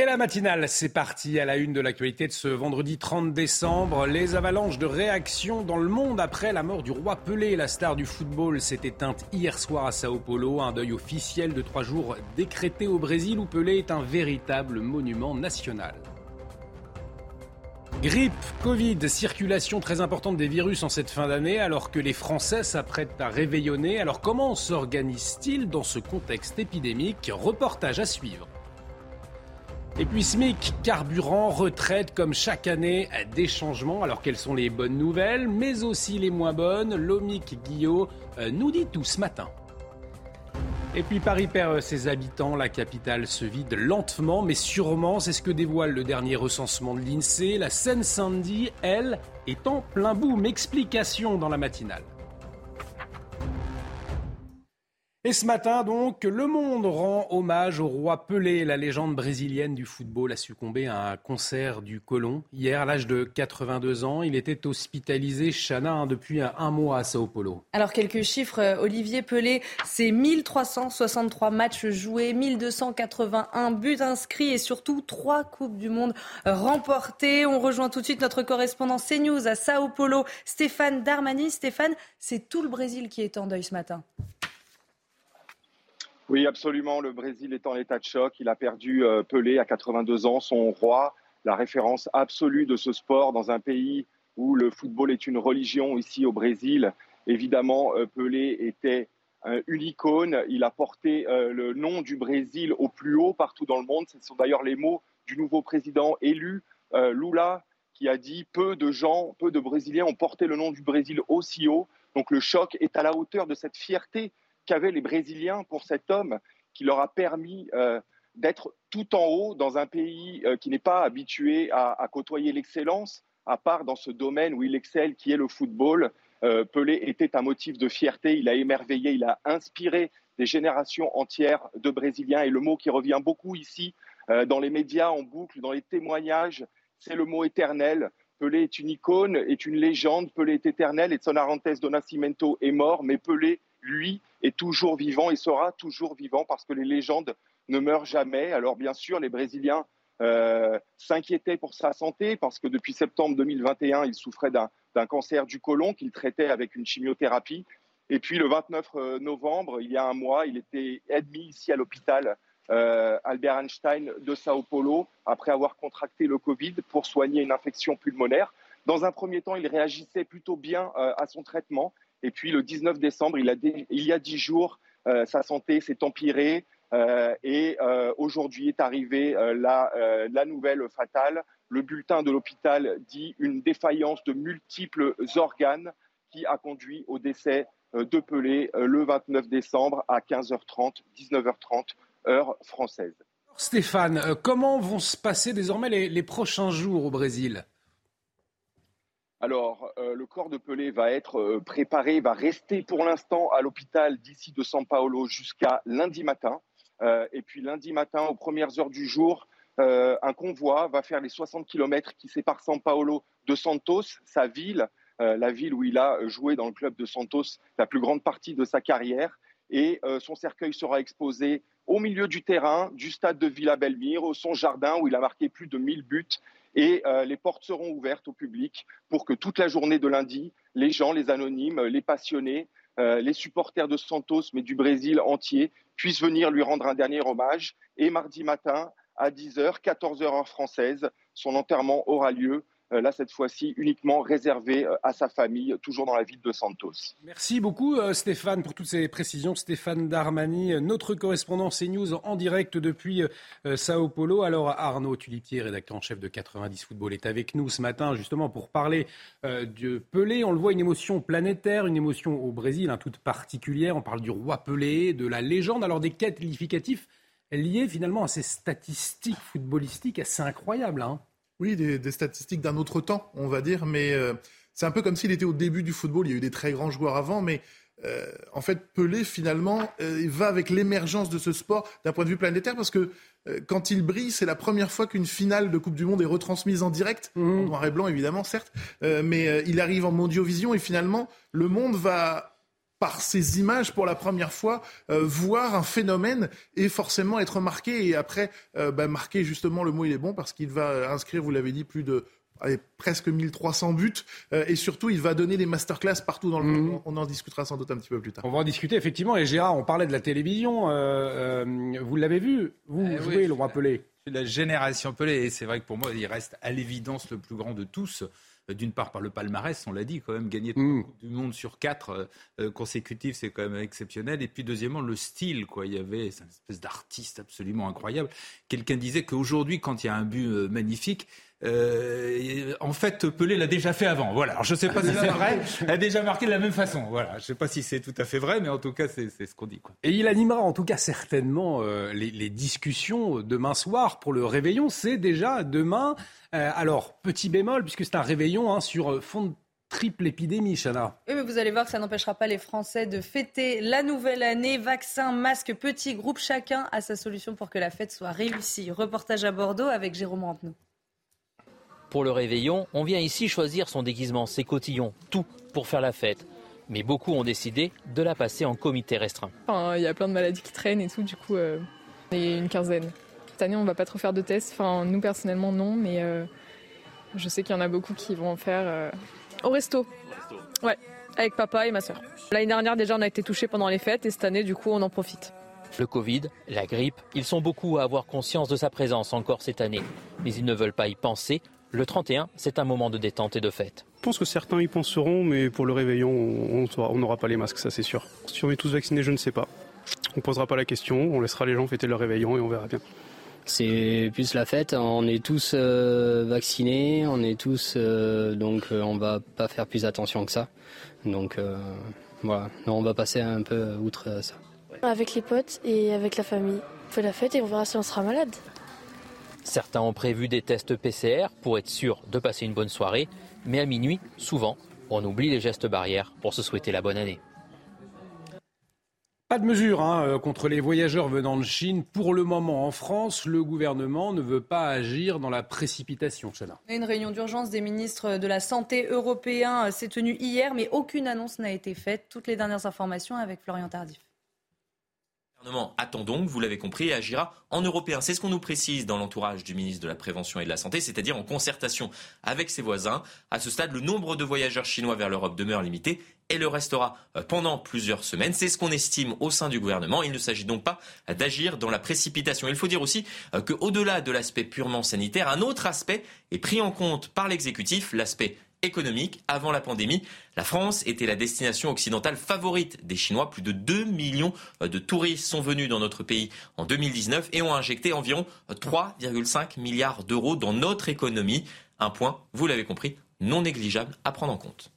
Et la matinale, c'est parti à la une de l'actualité de ce vendredi 30 décembre. Les avalanches de réactions dans le monde après la mort du roi Pelé. La star du football s'est éteinte hier soir à Sao Paulo. Un deuil officiel de trois jours décrété au Brésil où Pelé est un véritable monument national. Grippe, Covid, circulation très importante des virus en cette fin d'année alors que les Français s'apprêtent à réveillonner. Alors comment s'organise-t-il dans ce contexte épidémique? Reportage à suivre. Et puis SMIC, carburant, retraite, comme chaque année, des changements. Alors quelles sont les bonnes nouvelles, mais aussi les moins bonnes? Lomic Guillot euh, nous dit tout ce matin. Et puis Paris perd ses habitants, la capitale se vide lentement mais sûrement, c'est ce que dévoile le dernier recensement de l'INSEE. La Seine-Saint-Denis, elle, est en plein boom. Explication dans la matinale. Et ce matin, donc, le monde rend hommage au roi Pelé. La légende brésilienne du football a succombé à un concert du Colon. Hier, à l'âge de 82 ans, il était hospitalisé, Chana, hein, depuis un mois à Sao Paulo. Alors, quelques chiffres. Euh, Olivier Pelé, c'est 1363 matchs joués, 1281 buts inscrits et surtout trois Coupes du Monde remportées. On rejoint tout de suite notre correspondant CNews à Sao Paulo, Stéphane Darmani. Stéphane, c'est tout le Brésil qui est en deuil ce matin. Oui, absolument. Le Brésil est en état de choc. Il a perdu euh, Pelé à 82 ans, son roi, la référence absolue de ce sport dans un pays où le football est une religion ici au Brésil. Évidemment, euh, Pelé était une icône. Il a porté euh, le nom du Brésil au plus haut partout dans le monde. Ce sont d'ailleurs les mots du nouveau président élu, Lula, qui a dit peu de gens, peu de Brésiliens ont porté le nom du Brésil aussi haut. Donc le choc est à la hauteur de cette fierté qu'avaient les Brésiliens pour cet homme qui leur a permis euh, d'être tout en haut dans un pays euh, qui n'est pas habitué à, côtoyer l'excellence, à part dans ce domaine où il excelle, qui est le football. Euh, Pelé était un motif de fierté, il a émerveillé, il a inspiré des générations entières de Brésiliens. Et le mot qui revient beaucoup ici, dans les médias, en boucle, dans les témoignages, c'est le mot éternel. Pelé est une icône, est une légende. Pelé est éternel. Et Son Arantes do Nascimento est mort, mais Pelé lui, est toujours vivant et sera toujours vivant parce que les légendes ne meurent jamais. Alors bien sûr, les Brésiliens euh, s'inquiétaient pour sa santé parce que depuis septembre 2021, il souffrait d'un cancer du côlon qu'il traitait avec une chimiothérapie. Et puis le 29 euh, novembre, il y a un mois, il était admis ici à l'hôpital euh, Albert Einstein de Sao Paulo après avoir contracté le Covid pour soigner une infection pulmonaire. Dans un premier temps, il réagissait plutôt bien à son traitement. Et puis le 19 décembre, il, y a dix jours, euh, sa santé s'est empirée euh, et euh, aujourd'hui est arrivée la, la, nouvelle fatale. Le bulletin de l'hôpital dit une défaillance de multiples organes qui a conduit au décès de Pelé le 29 décembre à 15h30, 19h30, heure française. Stéphane, comment vont se passer désormais les prochains jours au Brésil? Alors, euh, le corps de Pelé va être euh, préparé, va rester pour l'instant à l'hôpital d'ici de São Paulo jusqu'à lundi matin. Euh, et puis lundi matin, aux premières heures du jour, un convoi va faire les 60 km qui séparent São Paulo de Santos, sa ville, la ville où il a joué dans le club de Santos la plus grande partie de sa carrière. Et son cercueil sera exposé au milieu du terrain du stade de Villa Belmire, son jardin où il a marqué plus de 1000 buts et euh, les portes seront ouvertes au public pour que toute la journée de lundi, les gens, les anonymes, les passionnés, euh, les supporters de Santos, mais du Brésil entier, puissent venir lui rendre un dernier hommage. Et mardi matin, à 10h, 14h heure française, son enterrement aura lieu là cette fois-ci uniquement réservé euh, à sa famille, toujours dans la ville de Santos. Merci beaucoup euh, Stéphane pour toutes ces précisions. Stéphane Darmani, notre correspondant CNews en direct depuis Sao Paulo. Alors Arnaud Tulipier, rédacteur en chef de 90 Football, est avec nous ce matin justement pour parler de Pelé. On le voit, une émotion planétaire, une émotion au Brésil, hein, toute particulière. On parle du roi Pelé, de la légende, alors des qualificatifs liés finalement à ces statistiques footballistiques assez incroyables. Hein. Oui, des, statistiques d'un autre temps, on va dire, mais euh, c'est un peu comme s'il était au début du football. Il y a eu des très grands joueurs avant, mais euh, en fait, Pelé, finalement, euh, il va avec l'émergence de ce sport d'un point de vue planétaire, parce que quand il brille, c'est la première fois qu'une finale de Coupe du Monde est retransmise en direct, mmh. en noir et blanc évidemment, certes, mais il arrive en mondiovision et finalement, le monde va par ces images pour la première fois euh, voir un phénomène et forcément être marqué et après euh, bah, marquer justement le mot il est bon parce qu'il va inscrire vous l'avez dit plus de presque 1300 buts euh, et surtout il va donner des masterclass partout dans le monde. Mhm. On en discutera sans doute un petit peu plus tard. On va en discuter effectivement et Gérard, on parlait de la télévision, vous l'avez vu, vous eh jouez le roi Pelé. La génération Pelé et c'est vrai que pour moi il reste à l'évidence le plus grand de tous. Euh, d'une part par le palmarès, on l'a dit, quand même gagner mm. du monde sur quatre euh, euh, consécutifs, c'est quand même exceptionnel. Et puis deuxièmement, le style, quoi. Il y avait une espèce d'artiste absolument incroyable. Quelqu'un disait qu'aujourd'hui, quand il y a un but magnifique, euh, en fait, Pelé l'a déjà fait avant. Voilà. Alors, je ne sais pas si c'est vrai. Il a déjà marqué de la même façon. Voilà. Je ne sais pas si c'est tout à fait vrai, mais en tout cas, c'est ce qu'on dit. Quoi. Et il animera en tout cas certainement euh, les, les, discussions demain soir pour le réveillon. C'est déjà demain. Euh, alors, petit bémol, puisque c'est un réveillon hein, sur fond de triple épidémie, Chana. Oui, mais vous allez voir que ça n'empêchera pas les Français de fêter la nouvelle année. Vaccin, masque, petit groupe, chacun a sa solution pour que la fête soit réussie. Reportage à Bordeaux avec Jérôme Rampenou. Pour le réveillon, on vient ici choisir son déguisement, ses cotillons, tout pour faire la fête. Mais beaucoup ont décidé de la passer en comité restreint. Il y a plein de maladies qui traînent et tout, du coup, euh, y a une quinzaine. Cette année, on va pas trop faire de tests. Enfin, nous personnellement, non, mais euh, je sais qu'il y en a beaucoup qui vont en faire euh, au resto. Ouais, avec papa et ma soeur. L'année dernière, déjà, on a été touchés pendant les fêtes et cette année, du coup, on en profite. Le Covid, la grippe, ils sont beaucoup à avoir conscience de sa présence encore cette année. Mais ils ne veulent pas y penser le 31, c'est un moment de détente et de fête. Je pense que certains y penseront, mais pour le réveillon, on n'aura pas les masques, ça c'est sûr. Si on est tous vaccinés, je ne sais pas. On ne posera pas la question, on laissera les gens fêter leur réveillon et on verra bien. C'est plus la fête, on est tous euh, vaccinés, on est tous euh, donc euh, on va pas faire plus attention que ça. Donc voilà, on va passer un peu outre ça. Avec les potes et avec la famille. On fait la fête et on verra si on sera malade. Certains ont prévu des tests PCR pour être sûr de passer une bonne soirée, mais à minuit, souvent, on oublie les gestes barrières pour se souhaiter la bonne année. Pas de mesure hein, euh, contre les voyageurs venant de Chine. Pour le moment, en France, le gouvernement ne veut pas agir dans la précipitation. Une réunion d'urgence des ministres de la Santé européens s'est tenue hier, mais aucune annonce n'a été faite. Toutes les dernières informations avec Florian Tardif. Le gouvernement attend donc, vous l'avez compris, et agira en européen. C'est ce qu'on nous précise dans l'entourage du ministre de la Prévention et de la Santé, c'est-à-dire en concertation avec ses voisins. À ce stade, le nombre de voyageurs chinois vers l'Europe demeure limité et le restera euh, pendant plusieurs semaines. C'est ce qu'on estime au sein du gouvernement. Il ne s'agit donc pas d'agir dans la précipitation. Il faut dire aussi euh, qu'au-delà de l'aspect purement sanitaire, un autre aspect est pris en compte par l'exécutif, l'aspect économique. Avant la pandémie, la France était la destination occidentale favorite des Chinois. Plus de 2 millions de touristes sont venus dans notre pays en 2019 et ont injecté environ 3,5 milliards d'euros dans notre économie. Un point, vous l'avez compris, non négligeable à prendre en compte.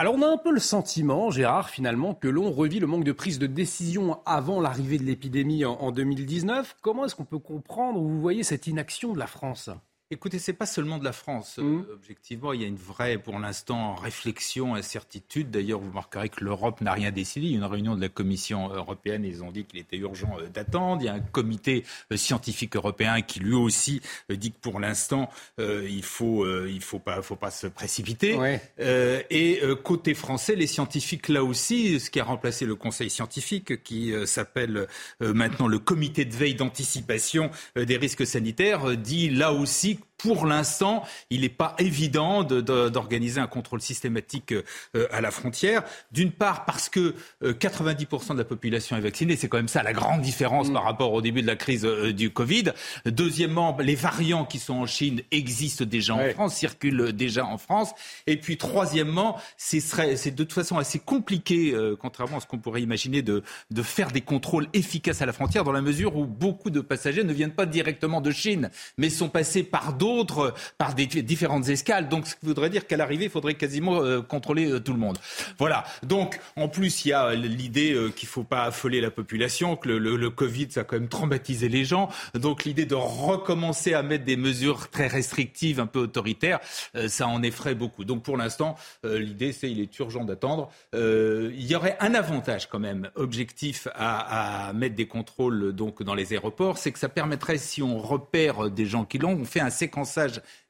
Alors on a un peu le sentiment, Gérard, finalement, que l'on revit le manque de prise de décision avant l'arrivée de l'épidémie en, 2019. Comment est-ce qu'on peut comprendre, vous voyez, cette inaction de la France? Écoutez, c'est pas seulement de la France. Mmh. Euh, objectivement, il y a une vraie, pour l'instant, réflexion, incertitude. D'ailleurs, vous remarquerez que l'Europe n'a rien décidé. Il y a une réunion de la Commission européenne. Ils ont dit qu'il était urgent euh, d'attendre. Il y a un comité euh, scientifique européen qui lui aussi dit que pour l'instant, il faut, il faut pas, faut pas se précipiter. et côté français, les scientifiques là aussi, ce qui a remplacé le Conseil scientifique, qui s'appelle maintenant le Comité de veille d'anticipation des risques sanitaires, dit là aussi seek pour l'instant, il n'est pas évident d'organiser un contrôle systématique euh, à la frontière. D'une part, parce que 90% euh, de la population est vaccinée, c'est quand même ça la grande différence mm. par rapport au début de la crise euh, du Covid. Deuxièmement, les variants qui sont en Chine existent déjà en France, circulent déjà en France. Et puis troisièmement, c'est de toute façon assez compliqué, contrairement à ce qu'on pourrait imaginer, de, de faire des contrôles efficaces à la frontière, dans la mesure où beaucoup de passagers ne viennent pas directement de Chine, mais sont passés par d'autres d'autres par des différentes escales. Donc, ce qui voudrait dire qu'à l'arrivée, il faudrait quasiment euh, contrôler euh, tout le monde. Voilà. Donc, en plus, il y a l'idée euh, qu'il ne faut pas affoler la population, que le, Covid, ça a quand même traumatisé les gens. Donc, l'idée de recommencer à mettre des mesures très restrictives, un peu autoritaires, ça en effraie beaucoup. Donc, pour l'instant, l'idée, c'est il est urgent d'attendre. il y aurait un avantage quand même objectif à, à mettre des contrôles donc dans les aéroports, c'est que ça permettrait, si on repère des gens qui l'ont, on fait un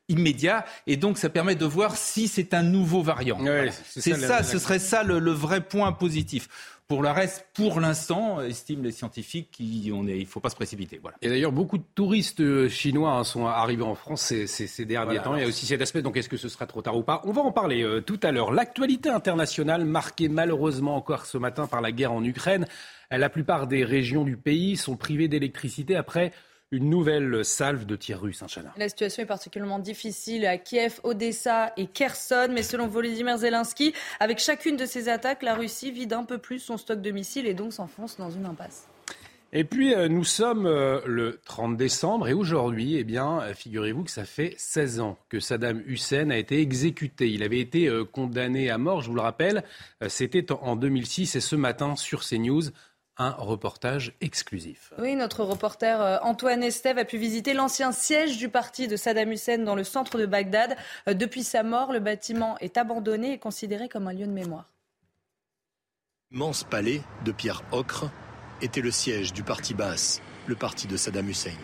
immédiat et donc ça permet de voir si c'est un nouveau variant. c'est ça, ce serait ça le vrai point positif. Pour le reste, pour l'instant, estiment les scientifiques qu'il ne faut pas se précipiter. Voilà. Et d'ailleurs, beaucoup de touristes euh, chinois hein, sont arrivés en France ces, ces, derniers temps. Il y a aussi cet aspect, donc est-ce que ce sera trop tard ou pas? On va en parler euh, tout à l'heure. L'actualité internationale, marquée malheureusement encore ce matin par la guerre en Ukraine. La plupart des régions du pays sont privées d'électricité après une nouvelle salve de tirs russes, hein, La situation est particulièrement difficile à Kiev, Odessa et Kherson, mais selon Volodymyr Zelensky, avec chacune de ces attaques, la Russie vide un peu plus son stock de missiles et donc s'enfonce dans une impasse. Et puis, euh, nous sommes euh, le 30 décembre et aujourd'hui, eh bien, euh, figurez-vous que ça fait 16 ans que Saddam Hussein a été exécuté. Il avait été condamné à mort, je vous le rappelle. C'était en 2006 et ce matin sur CNews, un reportage exclusif. Oui, notre reporter euh, Antoine Estève a pu visiter l'ancien siège du parti de Saddam Hussein dans le centre de Bagdad. Euh, depuis sa mort, le bâtiment est abandonné et considéré comme un lieu de mémoire. L'immense palais de pierre ocre était le siège du parti Baas, le parti de Saddam Hussein.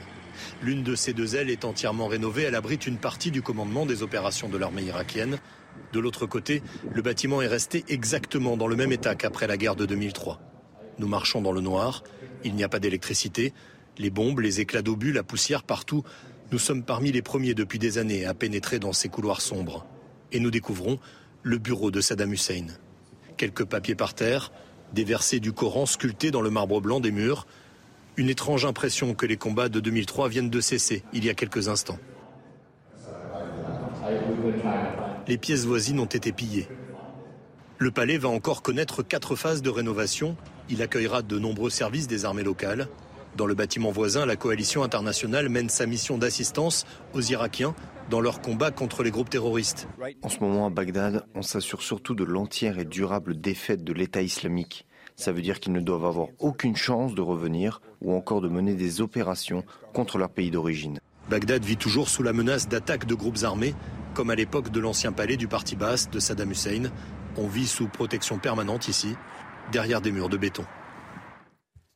L'une de ces deux ailes est entièrement rénovée. Elle abrite une partie du commandement des opérations de l'armée irakienne. De l'autre côté, le bâtiment est resté exactement dans le même état qu'après la guerre de 2003. Nous marchons dans le noir, il n'y a pas d'électricité, les bombes, les éclats d'obus, la poussière partout. Nous sommes parmi les premiers depuis des années à pénétrer dans ces couloirs sombres. Et nous découvrons le bureau de Saddam Hussein. Quelques papiers par terre, des versets du Coran sculptés dans le marbre blanc des murs. Une étrange impression que les combats de 2003 viennent de cesser il y a quelques instants. Les pièces voisines ont été pillées. Le palais va encore connaître quatre phases de rénovation il accueillera de nombreux services des armées locales. Dans le bâtiment voisin, la coalition internationale mène sa mission d'assistance aux Irakiens dans leur combat contre les groupes terroristes. En ce moment à Bagdad, on s'assure surtout de l'entière et durable défaite de l'État islamique. Ça veut dire qu'ils ne doivent avoir aucune chance de revenir ou encore de mener des opérations contre leur pays d'origine. Bagdad vit toujours sous la menace d'attaques de groupes armés, comme à l'époque de l'ancien palais du parti basse de Saddam Hussein. On vit sous protection permanente ici derrière des murs de béton.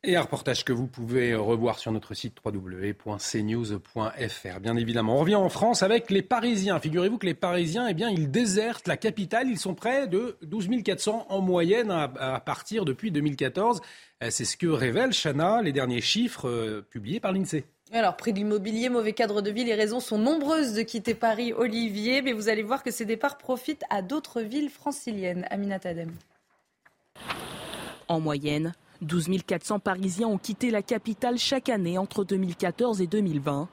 Et un reportage que vous pouvez revoir sur notre site www.cnews.fr. Bien évidemment, on revient en France avec les Parisiens. Figurez-vous que les Parisiens, eh ils désertent la capitale. Ils sont près de 12 400 en moyenne à, partir depuis 2014. Euh, c'est ce que révèlent, Chana, les derniers chiffres euh, publiés par l'INSEE. Alors, prix de l'immobilier, mauvais cadre de vie, les raisons sont nombreuses de quitter Paris, Olivier, mais vous allez voir que ces départs profitent à d'autres villes franciliennes. Aminat Adem. En moyenne, 12 400 Parisiens ont quitté la capitale chaque année entre 2014 et 2020.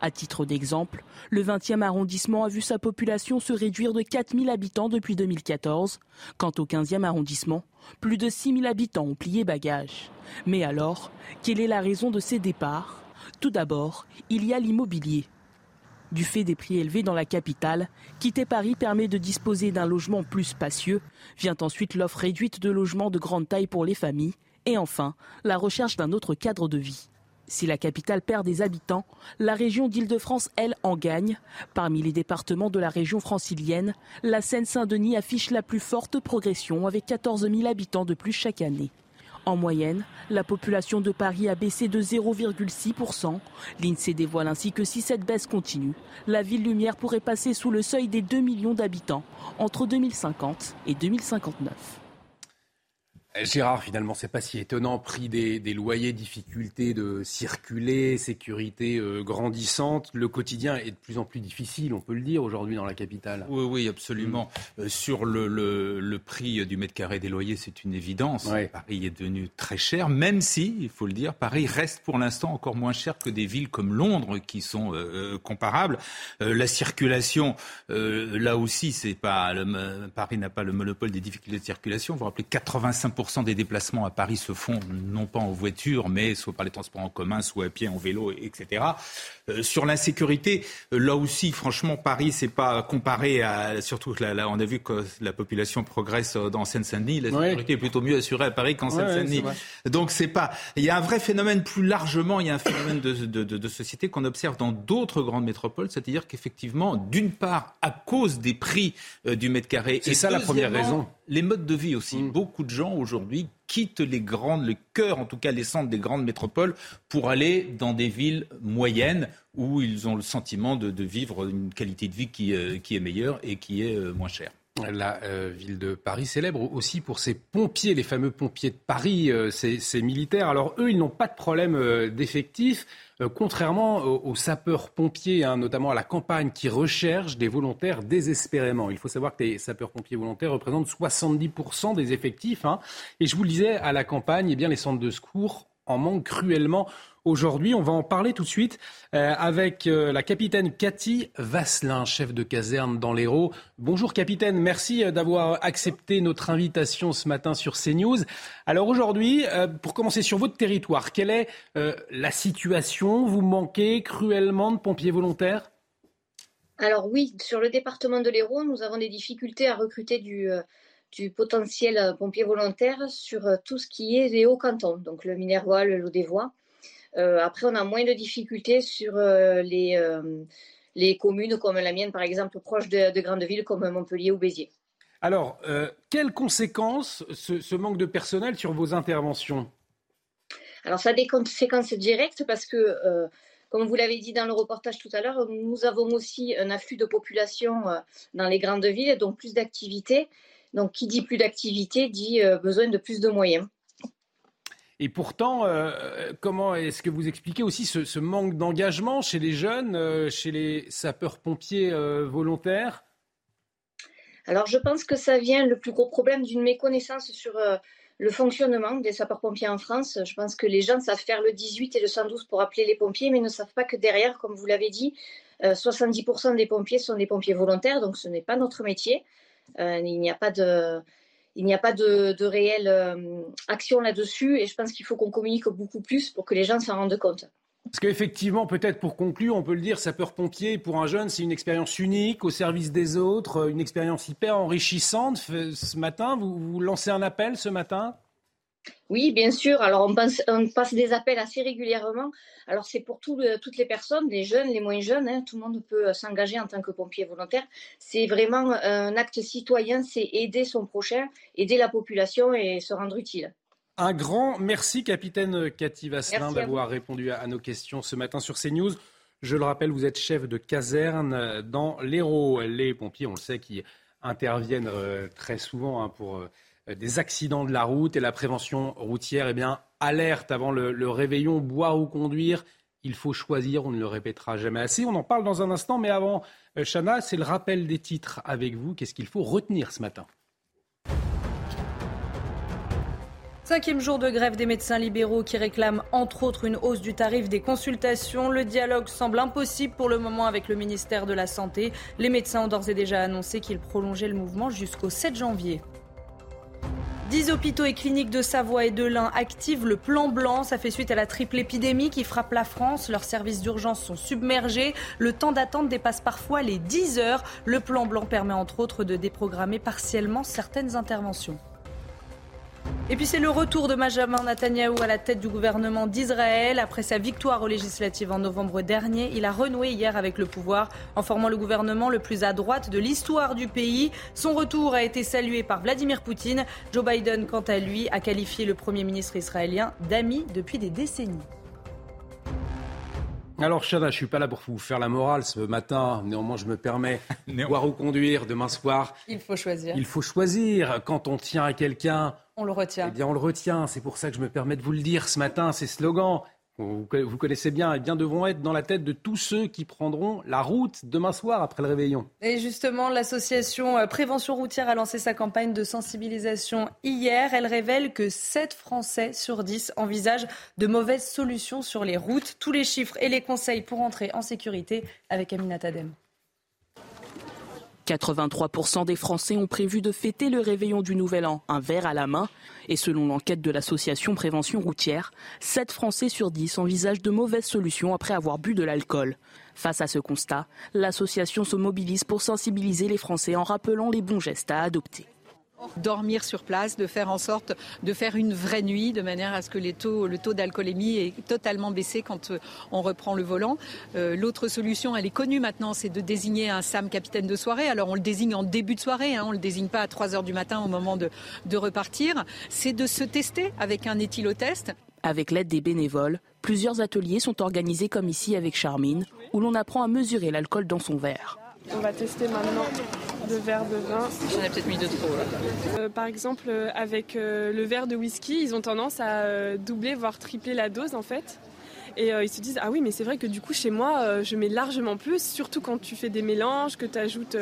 À titre d'exemple, le 20e arrondissement a vu sa population se réduire de 4 000 habitants depuis 2014. Quant au 15e arrondissement, plus de 6 000 habitants ont plié bagage. Mais alors, quelle est la raison de ces départs? Tout d'abord, il y a l'immobilier. Du fait des prix élevés dans la capitale, quitter Paris permet de disposer d'un logement plus spacieux. Vient ensuite l'offre réduite de logements de grande taille pour les familles. Et enfin, la recherche d'un autre cadre de vie. Si la capitale perd des habitants, la région d'Île-de-France, elle, en gagne. Parmi les départements de la région francilienne, la Seine-Saint-Denis affiche la plus forte progression avec 14 000 habitants de plus chaque année. En moyenne, la population de Paris a baissé de 0,6%. L'INSEE dévoile ainsi que si cette baisse continue, la ville lumière pourrait passer sous le seuil des 2 millions d'habitants entre 2050 et 2059. Gérard, finalement, c'est pas si étonnant. Prix des, loyers, difficulté de circuler, sécurité euh, grandissante. Le quotidien est de plus en plus difficile, on peut le dire, aujourd'hui dans la capitale. Oui, oui, absolument. Mm. Euh, sur le, le, prix du mètre carré des loyers, c'est une évidence. Paris est devenu très cher, même si, il faut le dire, Paris reste pour l'instant encore moins cher que des villes comme Londres qui sont euh, comparables. la circulation, là aussi, c'est pas Paris n'a pas le monopole des difficultés de circulation. Vous vous rappelez 85 des déplacements à Paris se font non pas en voiture, mais soit par les transports en commun, soit à pied, en vélo, etc. Euh, sur l'insécurité, euh, là aussi, franchement, Paris, c'est pas comparé à surtout là, on a vu que la population progresse euh, dans Seine-Saint-Denis, la sécurité est plutôt mieux assurée à Paris qu'en Seine-Saint-Denis. Donc c'est pas, il y a un vrai phénomène plus largement, il y a un phénomène de, de, de société qu'on observe dans d'autres grandes métropoles, c'est-à-dire qu'effectivement, d'une part, à cause des prix du mètre carré, c'est ça la première raison les modes de vie aussi. Mm. Beaucoup de gens aujourd'hui quittent les grandes, le cœur, en tout cas les centres des grandes métropoles, pour aller dans des villes moyennes où ils ont le sentiment de, vivre une qualité de vie qui, euh, qui est meilleure et qui est euh, moins chère. La euh, ville de Paris célèbre aussi pour ses pompiers, les fameux pompiers de Paris, ces, militaires. Alors eux, ils n'ont pas de problème d'effectifs. Euh, contrairement aux, sapeurs-pompiers, hein, notamment à la campagne, qui recherchent des volontaires désespérément. Il faut savoir que les sapeurs-pompiers volontaires représentent 70% des effectifs. Hein. Et je vous le disais, à la campagne, eh bien, les centres de secours en manquent cruellement aujourd'hui. On va en parler tout de suite euh, avec euh, la capitaine Cathy Vasselin, chef de caserne dans l'Hérault. Bonjour capitaine, merci euh, d'avoir accepté notre invitation ce matin sur CNews. Alors aujourd'hui, pour commencer sur votre territoire, quelle est la situation? Vous manquez cruellement de pompiers volontaires? Alors oui, sur le département de l'Hérault, nous avons des difficultés à recruter du, potentiel pompier volontaire sur tout ce qui est les hauts cantons, donc le Minervois, le Lot-des-Voies. Euh, après, on a moins de difficultés sur euh, les, euh, les communes comme la mienne, par exemple, proches de, grandes villes comme Montpellier ou Béziers. Alors, quelles conséquences ce, manque de personnel sur vos interventions? Alors, ça a des conséquences directes parce que, comme vous l'avez dit dans le reportage tout à l'heure, nous avons aussi un afflux de population dans les grandes villes, donc plus d'activités. Donc, qui dit plus d'activités dit besoin de plus de moyens. Et pourtant, euh, comment est-ce que vous expliquez aussi ce, manque d'engagement chez les jeunes, euh, chez les sapeurs-pompiers euh, volontaires? Alors, je pense que ça vient le plus gros problème d'une méconnaissance sur le fonctionnement des sapeurs-pompiers en France. Je pense que les gens savent faire le 18 et le 112 pour appeler les pompiers, mais ne savent pas que derrière, comme vous l'avez dit, 70% des pompiers sont des pompiers volontaires, donc ce n'est pas notre métier. il n'y a pas de il n'y a pas de, réelle euh, action là-dessus et je pense qu'il faut qu'on communique beaucoup plus pour que les gens s'en rendent compte. Parce qu'effectivement, peut-être pour conclure, on peut le dire, sapeur-pompier, pour un jeune, c'est une expérience unique, au service des autres, une expérience hyper enrichissante. Ce matin, vous, vous lancez un appel ce matin? Oui, bien sûr. Alors, on, passe des appels assez régulièrement. Alors, c'est pour toutes les personnes, les jeunes, les moins jeunes. Hein. tout le monde peut euh, s'engager en tant que pompier volontaire. C'est vraiment un acte citoyen, c'est aider son prochain, aider la population et se rendre utile. Un grand merci, capitaine Cathy Vasselin, d'avoir répondu à, nos questions ce matin sur CNews. Je le rappelle, vous êtes chef de caserne dans l'Hérault. Les pompiers, on le sait, qui interviennent euh, très souvent hein, pour euh, euh, des accidents de la route et la prévention routière, eh bien, alerte avant le, réveillon, boire ou conduire. Il faut choisir, on ne le répétera jamais assez. On en parle dans un instant, mais avant, euh, Chana, c'est le rappel des titres avec vous. Qu'est-ce qu'il faut retenir ce matin? Cinquième jour de grève des médecins libéraux qui réclament entre autres une hausse du tarif des consultations. Le dialogue semble impossible pour le moment avec le ministère de la Santé. Les médecins ont d'ores et déjà annoncé qu'ils prolongeaient le mouvement jusqu'au 7 janvier. Dix hôpitaux et cliniques de Savoie et de l'Ain activent le plan blanc. Ça fait suite à la triple épidémie qui frappe la France. Leurs services d'urgence sont submergés. Le temps d'attente dépasse parfois les 10 heures. Le plan blanc permet entre autres de déprogrammer partiellement certaines interventions. Et puis c'est le retour de Benjamin Netanyahou à la tête du gouvernement d'Israël. Après sa victoire aux législatives en novembre dernier, il a renoué hier avec le pouvoir en formant le gouvernement le plus à droite de l'histoire du pays. Son retour a été salué par Vladimir Poutine. Joe Biden, quant à lui, a qualifié le Premier ministre israélien d'ami depuis des décennies. Alors, Chana, je suis pas là pour vous faire la morale ce matin. Néanmoins, je me permets de voir ou conduire demain soir. Il faut choisir. Il faut choisir. Quand on tient à quelqu'un, on le retient. Eh bien, on le retient. C'est pour ça que je me permets de vous le dire ce matin. Ces slogans, vous, connaissez bien, et bien devront être dans la tête de tous ceux qui prendront la route demain soir après le réveillon. Et justement, l'association euh, Prévention routière a lancé sa campagne de sensibilisation hier. Elle révèle que 7 Français sur 10 envisagent de mauvaises solutions sur les routes. Tous les chiffres et les conseils pour entrer en sécurité avec Amina Tadem. 83% des Français ont prévu de fêter le réveillon du Nouvel An, un verre à la main. Et selon l'enquête de l'association Prévention routière, 7 Français sur 10 envisagent de mauvaises solutions après avoir bu de l'alcool. Face à ce constat, l'association se mobilise pour sensibiliser les Français en rappelant les bons gestes à adopter. Dormir sur place, de faire en sorte de faire une vraie nuit de manière à ce que le taux d'alcoolémie est totalement baissé quand euh, on reprend le volant. Euh, l'autre solution, elle est connue maintenant, c'est de désigner un SAM capitaine de soirée. Alors on le désigne en début de soirée, hein, on ne le désigne pas à 3 heures du matin au moment de, de repartir. C'est de se tester avec un éthylotest. Avec l'aide des bénévoles, plusieurs ateliers sont organisés comme ici avec Charmine, où l'on apprend à mesurer l'alcool dans son verre. On va tester maintenant deux verres de vin. J'en ai peut-être mis deux trop. Euh, par exemple, euh, avec euh, le verre de whisky, ils ont tendance à doubler, voire tripler la dose en fait. Et ils se disent, ah oui, mais c'est vrai que du coup, chez moi, je mets largement plus, surtout quand tu fais des mélanges, que tu ajoutes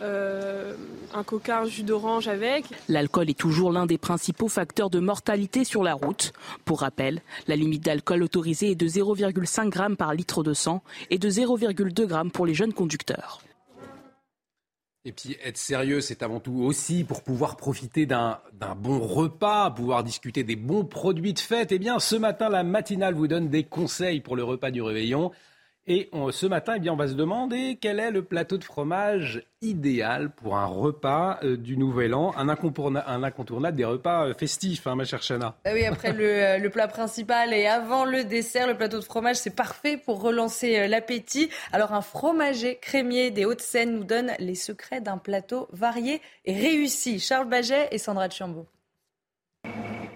un coca, un jus d'orange avec. L'alcool est toujours l'un des principaux facteurs de mortalité sur la route. Pour rappel, la limite d'alcool autorisée est de 0,5 g par litre de sang et de 0,2 g pour les jeunes conducteurs. Et puis être sérieux, c'est avant tout aussi pour pouvoir profiter d'un bon repas, pouvoir discuter des bons produits de fête. Eh bien, ce matin, la matinale vous donne des conseils pour le repas du réveillon. Et ce matin, eh bien, on va se demander quel est le plateau de fromage idéal pour un repas euh, du Nouvel An, un, incontournable, des repas euh, festifs, hein, ma chère Chana. Ah oui, après euh, le, plat principal et avant le dessert, le plateau de fromage, c'est parfait pour relancer l'appétit. Alors un fromager crémier des Hauts-de-Seine nous donne les secrets d'un plateau varié et réussi. Charles Baget et Sandra Chambaud.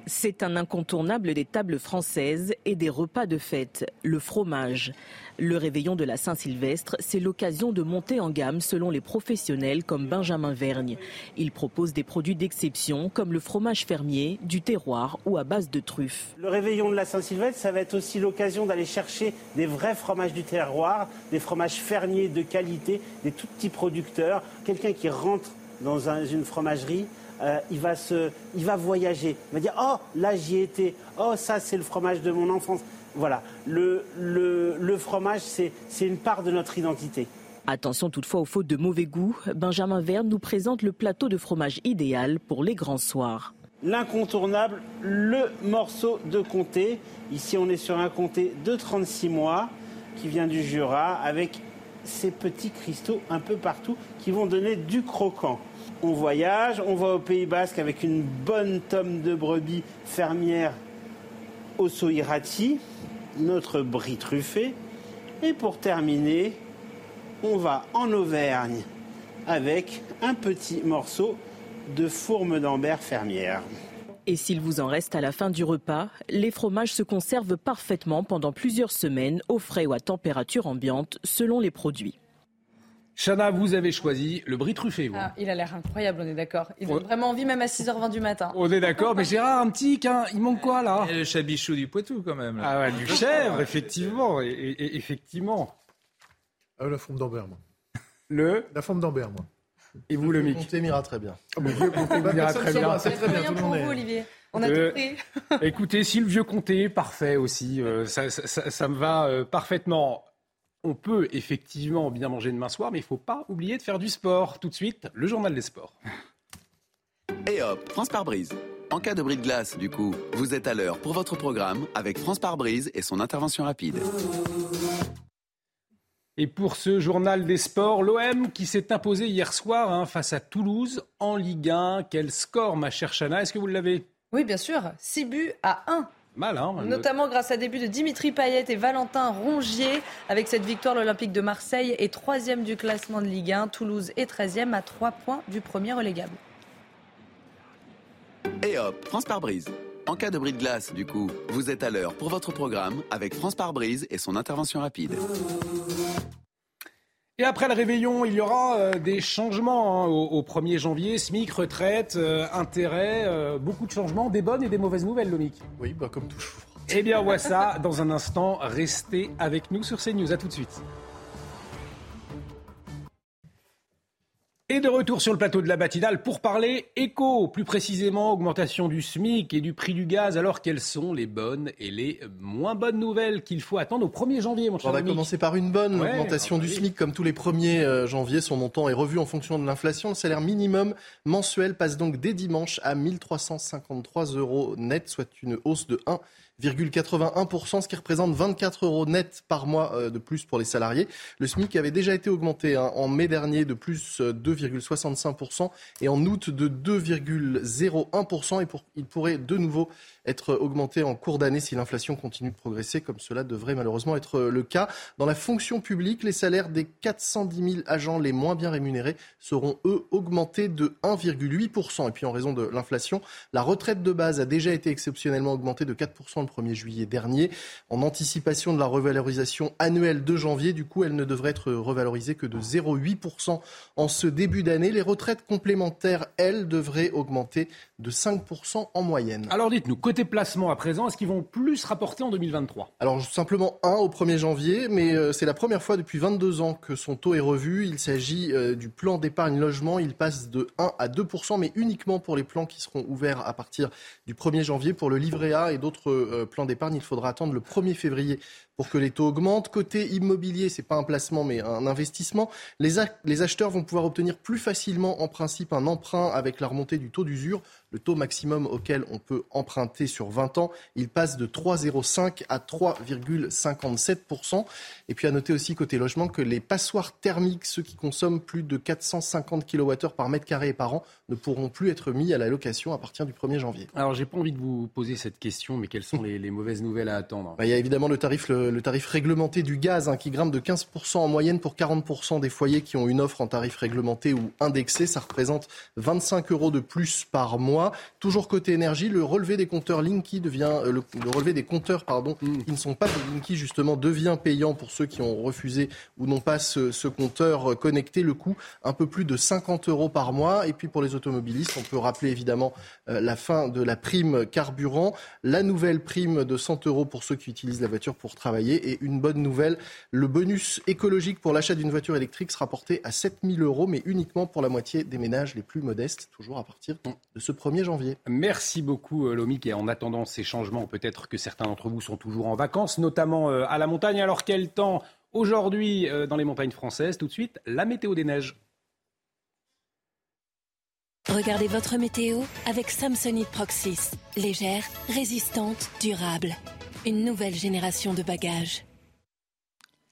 C'est un incontournable des tables françaises et des repas de fête, le fromage. Le réveillon de la Saint-Sylvestre, c'est l'occasion de monter en gamme selon les professionnels comme Benjamin Vergne. Il propose des produits d'exception comme le fromage fermier, du terroir ou à base de truffes. Le réveillon de la Saint-Sylvestre, ça va être aussi l'occasion d'aller chercher des vrais fromages du terroir, des fromages fermiers de qualité, des tout petits producteurs. Quelqu'un qui rentre dans une fromagerie, euh, il, va il va voyager. Il va dire Oh, là j'y étais. Oh, ça c'est le fromage de mon enfance. Voilà, le, le, fromage, c'est une part de notre identité. Attention toutefois aux fautes de mauvais goût, Benjamin Verne nous présente le plateau de fromage idéal pour les grands soirs. L'incontournable, le morceau de comté. Ici, on est sur un comté de 36 mois qui vient du Jura avec ces petits cristaux un peu partout qui vont donner du croquant. On voyage, on va au Pays Basque avec une bonne tome de brebis fermière au Soirati, notre brie truffé. Et pour terminer, on va en Auvergne avec un petit morceau de fourme d'ambert fermière. Et s'il vous en reste à la fin du repas, les fromages se conservent parfaitement pendant plusieurs semaines au frais ou à température ambiante selon les produits. Chana, vous avez choisi le brie truffé, vous. Ah, il a l'air incroyable, on est d'accord. Il donne vraiment envie, même à 6h20 du matin. On est d'accord, mais Gérard, un petit, il manque quoi là? Le chabichou du Poitou, quand même. Ah ouais, du chèvre, effectivement. Et, effectivement. Ah, la forme d'Ambert, moi. Le La forme d'Ambert, moi. Et vous, le mic Comté m'ira très bien. Le vieux Comté m'ira très bien. C'est très bien, pour vous, Olivier. On a tout pris. Écoutez, si le vieux Comté, parfait aussi. Euh, ça, ça, me va euh, parfaitement on peut effectivement bien manger demain soir, mais il ne faut pas oublier de faire du sport. Tout de suite, le journal des sports. Et hop, France par brise. En cas de bris de glace, du coup, vous êtes à l'heure pour votre programme avec France par brise et son intervention rapide. Et pour ce journal des sports, l'OM qui s'est imposé hier soir hein, face à Toulouse en Ligue 1. Quel score, ma chère Chana? Est-ce que vous l'avez? Oui, bien sûr. 6 buts à 1 Mal, hein, Notamment grâce à des buts de Dimitri Payet et Valentin Rongier. Avec cette victoire, l'Olympique de Marseille est troisième du classement de Ligue 1. Toulouse est 13e à 3 points du premier relégable. Et hop, France par brise. En cas de bris de glace, du coup, vous êtes à l'heure pour votre programme avec France par brise et son intervention rapide. Et après le réveillon, il y aura euh, des changements hein, au, 1er janvier. SMIC, retraite, euh, intérêt, euh, beaucoup de changements, des bonnes et des mauvaises nouvelles, Lomic. Oui, bah, comme toujours. Eh bien, on voit ça dans un instant. Restez avec nous sur CNews. À tout de suite. Et de retour sur le plateau de la matinale pour parler éco, plus précisément augmentation du SMIC et du prix du gaz. Alors quelles sont les bonnes et les moins bonnes nouvelles qu'il faut attendre au 1er janvier, mon cher On va commencer par une bonne augmentation du SMIC. Comme tous les 1er euh, janvier, son montant est revu en fonction de l'inflation. Le salaire minimum mensuel passe donc dès dimanche à 1353 euros net, soit une hausse de 1 ce qui représente 24 euros net par mois euh, de plus pour les salariés. Le SMIC avait déjà été augmenté hein, en mai dernier de plus 2,65% et en août de 2,01% et il pourrait de nouveau être augmenté en cours d'année si l'inflation continue de progresser, comme cela devrait malheureusement être le cas. Dans la fonction publique, les salaires des 410 000 agents les moins bien rémunérés seront, eux, augmentés de 1,8%. Et puis en raison de l'inflation, la retraite de base a déjà été exceptionnellement augmentée de 4% le 1er juillet dernier. En anticipation de la revalorisation annuelle de janvier, du coup, elle ne devrait être revalorisée que de 0,8% en ce début d'année. Les retraites complémentaires, elles, devraient augmenter de 5% en moyenne. Alors dites-nous, côté placement à présent, est-ce qu'ils vont plus rapporter en 2023 Alors simplement un au 1er janvier, mais euh, c'est la première fois depuis 22 ans que son taux est revu. Il s'agit euh, du plan d'épargne logement. Il passe de 1 à 2% mais uniquement pour les plans qui seront ouverts à partir du 1er janvier. Pour le livret A et d'autres euh, plans d'épargne, il faudra attendre le 1er février pour que les taux augmentent. Côté immobilier, c'est pas un placement mais un investissement. Les, les acheteurs vont pouvoir obtenir plus facilement en principe un emprunt avec la remontée du taux d'usure. Le taux maximum auquel on peut emprunter sur 20 ans, il passe de 3,05 à 3,57%. Et puis à noter aussi côté logement que les passoires thermiques, ceux qui consomment plus de 450 kWh par mètre carré par an, ne pourront plus être mis à la location à partir du 1er janvier. Alors j'ai pas envie de vous poser cette question, mais quelles sont les, mauvaises nouvelles à attendre? Bah, Il y a évidemment le tarif, le, tarif réglementé du gaz hein, qui grimpe de 15% en moyenne pour 40% des foyers qui ont une offre en tarif réglementé ou indexé. Ça représente 25 euros de plus par mois. Toujours côté énergie, le relevé des compteurs Linky devient euh, le, relevé des compteurs pardon mm. qui ne sont pas des Linky justement devient payant pour ceux qui ont refusé ou n'ont pas ce, compteur connecté. Le coût un peu plus de 50 euros par mois. Et puis pour les automobilistes, on peut rappeler évidemment euh, la fin de la prime carburant, la nouvelle prime de 100 euros pour ceux qui utilisent la voiture pour travailler et une bonne nouvelle, le bonus écologique pour l'achat d'une voiture électrique sera porté à 7000 euros, mais uniquement pour la moitié des ménages les plus modestes, toujours à partir de ce 1er janvier. Merci beaucoup euh, Lomic et en attendant ces changements, peut-être que certains d'entre vous sont toujours en vacances, notamment euh, à la montagne. Alors quel temps aujourd'hui euh, dans les montagnes françaises? Tout de suite, la météo des neiges. Regardez votre météo avec Samsonite Proxys. Légère, résistante, durable. Une nouvelle génération de bagages.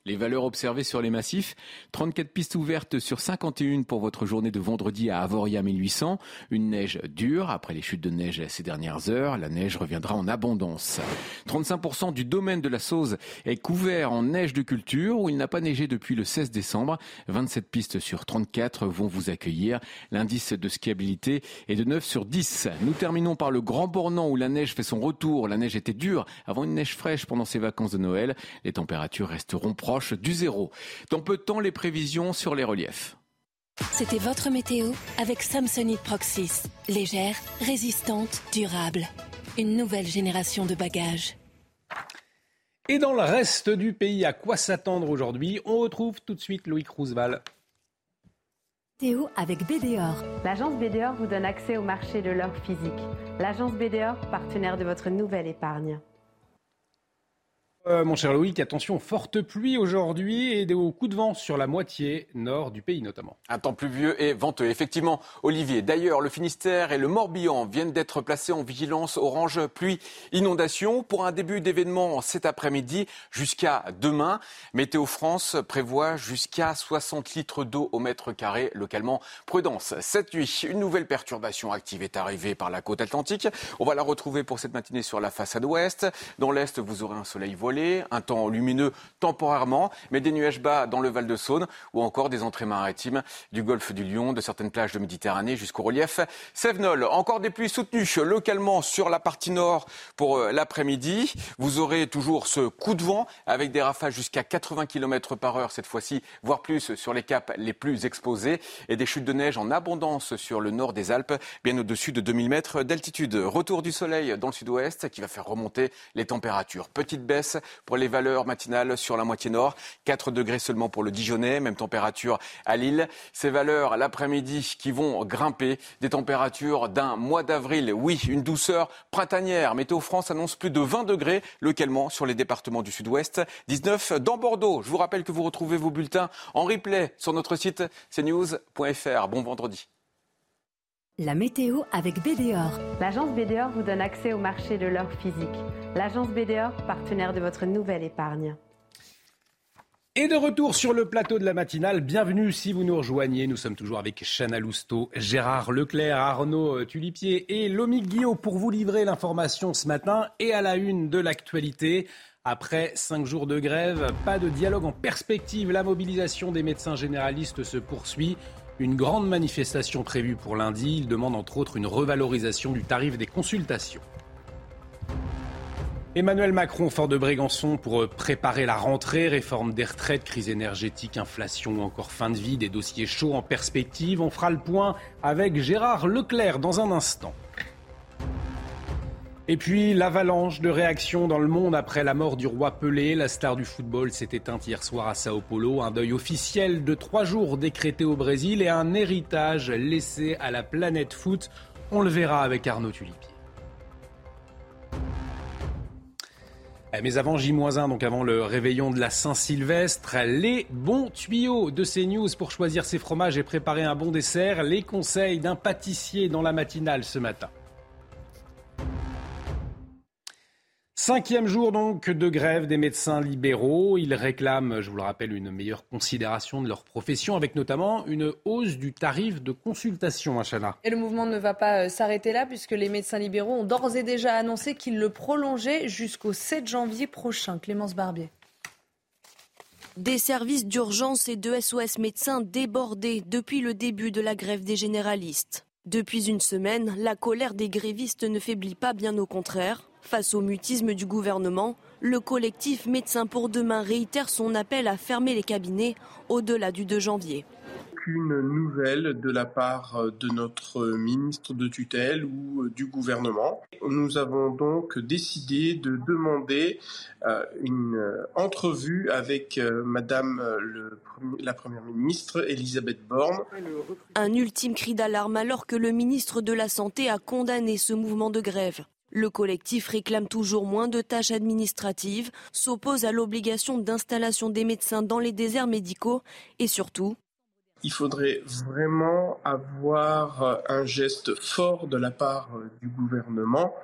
Les valeurs observées sur les massifs, 34 pistes ouvertes sur 51 pour votre journée de vendredi à Avoria 1800. Une neige dure après les chutes de neige ces dernières heures. La neige reviendra en abondance. 35% du domaine de la Sauze est couvert en neige de culture où il n'a pas neigé depuis le 16 décembre. 27 pistes sur 34 vont vous accueillir. L'indice de skiabilité est de 9 sur 10. Nous terminons par le Grand Bornand où la neige fait son retour. La neige était dure avant une neige fraîche pendant ces vacances de Noël. Les températures resteront proches du zéro. Dans peu de temps, les prévisions sur les reliefs. C'était votre météo avec Samsonite Proxys. Légère, résistante, durable. Une nouvelle génération de bagages. Et dans le reste du pays, à quoi s'attendre aujourd'hui? On retrouve tout de suite Loïc Roosevelt. Théo avec BDOR. L'agence BDOR vous donne accès au marché de l'or physique. L'agence BDOR, partenaire de votre nouvelle épargne. Euh, mon cher Loïc, attention, forte pluie aujourd'hui et des coups de vent sur la moitié nord du pays notamment. Un temps pluvieux et venteux, effectivement, Olivier. D'ailleurs, le Finistère et le Morbihan viennent d'être placés en vigilance orange pluie inondation pour un début d'événement cet après-midi jusqu'à demain. Météo France prévoit jusqu'à 60 litres d'eau au mètre carré localement. Prudence, cette nuit, une nouvelle perturbation active est arrivée par la côte atlantique. On va la retrouver pour cette matinée sur la façade ouest. Dans l'est, vous aurez un soleil voilé un temps lumineux temporairement, mais des nuages bas dans le Val de Saône ou encore des entrées maritimes du golfe du Lion, de certaines plages de Méditerranée jusqu'au relief Sévenol. Encore des pluies soutenues localement sur la partie nord pour euh, l'après-midi. Vous aurez toujours ce coup de vent avec des rafales jusqu'à 80 km par heure cette fois-ci, voire plus sur les caps les plus exposés et des chutes de neige en abondance sur le nord des Alpes, bien au-dessus de 2000 mètres d'altitude. Retour du soleil dans le sud-ouest qui va faire remonter les températures. Petite baisse pour les valeurs matinales sur la moitié nord. 4 degrés seulement pour le Dijonais, même température à Lille. Ces valeurs l'après-midi qui vont grimper. Des températures d'un mois d'avril. Oui, une douceur printanière. Météo France annonce plus de 20 degrés localement sur les départements du sud-ouest. 19 dans Bordeaux. Je vous rappelle que vous retrouvez vos bulletins en replay sur notre site cnews.fr. Bon vendredi. La météo avec BDOR. L'agence BDOR vous donne accès au marché de l'or physique. L'agence BDOR, partenaire de votre nouvelle épargne. Et de retour sur le plateau de la matinale, bienvenue si vous nous rejoignez. Nous sommes toujours avec Chana Lousteau, Gérard Leclerc, Arnaud Tulipier et Lomique Guillaume pour vous livrer l'information ce matin et à la une de l'actualité. Après cinq jours de grève, pas de dialogue en perspective. La mobilisation des médecins généralistes se poursuit. Une grande manifestation prévue pour lundi. Ils demandent entre autres une revalorisation du tarif des consultations. Emmanuel Macron, fort de Brégançon, pour préparer la rentrée, réforme des retraites, crise énergétique, inflation ou encore fin de vie, des dossiers chauds en perspective. On fera le point avec Gérard Leclerc dans un instant. Et puis l'avalanche de réactions dans le monde après la mort du roi Pelé. La star du football s'est éteinte hier soir à Sao Paulo. Un deuil officiel de trois jours décrété au Brésil et un héritage laissé à la planète foot. On le verra avec Arnaud Tulipier. Eh, mais avant J-1, donc avant le réveillon de la Saint-Sylvestre, les bons tuyaux de CNews pour choisir ses fromages et préparer un bon dessert, les conseils d'un pâtissier dans la matinale ce matin. Cinquième jour donc de grève des médecins libéraux. Ils réclament, je vous le rappelle, une meilleure considération de leur profession, avec notamment une hausse du tarif de consultation, à Chana. Et le mouvement ne va pas euh, s'arrêter là, puisque les médecins libéraux ont d'ores et déjà annoncé qu'ils le prolongeaient jusqu'au 7 janvier prochain. Clémence Barbier. Des services d'urgence et de SOS médecins débordés depuis le début de la grève des généralistes. Depuis une semaine, la colère des grévistes ne faiblit pas, bien au contraire. Face au mutisme du gouvernement, le collectif Médecins pour demain réitère son appel à fermer les cabinets au-delà du 2 janvier. Aucune nouvelle de la part de notre ministre de tutelle ou du gouvernement. Nous avons donc décidé de demander euh, une entrevue avec euh, Madame la Première ministre Elisabeth Borne. Un ultime cri d'alarme alors que le ministre de la Santé a condamné ce mouvement de grève. Le collectif réclame toujours moins de tâches administratives, s'oppose à l'obligation d'installation des médecins dans les déserts médicaux et surtout il faudrait vraiment avoir un geste fort de la part du gouvernement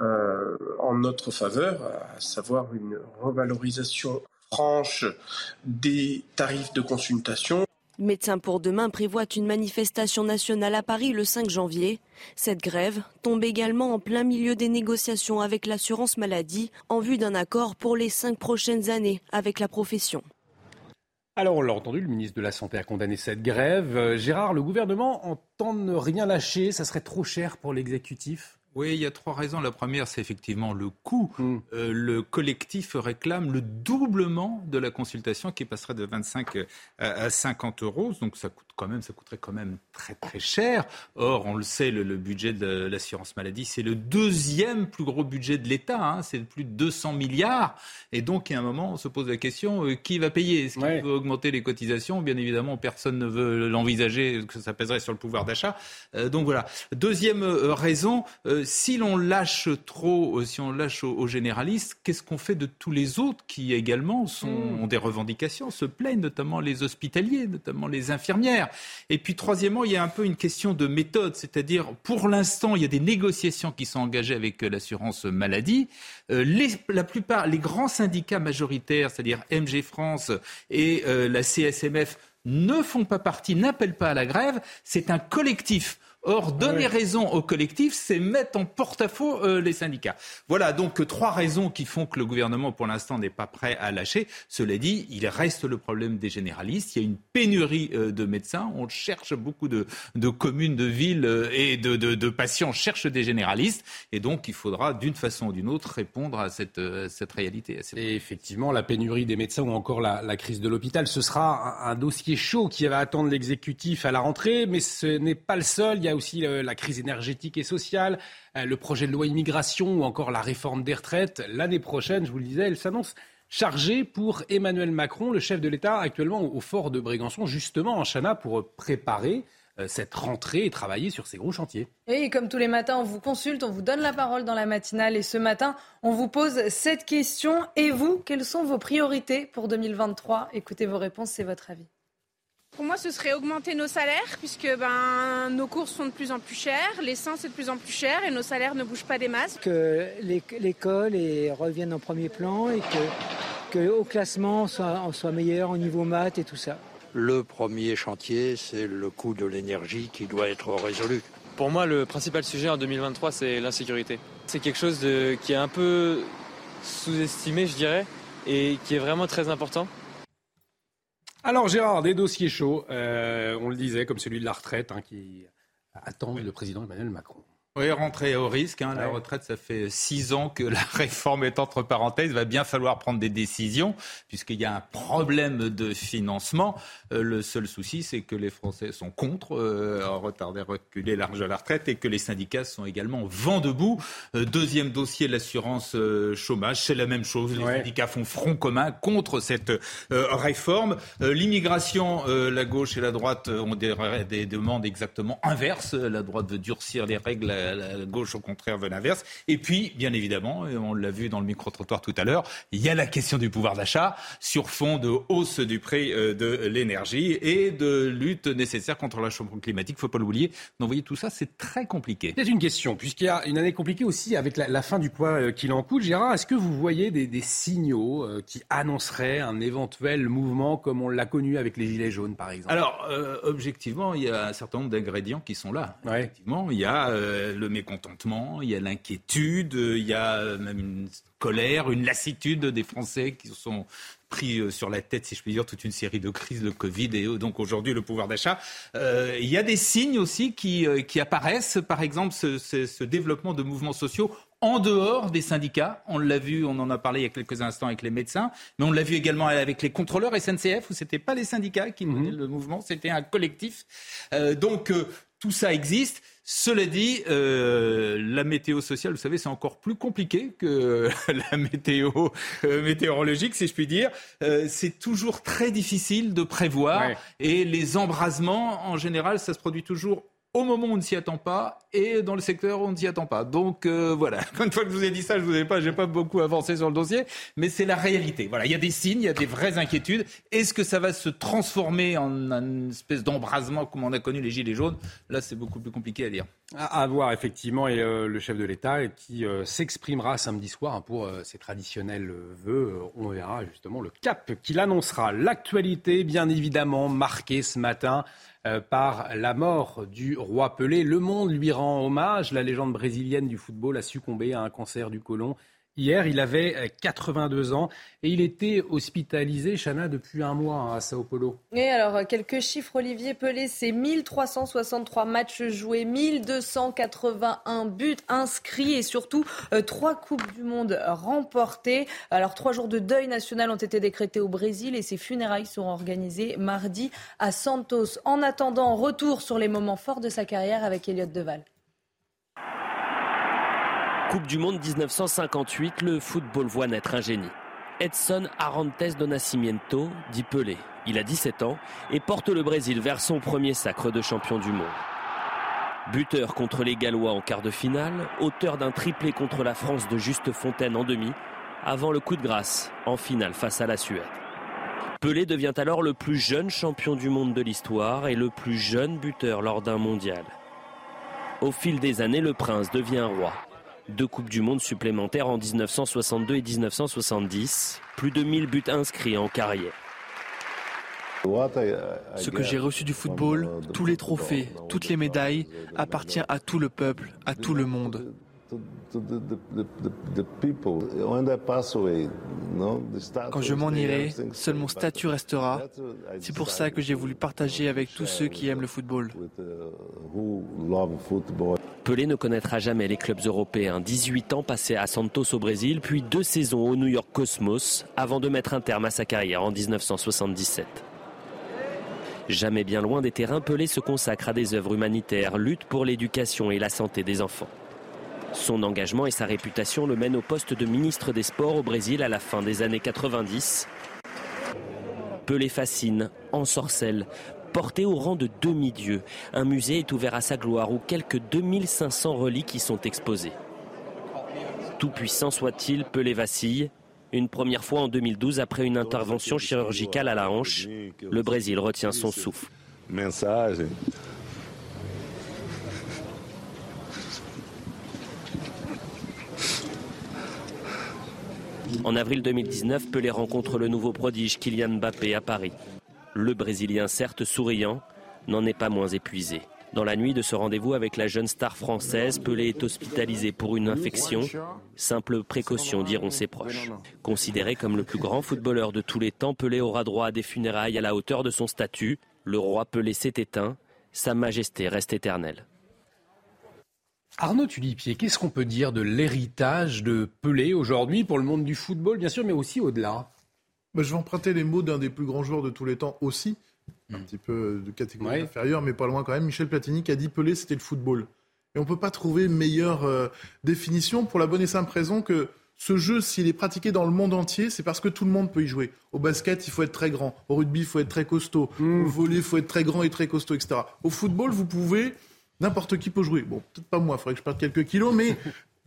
euh, en notre faveur, à savoir une revalorisation franche des tarifs de consultation. Médecins pour demain prévoit une manifestation nationale à Paris le 5 janvier. Cette grève tombe également en plein milieu des négociations avec l'assurance maladie en vue d'un accord pour les cinq prochaines années avec la profession. Alors, on l'a entendu, le ministre de la Santé a condamné cette grève. Euh, Gérard, le gouvernement entend ne rien lâcher. Ça serait trop cher pour l'exécutif oui, il y a trois raisons. La première, c'est effectivement le coût. Hmm. Euh, le collectif réclame le doublement de la consultation qui passerait de 25 à 50 euros. Donc ça coûte quand même, ça coûterait quand même très très cher. Or, on le sait, le, budget de l'assurance maladie, c'est le deuxième plus gros budget de l'État. Hein. c'est plus de 200 milliards. Et donc, il y a un moment, on se pose la question euh, qui va payer? Est-ce qu'il veut augmenter les cotisations? Bien évidemment, personne ne veut l'envisager, que ça pèserait sur le pouvoir d'achat. Euh, donc voilà. Deuxième raison si l'on lâche trop, euh, si on lâche aux, généralistes, qu'est-ce qu'on fait de tous les autres qui également sont, hmm. ont des revendications, se plaignent, notamment les hospitaliers, notamment les infirmières? Et puis troisièmement, il y a un peu une question de méthode, c'est-à-dire pour l'instant, il y a des négociations qui sont engagées avec euh, l'assurance maladie. Euh, la plupart, les grands syndicats majoritaires, c'est-à-dire MG France et la CSMF, ne font pas partie, n'appellent pas à la grève. C'est un collectif Or, donner raison au collectif, c'est mettre en porte-à-faux euh, les syndicats. Voilà donc euh, trois raisons qui font que le gouvernement, pour l'instant, n'est pas prêt à lâcher. Cela dit, il reste le problème des généralistes. Il y a une pénurie euh, de médecins. On cherche beaucoup de, communes, de villes et de, patients cherchent des généralistes. Et donc, il faudra, d'une façon ou d'une autre, répondre à cette, réalité. Et effectivement, la pénurie des médecins ou encore la, crise de l'hôpital, ce sera un, un, dossier chaud qui va attendre l'exécutif à la rentrée. Mais ce n'est pas le seul. Il y a aussi euh, la crise énergétique et sociale, euh, le projet de loi immigration ou encore la réforme des retraites. L'année prochaine, je vous le disais, elle s'annonce chargée pour Emmanuel Macron, le chef de l'État actuellement au fort de Brégançon, justement en Chana, pour préparer euh, cette rentrée et travailler sur ces gros chantiers. Et comme tous les matins, on vous consulte, on vous donne la parole dans la matinale et ce matin, on vous pose cette question. Et vous, quelles sont vos priorités pour 2023 Écoutez vos réponses, c'est votre avis. Pour moi, ce serait augmenter nos salaires, puisque ben, nos courses sont de plus en plus chères, l'essence est de plus en plus cher et nos salaires ne bougent pas des masses. Que l'école revienne en premier plan et que, que au classement, on soit, on soit meilleur au niveau maths et tout ça. Le premier chantier, c'est le coût de l'énergie qui doit être résolu. Pour moi, le principal sujet en 2023, c'est l'insécurité. C'est quelque chose de, qui est un peu sous-estimé, je dirais, et qui est vraiment très important. Alors Gérard, des dossiers chauds, euh, on le disait, comme celui de la retraite, hein, qui attend le président Emmanuel Macron. Oui, rentrer au risque. Hein. La retraite, ça fait six ans que la réforme est entre parenthèses. Il va bien falloir prendre des décisions puisqu'il y a un problème de financement. Euh, le seul souci, c'est que les Français sont contre euh, retarder, reculer l'âge de la retraite et que les syndicats sont également vent debout. Euh, deuxième dossier, l'assurance chômage, c'est la même chose. Les syndicats font front commun contre cette réforme. L'immigration, la gauche et la droite ont des, des demandes exactement inverses. La droite veut durcir les règles la, gauche, au contraire, veut l'inverse. Et puis, bien évidemment, on l'a vu dans le micro-trottoir tout à l'heure, il y a la question du pouvoir d'achat sur fond de hausse du prix euh, de l'énergie et de lutte nécessaire contre le changement climatique. Il ne faut pas l'oublier. Donc, vous voyez, tout ça, c'est très compliqué. C'est une question, puisqu'il y a une année compliquée aussi avec la, fin du poids euh, qu'il en coûte. Gérard, est-ce que vous voyez des, signaux euh, qui annonceraient un éventuel mouvement comme on l'a connu avec les Gilets jaunes, par exemple? Alors, objectivement, il y a un certain nombre d'ingrédients qui sont là. Effectivement, il y a le mécontentement, il y a l'inquiétude, il y a même une colère, une lassitude des Français qui sont pris euh, sur la tête, si je puis dire, toute une série de crises, le Covid et euh, donc aujourd'hui le pouvoir d'achat. Euh, il y a des signes aussi qui, qui apparaissent, par exemple ce, ce, développement de mouvements sociaux en dehors des syndicats. On l'a vu, on en a parlé il y a quelques instants avec les médecins, mais on l'a vu également avec les contrôleurs SNCF, où ce n'était pas les syndicats qui menaient mhm. le mouvement, c'était un collectif. donc tout ça existe. Cela dit, euh, la météo sociale, vous savez, c'est encore plus compliqué que la météo euh, météorologique, si je puis dire. Euh, c'est toujours très difficile de prévoir et les embrasements, en général, ça se produit toujours au moment où on ne s'y attend pas et dans le secteur où on ne s'y attend pas. Donc euh, voilà, une fois que je vous ai dit ça, je vous ai pas, pas beaucoup avancé sur le dossier, mais c'est la réalité. Voilà, il y a des signes, il y a des vraies inquiétudes. Est-ce que ça va se transformer en une espèce d'embrasement comme on a connu les gilets jaunes? Là, c'est beaucoup plus compliqué à dire. À, voir effectivement et euh, le chef de l'État qui euh, s'exprimera samedi soir hein, pour ses traditionnels vœux. on verra justement le cap qu'il annoncera. L'actualité, bien évidemment, marquée ce matin par la mort du roi Pelé. Le monde lui rend hommage. La légende brésilienne du football a succombé à un cancer du côlon Hier, il avait 82 euh, ans et il était hospitalisé, Chana, depuis un mois hein, à Sao Paulo. Et alors, euh, quelques chiffres, Olivier Pelé, c'est 1363 matchs joués, 1281 buts inscrits et surtout euh, trois Coupes du Monde remportées. Alors, trois jours de deuil national ont été décrétés au Brésil et ses funérailles seront organisées mardi à Santos. En attendant, retour sur les moments forts de sa carrière avec Elliott Deval. Coupe du Monde 1958, le football voit naître un génie. Edson Arantes do Nascimento, dit Pelé. Il a 17 ans et porte le Brésil vers son premier sacre de champion du monde. Buteur contre les Gallois en quart de finale, auteur d'un triplé contre la France de Juste Fontaine en demi, avant le coup de grâce en finale face à la Suède. Pelé devient alors le plus jeune champion du monde de l'histoire et le plus jeune buteur lors d'un mondial. Au fil des années, le prince devient roi deux Coupes du Monde supplémentaires en 1962 et 1970. Plus de 1000 buts inscrits en carrière. Ce que j'ai reçu du football, tous les trophées, toutes les médailles, appartient à tout le peuple, à tout le monde. Quand je m'en irai, seul mon statut restera. C'est pour ça que j'ai voulu partager avec tous ceux qui aiment le football. Pelé ne connaîtra jamais les clubs européens. 18 ans passés à Santos au Brésil, puis deux saisons au New York Cosmos, avant de mettre un terme à sa carrière en 1977. Jamais bien loin des terrains, Pelé se consacre à des œuvres humanitaires, lutte pour l'éducation et la santé des enfants. Son engagement et sa réputation le mènent au poste de ministre des Sports au Brésil à la fin des années 90. Pelé fascine, ensorcelle, porté au rang de demi-dieu. Un musée est ouvert à sa gloire où quelques 2500 reliques y sont exposées. Tout puissant soit-il, Pelé vacille. Une première fois en 2012 après une intervention chirurgicale à la hanche. Le Brésil retient son souffle. En avril 2019, Pelé rencontre le nouveau prodige Kylian Mbappé à Paris. Le Brésilien, certes souriant, n'en est pas moins épuisé. Dans la nuit de ce rendez-vous avec la jeune star française, Pelé est hospitalisé pour une infection. Simple précaution, diront ses proches. Considéré comme le plus grand footballeur de tous les temps, Pelé aura droit à des funérailles à la hauteur de son statut. Le roi Pelé s'est éteint. Sa majesté reste éternelle. Arnaud Tulipier, qu'est-ce qu'on peut dire de l'héritage de Pelé aujourd'hui pour le monde du football, bien sûr, mais aussi au-delà? Bah, Je vais emprunter les mots d'un des plus grands joueurs de tous les temps aussi, un petit peu de catégorie inférieure, mais pas loin quand même, Michel Platini, qui a dit Pelé, c'était le football. Et on ne peut pas trouver meilleure euh, définition pour la bonne et simple raison que ce jeu, s'il est pratiqué dans le monde entier, c'est parce que tout le monde peut y jouer. Au basket, il faut être très grand. Au rugby, il faut être très costaud. Mmh. Au volley, il faut être très grand et très costaud, etc. Au football, vous pouvez N'importe qui peut jouer. Bon, peut-être pas moi, il faudrait que je perde quelques kilos, mais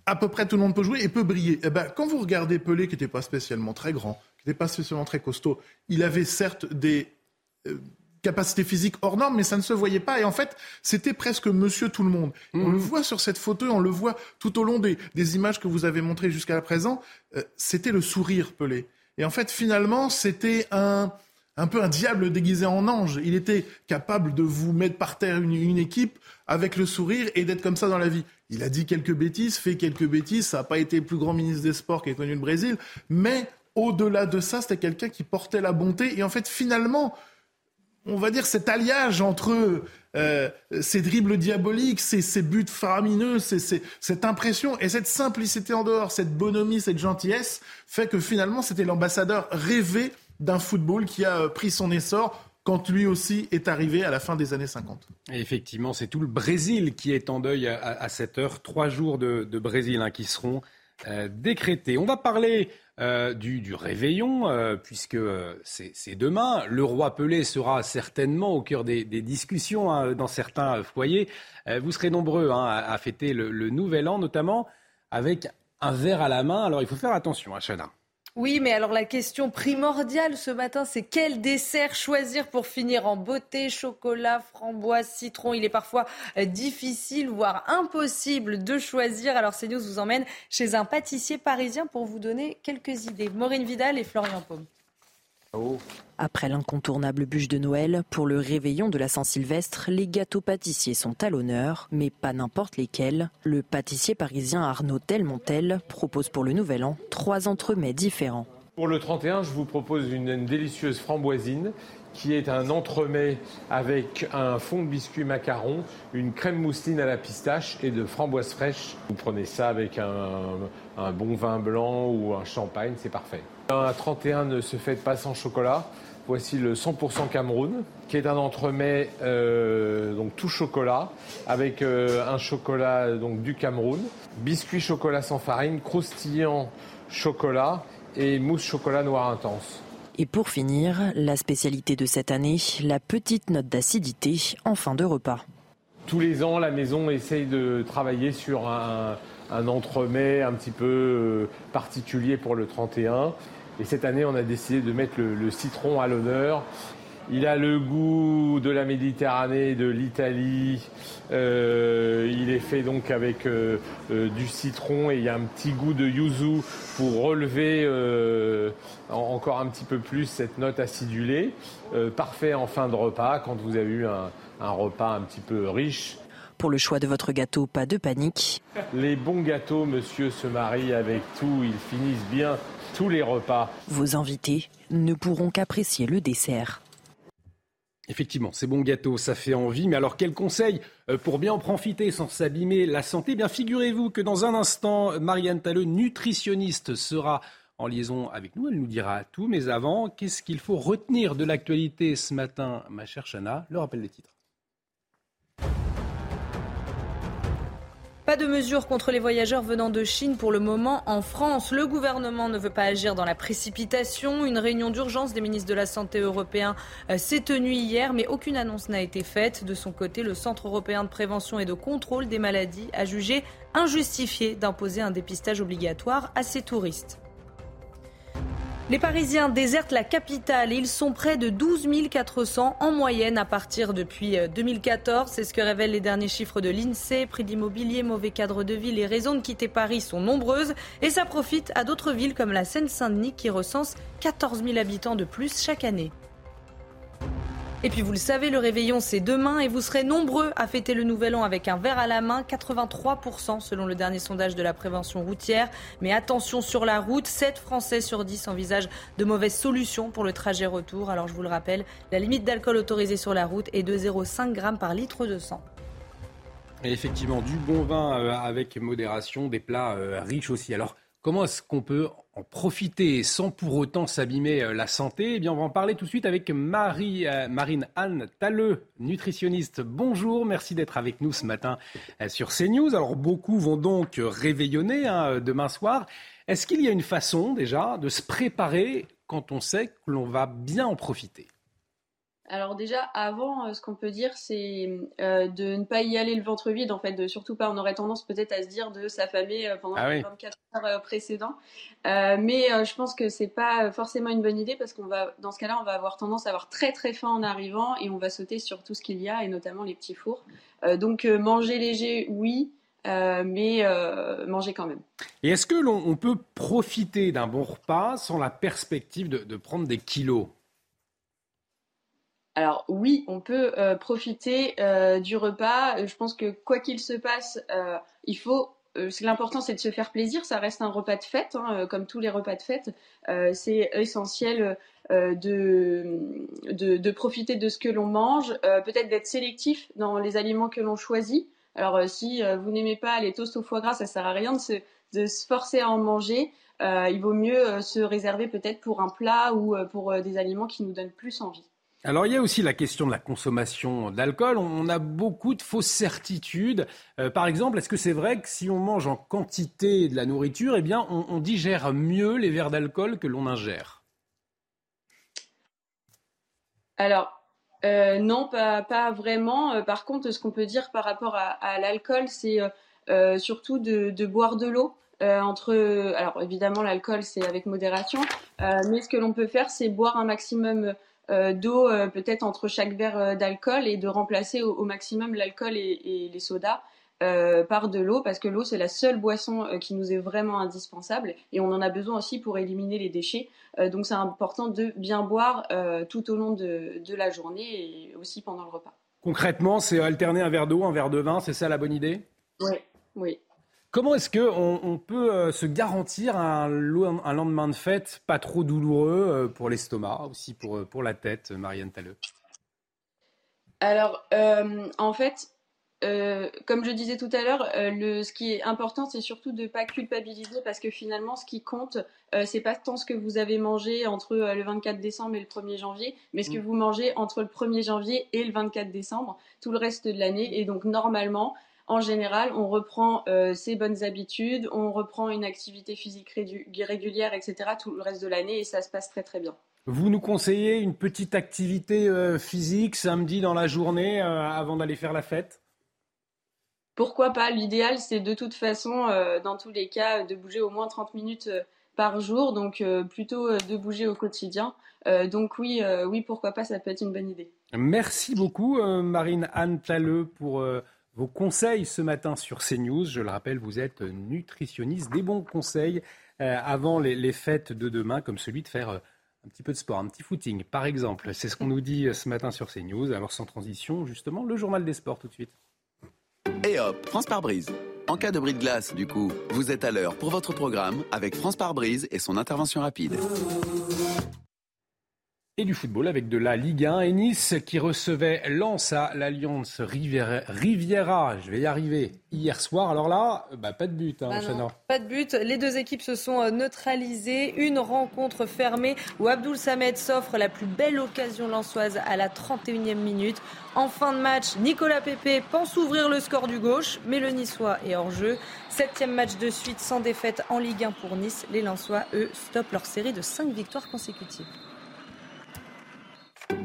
à peu près tout le monde peut jouer et peut briller. Eh ben, quand vous regardez Pelé, qui n'était pas spécialement très grand, qui n'était pas spécialement très costaud, il avait certes des euh, capacités physiques hors normes, mais ça ne se voyait pas. Et en fait, c'était presque monsieur tout le monde. On mhm. le voit sur cette photo, on le voit tout au long des, images que vous avez montrées jusqu'à présent. Euh, c'était le sourire Pelé. Et en fait, finalement, c'était un, un peu un diable déguisé en ange. Il était capable de vous mettre par terre une, équipe avec le sourire et d'être comme ça dans la vie. Il a dit quelques bêtises, fait quelques bêtises, ça n'a pas été le plus grand ministre des Sports qui ait connu le Brésil, mais au-delà de ça, c'était quelqu'un qui portait la bonté. Et en fait, finalement, on va dire cet alliage entre euh, ces dribbles diaboliques, ces, buts faramineux, cette impression et cette simplicité en dehors, cette bonhomie, cette gentillesse, fait que finalement, c'était l'ambassadeur rêvé d'un football qui a euh, pris son essor quand lui aussi est arrivé à la fin des années 50. effectivement, c'est tout le Brésil qui est en deuil à, cette heure. Trois jours de, Brésil hein, qui seront euh, décrétés. On va parler euh, du, réveillon, puisque c'est demain. Le roi Pelé sera certainement au cœur des, discussions hein, dans certains foyers. vous serez nombreux hein, à, fêter le, nouvel an, notamment avec un verre à la main. Alors il faut faire attention, à Chana. Oui, mais alors la question primordiale ce matin, c'est quel dessert choisir pour finir en beauté Chocolat, framboise, citron? Il est parfois euh, difficile, voire impossible de choisir. Alors CNews vous emmène chez un pâtissier parisien pour vous donner quelques idées. Maureen Vidal et Florian Paume. Après l'incontournable bûche de Noël, pour le réveillon de la Saint-Sylvestre, les gâteaux pâtissiers sont à l'honneur, mais pas n'importe lesquels. Le pâtissier parisien Arnaud Telmontel propose pour le Nouvel An trois entremets différents. Pour le 31, je vous propose une, délicieuse framboisine qui est un entremets avec un fond de biscuit macaron, une crème mousseline à la pistache et de framboise fraîche. Vous prenez ça avec un bon vin blanc ou un champagne, c'est parfait. Un 31 ne se fait pas sans chocolat. Voici le 100% Cameroun, qui est un entremets euh, donc tout chocolat, avec euh, un chocolat donc du Cameroun, biscuit chocolat sans farine, croustillant chocolat et mousse chocolat noir intense. Et pour finir, la spécialité de cette année, la petite note d'acidité en fin de repas. Tous les ans, la maison essaye de travailler sur un, un entremets un petit peu euh, particulier pour le 31. Et cette année, on a décidé de mettre le, citron à l'honneur. Il a le goût de la Méditerranée, de l'Italie. Euh, il est fait donc avec euh, du citron et il y a un petit goût de yuzu pour relever encore un petit peu plus cette note acidulée. parfait en fin de repas quand vous avez eu un repas un petit peu riche. Pour le choix de votre gâteau, pas de panique. Les bons gâteaux, monsieur, se marient avec tout. Ils finissent bien tous les repas. Vos invités ne pourront qu'apprécier le dessert. Effectivement, ces bons gâteaux, ça fait envie. Mais alors, quel conseil euh, pour bien en profiter sans s'abîmer la santé? Eh Bien, figurez-vous que dans un instant, Marianne Talleux, nutritionniste, sera en liaison avec nous. Elle nous dira tout. Mais avant, qu'est-ce qu'il faut retenir de l'actualité ce matin, ma chère Chana? Le rappel des titres. Pas de mesures contre les voyageurs venant de Chine pour le moment en France. Le gouvernement ne veut pas agir dans la précipitation. Une réunion d'urgence des ministres de la Santé européens euh, s'est tenue hier, mais aucune annonce n'a été faite. De son côté, le Centre européen de prévention et de contrôle des maladies a jugé injustifié d'imposer un dépistage obligatoire à ses touristes. Les Parisiens désertent la capitale et ils sont près de 12 400 en moyenne à partir depuis 2014. Euh, C'est ce que révèlent les derniers chiffres de l'INSEE. Prix d'immobilier, mauvais cadre de vie, les raisons de quitter Paris sont nombreuses et ça profite à d'autres villes comme la Seine-Saint-Denis qui recense 14 000 habitants de plus chaque année. Et puis vous le savez, le réveillon c'est demain et vous serez nombreux à fêter le nouvel an avec un verre à la main, 83% selon le dernier sondage de la prévention routière. Mais attention sur la route, 7 Français sur 10 envisagent de mauvaises solutions pour le trajet retour. Alors je vous le rappelle, la limite d'alcool autorisée sur la route est de 0,5 g par litre de sang. Et effectivement, du bon vin euh, avec modération, des plats euh, riches aussi. Alors Comment est-ce qu'on peut profiter sans pour autant s'abîmer euh, la santé Eh bien, on va en parler tout de suite avec Marie, euh, Marine Anne Talleux, nutritionniste. Bonjour, merci d'être avec nous ce matin euh, sur CNews. Alors, beaucoup vont donc réveillonner hein, demain soir. Est-ce qu'il y a une façon déjà de se préparer quand on sait que l'on va bien en profiter? Alors déjà, avant, euh, ce qu'on peut dire, c'est euh, de ne pas y aller le ventre vide, en fait, de surtout pas. On aurait tendance peut-être à se dire de s'affamer euh, pendant ah les 24 heures précédentes, mais je pense que c'est pas forcément une bonne idée parce qu'on va, dans ce cas-là, on va avoir tendance à avoir très très faim en arrivant et on va sauter sur tout ce qu'il y a et notamment les petits fours. donc manger léger, oui. mais manger quand même. Et est-ce que l'on peut profiter d'un bon repas sans la perspective de prendre des kilos? Alors oui, on peut euh, profiter euh, du repas. Je pense que quoi qu'il se passe, euh, il faut. L'important, c'est de se faire plaisir. Ça reste un repas de fête, hein, comme tous les repas de fête. c'est essentiel de, profiter de ce que l'on mange, peut-être d'être sélectif dans les aliments que l'on choisit. Alors si vous n'aimez pas les toasts au foie gras, ça sert à rien de se, de se forcer à en manger. il vaut mieux se réserver peut-être pour un plat ou pour des aliments qui nous donnent plus envie. Alors il y a aussi la question de la consommation d'alcool. On a beaucoup de fausses certitudes. Euh, par exemple, est-ce que c'est vrai que si on mange en quantité de la nourriture, eh bien, on, digère mieux les verres d'alcool que l'on ingère? Alors euh, non, pas, vraiment. Euh, par contre, ce qu'on peut dire par rapport à, l'alcool, c'est surtout de, boire de l'eau. entre, alors évidemment, l'alcool c'est avec modération, mais ce que l'on peut faire, c'est boire un maximum d'eau euh, peut-être entre chaque verre euh, d'alcool et de remplacer au, maximum l'alcool et, les sodas par de l'eau parce que l'eau c'est la seule boisson qui nous est vraiment indispensable et on en a besoin aussi pour éliminer les déchets. donc c'est important de bien boire tout au long de, de, la journée et aussi pendant le repas. Concrètement, c'est alterner un verre d'eau, un verre de vin, c'est ça la bonne idée? Oui, oui. Comment est-ce qu'on on peut euh, se garantir un, lendemain de fête pas trop douloureux euh, pour l'estomac, aussi pour, euh, pour la tête, Marianne Talleux? Alors, en fait, comme je disais tout à l'heure, ce qui est important, c'est surtout de ne pas culpabiliser parce que finalement, ce qui compte, c'est pas tant ce que vous avez mangé entre le 24 décembre et le 1er janvier, mais ce que mm. vous mangez entre le 1er janvier et le 24 décembre, tout le reste de l'année. Et donc, normalement, en général, on reprend euh, ses bonnes habitudes, on reprend une activité physique régulière, etc. tout le reste de l'année et ça se passe très très bien. Vous nous conseillez une petite activité euh, physique samedi dans la journée euh, avant d'aller faire la fête? Pourquoi pas? L'idéal, c'est de toute façon, dans tous les cas, de bouger au moins 30 minutes par jour, donc plutôt de bouger au quotidien. donc oui, oui, pourquoi pas, ça peut être une bonne idée. Merci beaucoup, Marine Anne Talleux, pour vos conseils ce matin sur CNews. Je le rappelle, vous êtes nutritionniste. Des bons conseils euh, avant les, fêtes de demain, comme celui de faire euh, un petit peu de sport, un petit footing, par exemple. C'est ce qu'on nous dit euh, ce matin sur CNews. Alors sans transition, justement, le journal des sports tout de suite. Et hop, France par brise. En cas de bris de glace, du coup, vous êtes à l'heure pour votre programme avec France par brise et son intervention rapide et du football avec de la Ligue 1 et Nice qui recevait Lens à l'Alliance Riviera, je vais y arriver, hier soir. Alors là, bah, pas de but, hein, bah Pas de but. Les deux équipes se sont euh, neutralisées. Une rencontre fermée où Abdoul Samed s'offre la plus belle occasion lensoise à la 31e minute. En fin de match, Nicolas Pepe pense ouvrir le score du gauche, mais le Niçois est hors jeu. Septième match de suite sans défaite en Ligue 1 pour Nice. Les Lensois, eux, stoppent leur série de 5 victoires consécutives.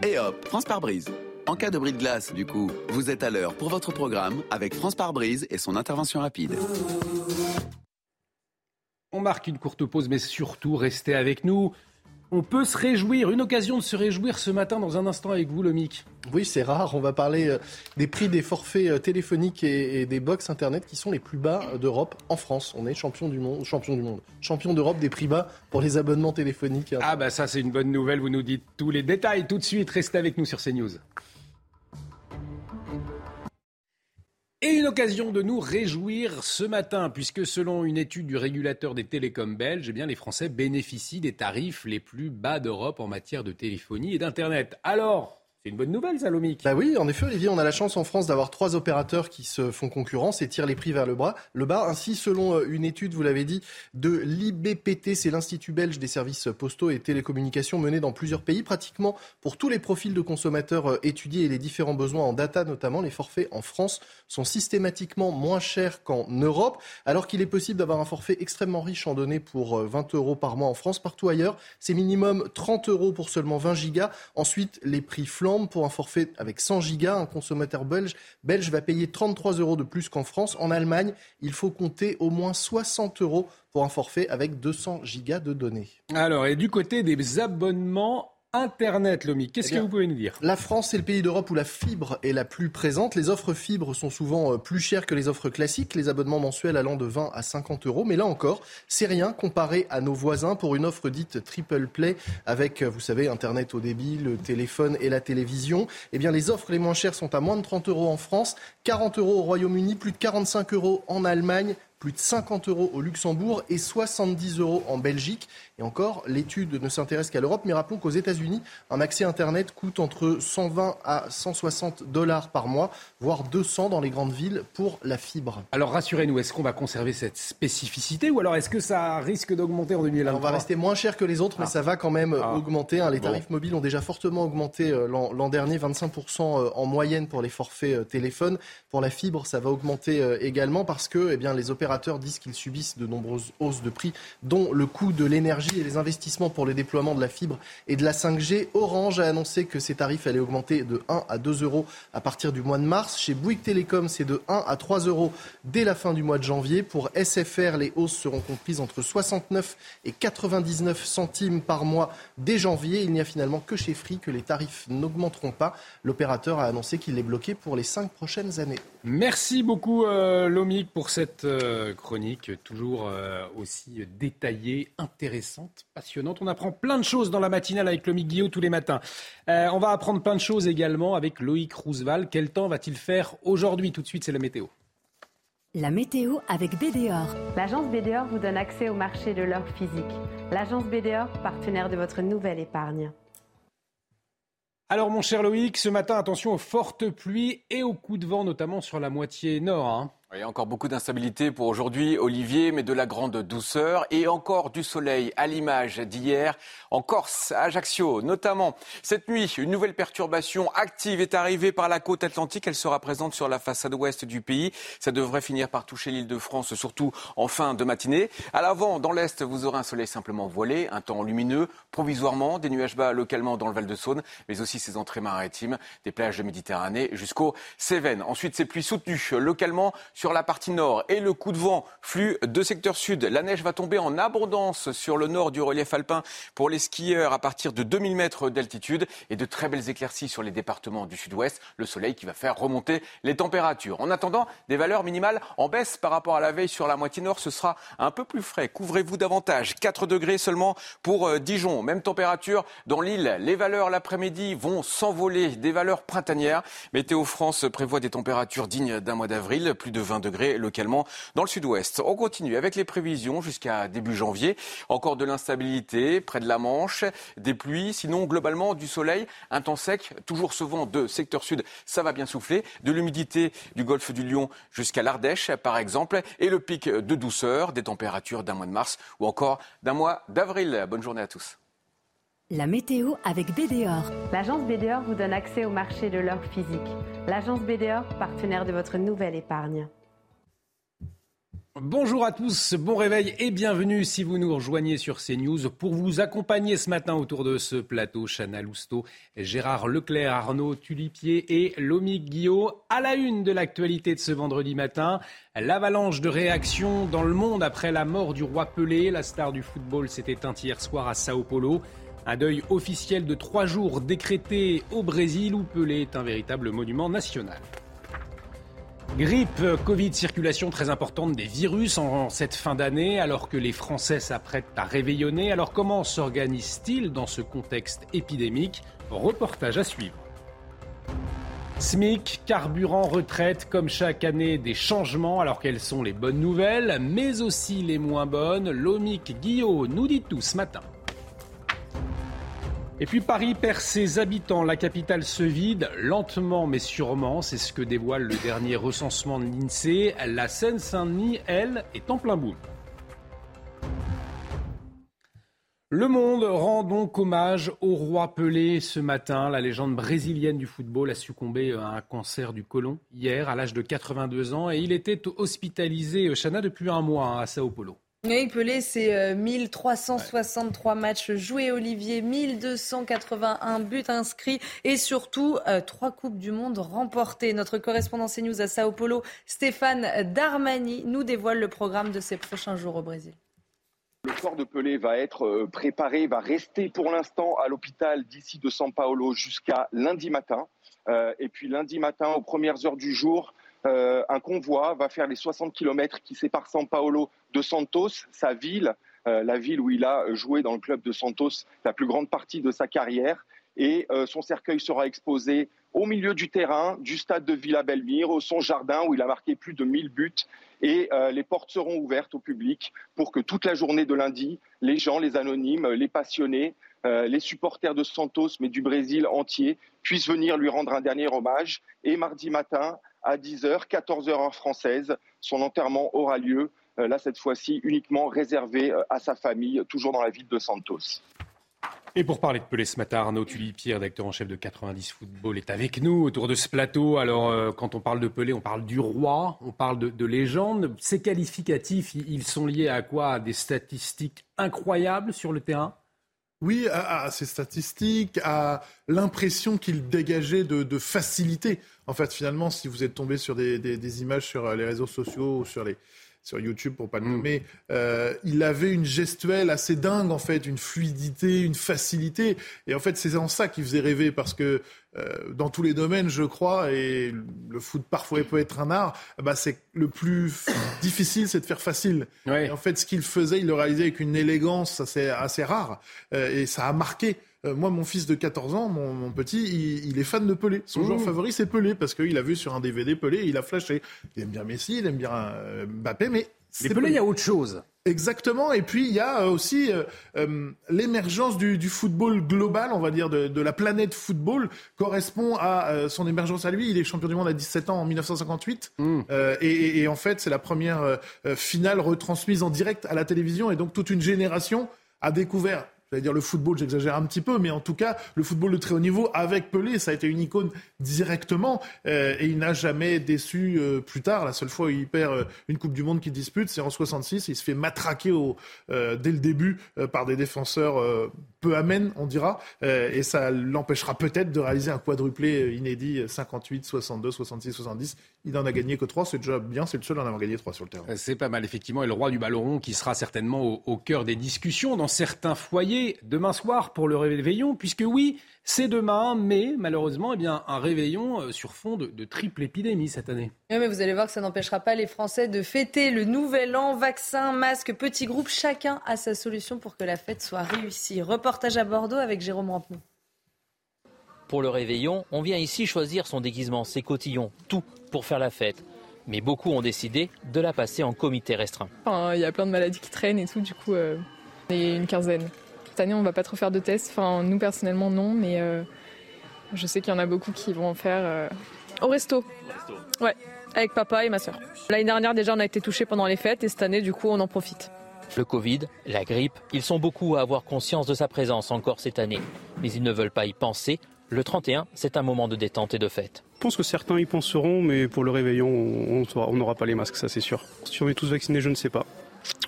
Et hop, France par brise. En cas de bris de glace, du coup, vous êtes à l'heure pour votre programme avec France par brise et son intervention rapide. On marque une courte pause, mais surtout restez avec nous. On peut se réjouir, une occasion de se réjouir ce matin dans un instant avec vous, Lomic. Oui, c'est rare. On va parler euh, des prix des forfaits euh, téléphoniques et, des box Internet qui sont les plus bas d'Europe en France. On est champion du monde, champion du monde, champion d'Europe des prix bas pour les abonnements téléphoniques. Ah bah ça c'est une bonne nouvelle, vous nous dites tous les détails tout de suite. Restez avec nous sur CNews. Et une occasion de nous réjouir ce matin, puisque selon une étude du régulateur des télécoms belges, eh les Français bénéficient des tarifs les plus bas d'Europe en matière de téléphonie et d'Internet. Alors, c'est une bonne nouvelle, Salomik. Bah oui, en effet, Olivier, on a la chance en France d'avoir trois opérateurs qui se font concurrence et tirent les prix vers le bas. Le bas, ainsi, selon euh, une étude, vous l'avez dit, de l'IBPT, c'est l'Institut belge des services postaux et télécommunications menée dans plusieurs pays, pratiquement pour tous les profils de consommateurs euh, étudiés et les différents besoins en data, notamment les forfaits en France sont systématiquement moins chers qu'en Europe, alors qu'il est possible d'avoir un forfait extrêmement riche en données pour 20 euh, euros par mois en France. Partout ailleurs, c'est minimum 30 euros pour seulement 20 gigas. Ensuite, les prix flambent pour un forfait avec 100 gigas. Un consommateur belge, belge va payer 33 euros de plus qu'en France. En Allemagne, il faut compter au moins 60 euros pour un forfait avec 200 gigas de données. Alors, et du côté des abonnements Internet, Lomi. Qu'est-ce eh que vous pouvez nous dire? La France est le pays d'Europe où la fibre est la plus présente. Les offres fibres sont souvent euh, plus chères que les offres classiques, les abonnements mensuels allant de 20 à 50 euros. Mais là encore, c'est rien comparé à nos voisins pour une offre dite triple play avec, euh, vous savez, Internet au débit, le téléphone et la télévision. Eh bien, les offres les moins chères sont à moins de 30 euros en France, 40 euros au Royaume-Uni, plus de 45 euros en Allemagne, plus de 50 euros au Luxembourg et 70 euros en Belgique. Et encore, l'étude ne s'intéresse qu'à l'Europe, mais rappelons qu'aux États-Unis, un accès Internet coûte entre 120 à 160 dollars par mois, voire 200 dans les grandes villes pour la fibre. Alors rassurez-nous, est-ce qu'on va conserver cette spécificité ou alors est-ce que ça risque d'augmenter en 2023 On va rester moins cher que les autres, mais ah. ça va quand même ah. augmenter. Hein. Les tarifs mobiles ont déjà fortement augmenté euh, l'an dernier, 25% euh, en moyenne pour les forfaits euh, téléphones. Pour la fibre, ça va augmenter également parce que eh bien, les opérateurs disent qu'ils subissent de nombreuses hausses de prix, dont le coût de l'énergie et les investissements pour le déploiement de la fibre et de la 5G. Orange a annoncé que ses tarifs allaient augmenter de 1 à 2 euros à partir du mois de mars. Chez Bouygues Télécom, c'est de 1 à 3 euros dès la fin du mois de janvier. Pour SFR, les hausses seront comprises entre 69 et 99 centimes par mois dès janvier. Il n'y a finalement que chez Free que les tarifs n'augmenteront pas. L'opérateur a annoncé qu'il est bloqué pour les 5 prochaines années. Merci beaucoup, euh, pour cette euh, chronique toujours euh, aussi détaillée, intéressante passionnante. On apprend plein de choses dans la matinale avec Lomic Guillaume tous les matins. Euh, on va apprendre plein de choses également avec Loïc Roosevelt. Quel temps va-t-il faire aujourd'hui? Tout de suite, c'est la météo. La météo avec BDOR. L'agence BDOR vous donne accès au marché de l'or physique. L'agence BDOR, partenaire de votre nouvelle épargne. Alors mon cher Loïc, ce matin, attention aux fortes pluies et aux coups de vent, notamment sur la moitié nord. Hein. Il y a encore beaucoup d'instabilité pour aujourd'hui, Olivier, mais de la grande douceur et encore du soleil à l'image d'hier en Corse, à Ajaccio notamment. Cette nuit, une nouvelle perturbation active est arrivée par la côte atlantique. Elle sera présente sur la façade ouest du pays. Ça devrait finir par toucher l'île de France, surtout en fin de matinée. À l'avant, dans l'est, vous aurez un soleil simplement voilé, un temps lumineux, provisoirement, des nuages bas localement dans le Val-de-Saône, mais aussi ses entrées maritimes, des plages de Méditerranée jusqu'au Cévennes. Ensuite, ces pluies soutenues localement sur la partie nord et le coup de vent flux de secteur sud. La neige va tomber en abondance sur le nord du relief alpin pour les skieurs à partir de 2000 mètres d'altitude et de très belles éclaircies sur les départements du sud-ouest. Le soleil qui va faire remonter les températures. En attendant, des valeurs minimales en baisse par rapport à la veille sur la moitié nord. Ce sera un peu plus frais. Couvrez-vous davantage. 4 degrés seulement pour euh, Dijon. Même température dans l'île. Les valeurs l'après-midi vont s'envoler. Des valeurs printanières. Météo France prévoit des températures dignes d'un mois d'avril. Plus de 20 degrés localement dans le sud-ouest. On continue avec les prévisions jusqu'à début janvier. Encore de l'instabilité près de la Manche, des pluies, sinon globalement du soleil, un temps sec, toujours ce vent de secteur sud, ça va bien souffler, de l'humidité du golfe du Lion jusqu'à l'Ardèche par exemple, et le pic de douceur des températures d'un mois de mars ou encore d'un mois d'avril. Bonne journée à tous. La météo avec BDOR. L'agence BDOR vous donne accès au marché de l'or physique. L'agence BDOR, partenaire de votre nouvelle épargne. Bonjour à tous, bon réveil et bienvenue si vous nous rejoignez sur CNews pour vous accompagner ce matin autour de ce plateau. Chana Lousteau, Gérard Leclerc, Arnaud Tulipier et Lomi Guillot. À la une de l'actualité de ce vendredi matin, l'avalanche de réactions dans le monde après la mort du roi Pelé. La star du football s'est éteinte hier soir à Sao Paulo. Un deuil officiel de trois jours décrété au Brésil où Pelé est un véritable monument national. Grippe, Covid, circulation très importante des virus en cette fin d'année, alors que les Français s'apprêtent à réveillonner. Alors comment s'organise-t-il dans ce contexte épidémique? Reportage à suivre. SMIC, carburant, retraite, comme chaque année, des changements. Alors quelles sont les bonnes nouvelles, mais aussi les moins bonnes Lomic Guillaume nous dit tout ce matin. Et puis Paris perd ses habitants, la capitale se vide lentement mais sûrement, c'est ce que dévoile le dernier recensement de l'INSEE. La Seine-Saint-Denis, elle, est en plein boom. Le Monde rend donc hommage au roi Pelé ce matin. La légende brésilienne du football a succombé à un cancer du côlon hier à l'âge de 82 ans et il était hospitalisé, Chana, depuis un mois hein, à Sao Paulo. Oui, Pelé, c'est 1363 matchs joués, Olivier, 1281 buts inscrits et surtout euh, trois Coupes du Monde remportées. Notre correspondant CNews à Sao Paulo, Stéphane Darmani, nous dévoile le programme de ces prochains jours au Brésil. Le corps de Pelé va être euh, préparé, va rester pour l'instant à l'hôpital d'ici de São Paulo jusqu'à lundi matin. Euh, et puis lundi matin, aux premières heures du jour, euh, un convoi va faire les 60 km qui séparent São Paulo de Santos, sa ville, euh, la ville où il a joué dans le club de Santos la plus grande partie de sa carrière. Et euh, son cercueil sera exposé au milieu du terrain du stade de Villa Belmire, au son jardin où il a marqué plus de 1000 buts. Et les portes seront ouvertes au public pour que toute la journée de lundi, les gens, les anonymes, les passionnés, les supporters de Santos, mais du Brésil entier, puissent venir lui rendre un dernier hommage. Et mardi matin, à 10h, 14h heure française. Son enterrement aura lieu, euh, là cette fois-ci uniquement réservé euh, à sa famille, toujours dans la ville de Santos. Et pour parler de Pelé ce matin, Arnaud Tully-Pierre, directeur en chef de 90 Football, est avec nous autour de ce plateau. Alors, euh, quand on parle de Pelé, on parle du roi, on parle de, légende. Ces qualificatifs, ils sont liés à quoi? Des statistiques incroyables sur le terrain? Oui, à, ces statistiques, à l'impression qu'il dégageait de, facilité. En fait, finalement, si vous êtes tombé sur des, images sur les réseaux sociaux ou sur les, sur YouTube pour pas le mm. nommer, euh, il avait une gestuelle assez dingue en fait, une fluidité, une facilité. Et en fait, c'est en ça qui faisait rêver parce que euh, dans tous les domaines, je crois, et le foot parfois peut être un art, bah c'est le plus difficile, c'est de faire facile. Et en fait, ce qu'il faisait, il le réalisait avec une élégance assez, assez rare, euh, et ça a marqué. Euh, moi, mon fils de 14 ans, mon, petit, il, est fan de Pelé. Son joueur mmh. favori, c'est Pelé, parce qu'il a vu sur un DVD Pelé, il a flashé. Il aime bien Messi, il aime bien euh, Mbappé, mais... Mais Pelé, il y a autre chose. Exactement. Et puis, il y a euh, aussi l'émergence du, football global, on va dire, de, la planète football, correspond à son émergence à lui. Il est champion du monde à 17 ans en 1958. Mmh. Et, et, en fait, c'est la première finale retransmise en direct à la télévision. Et donc, toute une génération a découvert j'allais dire le football, j'exagère un petit peu, mais en tout cas, le football de très haut niveau avec Pelé, ça a été une icône directement euh, et il n'a jamais déçu euh, plus tard. La seule fois où il perd euh, une Coupe du Monde qu'il dispute, c'est en 66. Il se fait matraquer au, dès le début par des défenseurs peu amènes, on dira, et ça l'empêchera peut-être de réaliser un quadruplé inédit 58, 62, 66, 70. Il n'en a gagné que 3, c'est déjà bien, c'est le seul à en avoir gagné 3 sur le terrain. C'est pas mal, effectivement, et le roi du ballon rond qui sera certainement au, au cœur des discussions dans certains foyers demain soir pour le réveillon, puisque oui, c'est demain, mais malheureusement, eh bien, un réveillon euh, sur fond de, triple épidémie cette année. mais vous allez voir que ça n'empêchera pas les Français de fêter le nouvel an, vaccin, masque, petit groupe, chacun a sa solution pour que la fête soit réussie. Reportage à Bordeaux avec Jérôme Rampenou. Pour le réveillon, on vient ici choisir son déguisement, ses cotillons, tout pour faire la fête. Mais beaucoup ont décidé de la passer en comité restreint. Il y a plein de maladies qui traînent et tout, du coup, euh, il y a une quinzaine. Cette année, on va pas trop faire de tests. Enfin, nous personnellement, non, mais euh, je sais qu'il y en a beaucoup qui vont en faire euh, au resto. Ouais, avec papa et ma soeur. L'année dernière, déjà, on a été touchés pendant les fêtes et cette année, du coup, on en profite. Le Covid, la grippe, ils sont beaucoup à avoir conscience de sa présence encore cette année. Mais ils ne veulent pas y penser. Le 31, c'est un moment de détente et de fête. Je pense que certains y penseront, mais pour le réveillon, on n'aura pas les masques, ça c'est sûr. Si on est tous vaccinés, je ne sais pas.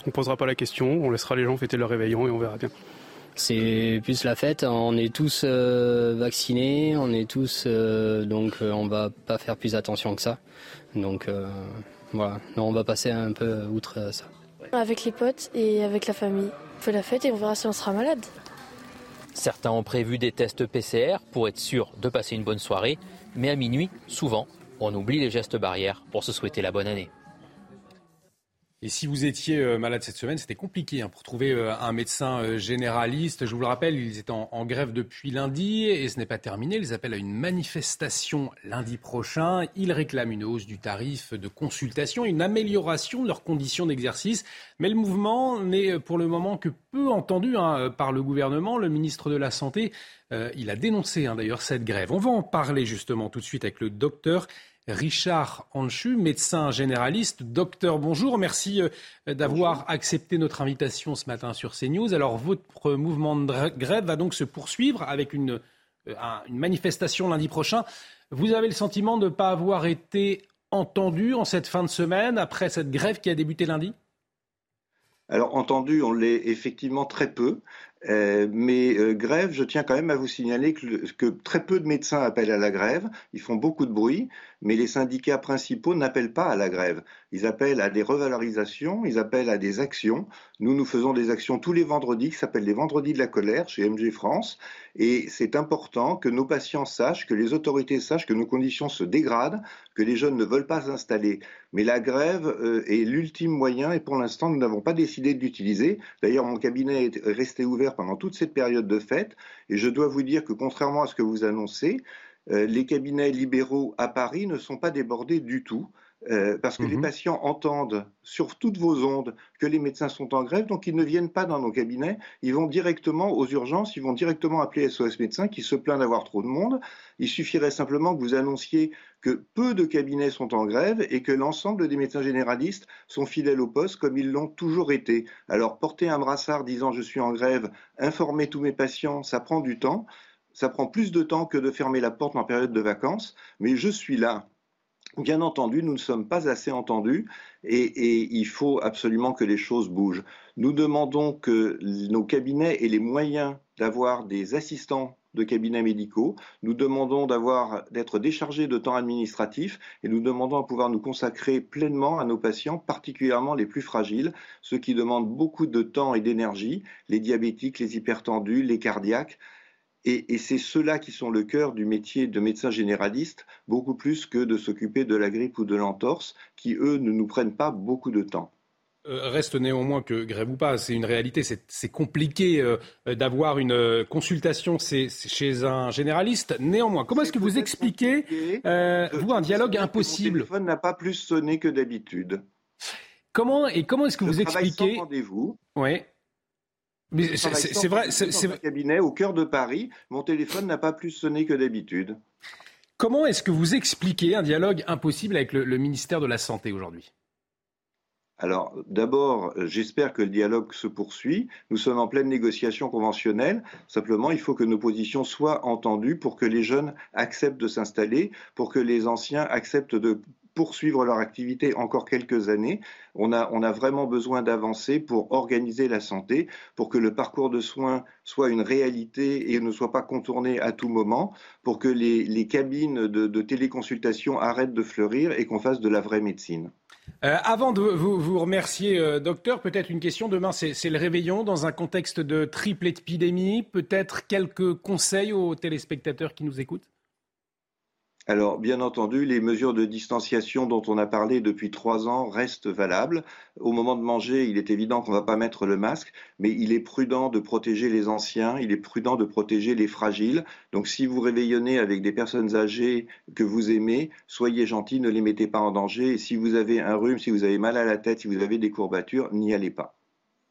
On ne posera pas la question, on laissera les gens fêter leur réveillon et on verra bien. C'est plus la fête. On est tous euh, vaccinés, on est tous euh, donc euh, on va pas faire plus attention que ça. Donc voilà, on va passer un peu outre ça. Avec les potes et avec la famille. On fait la fête et on verra si on sera malade. Certains ont prévu des tests PCR pour être sûr de passer une bonne soirée, mais à minuit, souvent, on oublie les gestes barrières pour se souhaiter la bonne année. Et si vous étiez euh, malade cette semaine, c'était compliqué hein, pour trouver euh, un médecin euh, généraliste. Je vous le rappelle, ils étaient en, grève depuis lundi et ce n'est pas terminé. Ils appellent à une manifestation lundi prochain. Ils réclament une hausse du tarif de consultation, une amélioration de leurs conditions d'exercice. Mais le mouvement n'est pour le moment que peu entendu hein, par le gouvernement. Le ministre de la Santé, il a dénoncé hein, d'ailleurs cette grève. On va en parler justement tout de suite avec le docteur Richard Anchu, médecin généraliste. Docteur, bonjour. Merci euh, d'avoir accepté notre invitation ce matin sur CNews. Alors, votre mouvement de grève va donc se poursuivre avec une, euh, une manifestation lundi prochain. Vous avez le sentiment de ne pas avoir été entendu en cette fin de semaine après cette grève qui a débuté lundi? Alors entendu, on l'est effectivement très peu. Euh, mais euh, grève, je tiens quand même à vous signaler que, très peu de médecins appellent à la grève. Ils font beaucoup de bruit, mais les syndicats principaux n'appellent pas à la grève. Ils appellent à des revalorisations, ils appellent à des actions. Nous, nous faisons des actions tous les vendredis qui s'appellent les vendredis de la colère chez MG France. Et c'est important que nos patients sachent, que les autorités sachent que nos conditions se dégradent, que les jeunes ne veulent pas s'installer. Mais la grève euh, est l'ultime moyen et pour l'instant, nous n'avons pas décidé d'utiliser. D'ailleurs, mon cabinet est resté ouvert pendant toute cette période de fête. Et je dois vous dire que contrairement à ce que vous annoncez, les cabinets libéraux à Paris ne sont pas débordés du tout. Euh, parce que les mhm. patients entendent sur toutes vos ondes que les médecins sont en grève, donc ils ne viennent pas dans nos cabinets, ils vont directement aux urgences, ils vont directement appeler SOS médecins qui se plaint d'avoir trop de monde. Il suffirait simplement que vous annonciez que peu de cabinets sont en grève et que l'ensemble des médecins généralistes sont fidèles au poste comme ils l'ont toujours été. Alors porter un brassard disant je suis en grève, informer tous mes patients, ça prend du temps. Ça prend plus de temps que de fermer la porte en période de vacances, mais je suis là Bien entendu, nous ne sommes pas assez entendus et, il faut absolument que les choses bougent. Nous demandons que nos cabinets aient les moyens d'avoir des assistants de cabinets médicaux. Nous demandons d'être déchargés de temps administratif et nous demandons à pouvoir nous consacrer pleinement à nos patients, particulièrement les plus fragiles, ceux qui demandent beaucoup de temps et d'énergie, les diabétiques, les hypertendus, les cardiaques. Et, c'est ceux-là qui sont le cœur du métier de médecin généraliste, beaucoup plus que de s'occuper de la grippe ou de l'entorse, qui, eux, ne nous prennent pas beaucoup de temps. Euh, reste néanmoins que, grève ou pas, c'est une réalité, c'est compliqué euh, d'avoir une euh, consultation chez un généraliste. Néanmoins, comment est-ce que vous expliquez, vous, un dialogue impossible Le téléphone n'a pas plus sonné que d'habitude. Comment, et comment est-ce que vous expliquez... rendez-vous. Oui. Mais c'est vrai. C'est un cabinet au cœur de Paris. Mon téléphone n'a pas plus sonné que d'habitude. Comment est-ce que vous expliquez un dialogue impossible avec le, ministère de la Santé aujourd'hui? Alors, d'abord, j'espère que le dialogue se poursuit. Nous sommes en pleine négociation conventionnelle. Simplement, il faut que nos positions soient entendues pour que les jeunes acceptent de s'installer, pour que les anciens acceptent de poursuivre leur activité encore quelques années. On a, vraiment besoin d'avancer pour organiser la santé, pour que le parcours de soins soit une réalité et ne soit pas contourné à tout moment, pour que les, cabines de, téléconsultation arrêtent de fleurir et qu'on fasse de la vraie médecine. Euh, avant de vous, vous remercier, euh, docteur, peut-être une question. Demain, c'est le réveillon dans un contexte de triple épidémie. Peut-être quelques conseils aux téléspectateurs qui nous écoutent? Alors, bien entendu, les mesures de distanciation dont on a parlé depuis trois ans restent valables. Au moment de manger, il est évident qu'on ne va pas mettre le masque, mais il est prudent de protéger les anciens, il est prudent de protéger les fragiles. Donc, si vous réveillonnez avec des personnes âgées que vous aimez, soyez gentils, ne les mettez pas en danger. Et si vous avez un rhume, si vous avez mal à la tête, si vous avez des courbatures, n'y allez pas.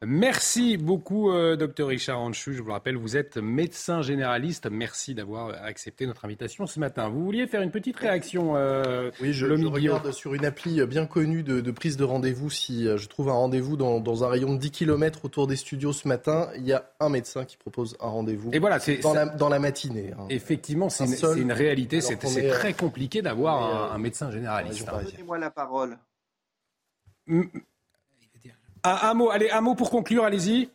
Merci beaucoup, euh, docteur Richard Anchu. Je vous rappelle, vous êtes médecin généraliste. Merci d'avoir accepté notre invitation ce matin. Vous vouliez faire une petite réaction euh, Oui, je, regarde sur une appli bien connue de, prise de rendez-vous. Si euh, je trouve un rendez-vous dans, un rayon de 10 km autour des studios ce matin, il y a un médecin qui propose un rendez-vous Et voilà, c'est, dans, la, matinée. Hein. Effectivement, c'est une, réalité. C'est, très compliqué d'avoir un, médecin généraliste. Donnez-moi la parole. Un, mot, allez, un mot pour conclure, allez-y.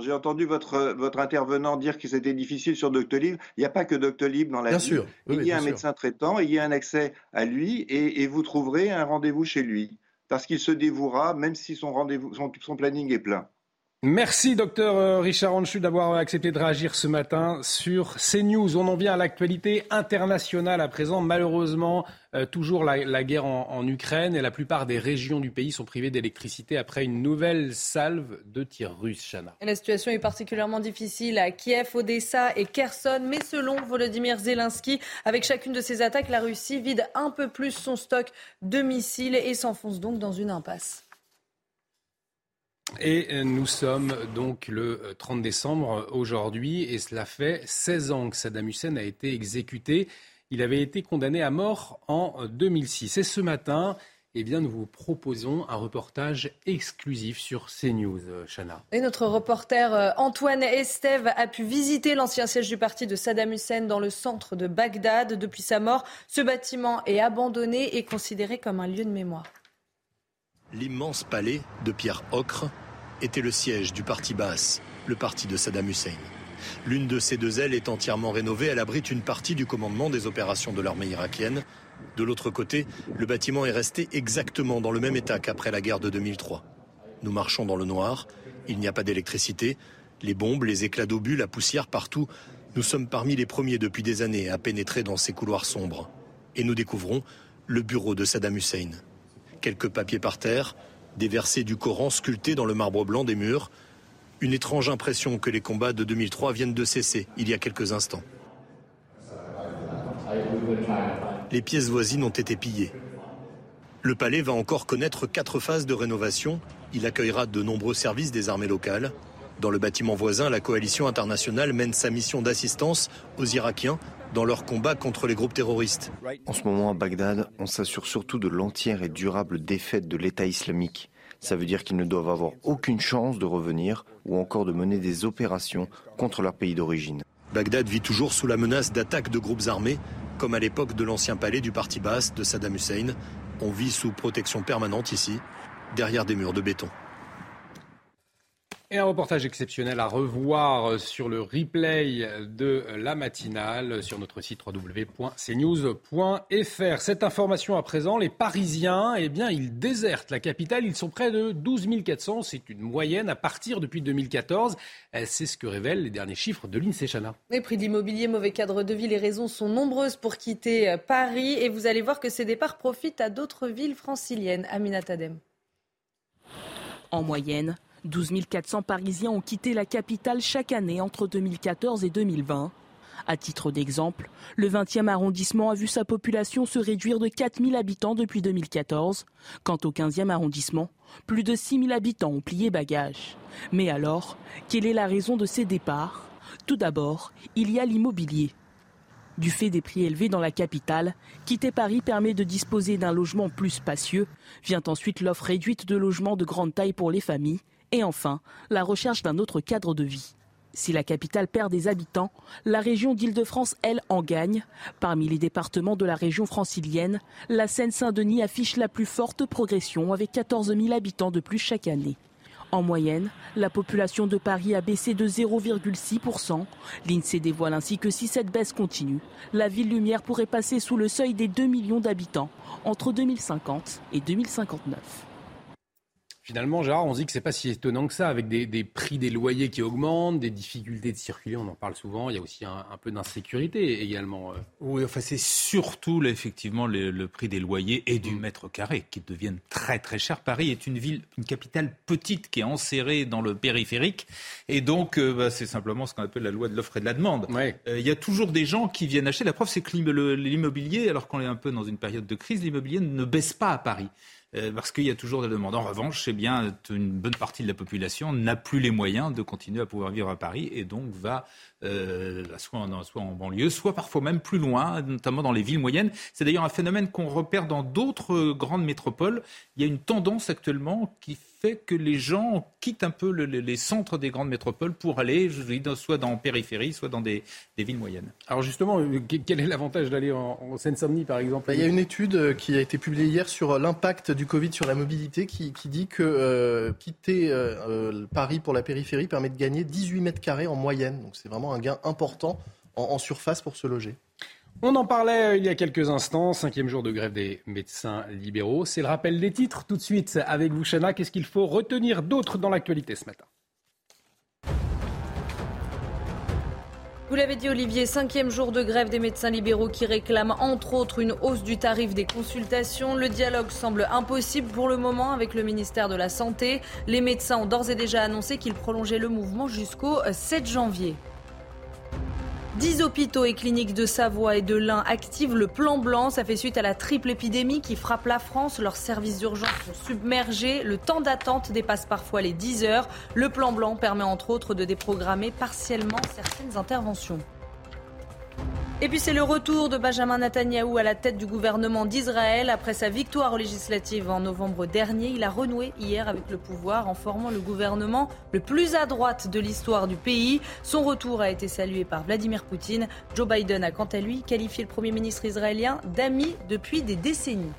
J'ai entendu votre, votre intervenant dire que c'était difficile sur Doctolib. Il n'y a pas que Doctolib dans la bien vie. Sûr. il y a un médecin traitant, il y a un accès à lui et, vous trouverez un rendez-vous chez lui. Parce qu'il se dévouera, même si son, rendez-vous, son, planning est plein. Merci, docteur euh, Richard Anchu, d'avoir accepté de réagir ce matin sur CNews. On en vient à l'actualité internationale à présent. Malheureusement, euh, toujours la, guerre en, Ukraine et la plupart des régions du pays sont privées d'électricité après une nouvelle salve de tirs russes, Chana. La situation est particulièrement difficile à Kiev, Odessa et Kherson, mais selon Volodymyr Zelensky, avec chacune de ces attaques, la Russie vide un peu plus son stock de missiles et s'enfonce donc dans une impasse. Et nous sommes donc le 30 décembre aujourd'hui et cela fait 16 ans que Saddam Hussein a été exécuté. Il avait été condamné à mort en 2006. Et ce matin, eh bien, nous vous proposons un reportage exclusif sur CNews, Chana. Et notre reporter euh, Antoine Estève a pu visiter l'ancien siège du parti de Saddam Hussein dans le centre de Bagdad. Depuis sa mort, ce bâtiment est abandonné et considéré comme un lieu de mémoire. L'immense palais de pierre ocre était le siège du parti Baas, le parti de Saddam Hussein. L'une de ces deux ailes est entièrement rénovée, elle abrite une partie du commandement des opérations de l'armée irakienne. De l'autre côté, le bâtiment est resté exactement dans le même état qu'après la guerre de 2003. Nous marchons dans le noir, il n'y a pas d'électricité, les bombes, les éclats d'obus, la poussière partout. Nous sommes parmi les premiers depuis des années à pénétrer dans ces couloirs sombres. Et nous découvrons le bureau de Saddam Hussein quelques papiers par terre, des versets du Coran sculptés dans le marbre blanc des murs, une étrange impression que les combats de 2003 viennent de cesser il y a quelques instants. Les pièces voisines ont été pillées. Le palais va encore connaître quatre phases de rénovation. Il accueillera de nombreux services des armées locales. Dans le bâtiment voisin, la coalition internationale mène sa mission d'assistance aux Irakiens dans leur combat contre les groupes terroristes. En ce moment à Bagdad, on s'assure surtout de l'entière et durable défaite de l'État islamique. Ça veut dire qu'ils ne doivent avoir aucune chance de revenir ou encore de mener des opérations contre leur pays d'origine. Bagdad vit toujours sous la menace d'attaques de groupes armés, comme à l'époque de l'ancien palais du parti basse de Saddam Hussein. On vit sous protection permanente ici, derrière des murs de béton. Et un reportage exceptionnel à revoir sur le replay de la matinale sur notre site www.cnews.fr. Cette information à présent, les Parisiens, eh bien, ils désertent la capitale. Ils sont près de 12 400. C'est une moyenne à partir depuis 2014. C'est ce que révèlent les derniers chiffres de l'INSEE Chana. Les prix de l'immobilier, mauvais cadre de vie, les raisons sont nombreuses pour quitter Paris. Et vous allez voir que ces départs profitent à d'autres villes franciliennes. Aminat Adem. En moyenne, 12 400 Parisiens ont quitté la capitale chaque année entre 2014 et 2020. À titre d'exemple, le 20e arrondissement a vu sa population se réduire de 4 000 habitants depuis 2014. Quant au 15e arrondissement, plus de 6 000 habitants ont plié bagage. Mais alors, quelle est la raison de ces départs? Tout d'abord, il y a l'immobilier. Du fait des prix élevés dans la capitale, quitter Paris permet de disposer d'un logement plus spacieux. Vient ensuite l'offre réduite de logements de grande taille pour les familles et enfin, la recherche d'un autre cadre de vie. Si la capitale perd des habitants, la région d'Île-de-France, elle, en gagne. Parmi les départements de la région francilienne, la Seine-Saint-Denis affiche la plus forte progression avec 14 000 habitants de plus chaque année. En moyenne, la population de Paris a baissé de 0,6%. L'INSEE dévoile ainsi que si cette baisse continue, la ville lumière pourrait passer sous le seuil des 2 millions d'habitants entre 2050 et 2059. Finalement, Gérard, on se dit que c'est pas si étonnant que ça, avec des, prix des loyers qui augmentent, des difficultés de circuler, on en parle souvent. Il y a aussi un, peu d'insécurité également. Euh. Oui, enfin c'est surtout effectivement le, prix des loyers et du mm. mètre carré qui deviennent très très chers. Paris est une ville, une capitale petite qui est enserrée dans le périphérique, et donc euh, bah, c'est simplement ce qu'on appelle la loi de l'offre et de la demande. Euh, il y a toujours des gens qui viennent acheter. La preuve, c'est que l'immobilier, alors qu'on est un peu dans une période de crise, l'immobilier ne baisse pas à Paris. Euh, parce qu'il y a toujours des demandes. En revanche, c'est bien une bonne partie de la population n'a plus les moyens de continuer à pouvoir vivre à Paris et donc va euh, soit, en, soit en banlieue, soit parfois même plus loin, notamment dans les villes moyennes. C'est d'ailleurs un phénomène qu'on repère dans d'autres grandes métropoles. Il y a une tendance actuellement qui fait que les gens quittent un peu les centres des grandes métropoles pour aller, je dis, soit dans périphérie, soit dans des, villes moyennes. Alors justement, euh, quel est l'avantage d'aller en, Seine-Saint-Denis, par exemple? Bah, Il y a une étude euh, qui a été publiée hier sur euh, l'impact du Covid sur la mobilité qui, dit que quitter Paris pour la périphérie permet de gagner 18 mètres carrés en moyenne. Donc c'est vraiment un gain important en surface pour se loger. On en parlait euh, il y a quelques instants, cinquième jour de grève des médecins libéraux. C'est le rappel des titres tout de suite avec vous, Chana. Qu'est-ce qu'il faut retenir d'autre dans l'actualité ce matin Vous l'avez dit Olivier, cinquième jour de grève des médecins libéraux qui réclament entre autres une hausse du tarif des consultations. Le dialogue semble impossible pour le moment avec le ministère de la Santé. Les médecins ont d'ores et déjà annoncé qu'ils prolongeaient le mouvement jusqu'au 7 janvier. Dix hôpitaux et cliniques de Savoie et de l'Ain activent le plan blanc. Ça fait suite à la triple épidémie qui frappe la France. Leurs services d'urgence sont submergés. Le temps d'attente dépasse parfois les 10 heures. Le plan blanc permet entre autres de déprogrammer partiellement certaines interventions. Et puis c'est le retour de Benjamin Netanyahou à la tête du gouvernement d'Israël. Après sa victoire aux législatives en novembre dernier, il a renoué hier avec le pouvoir en formant le gouvernement le plus à droite de l'histoire du pays. Son retour a été salué par Vladimir Poutine. Joe Biden a quant à lui qualifié le Premier ministre israélien d'ami depuis des décennies.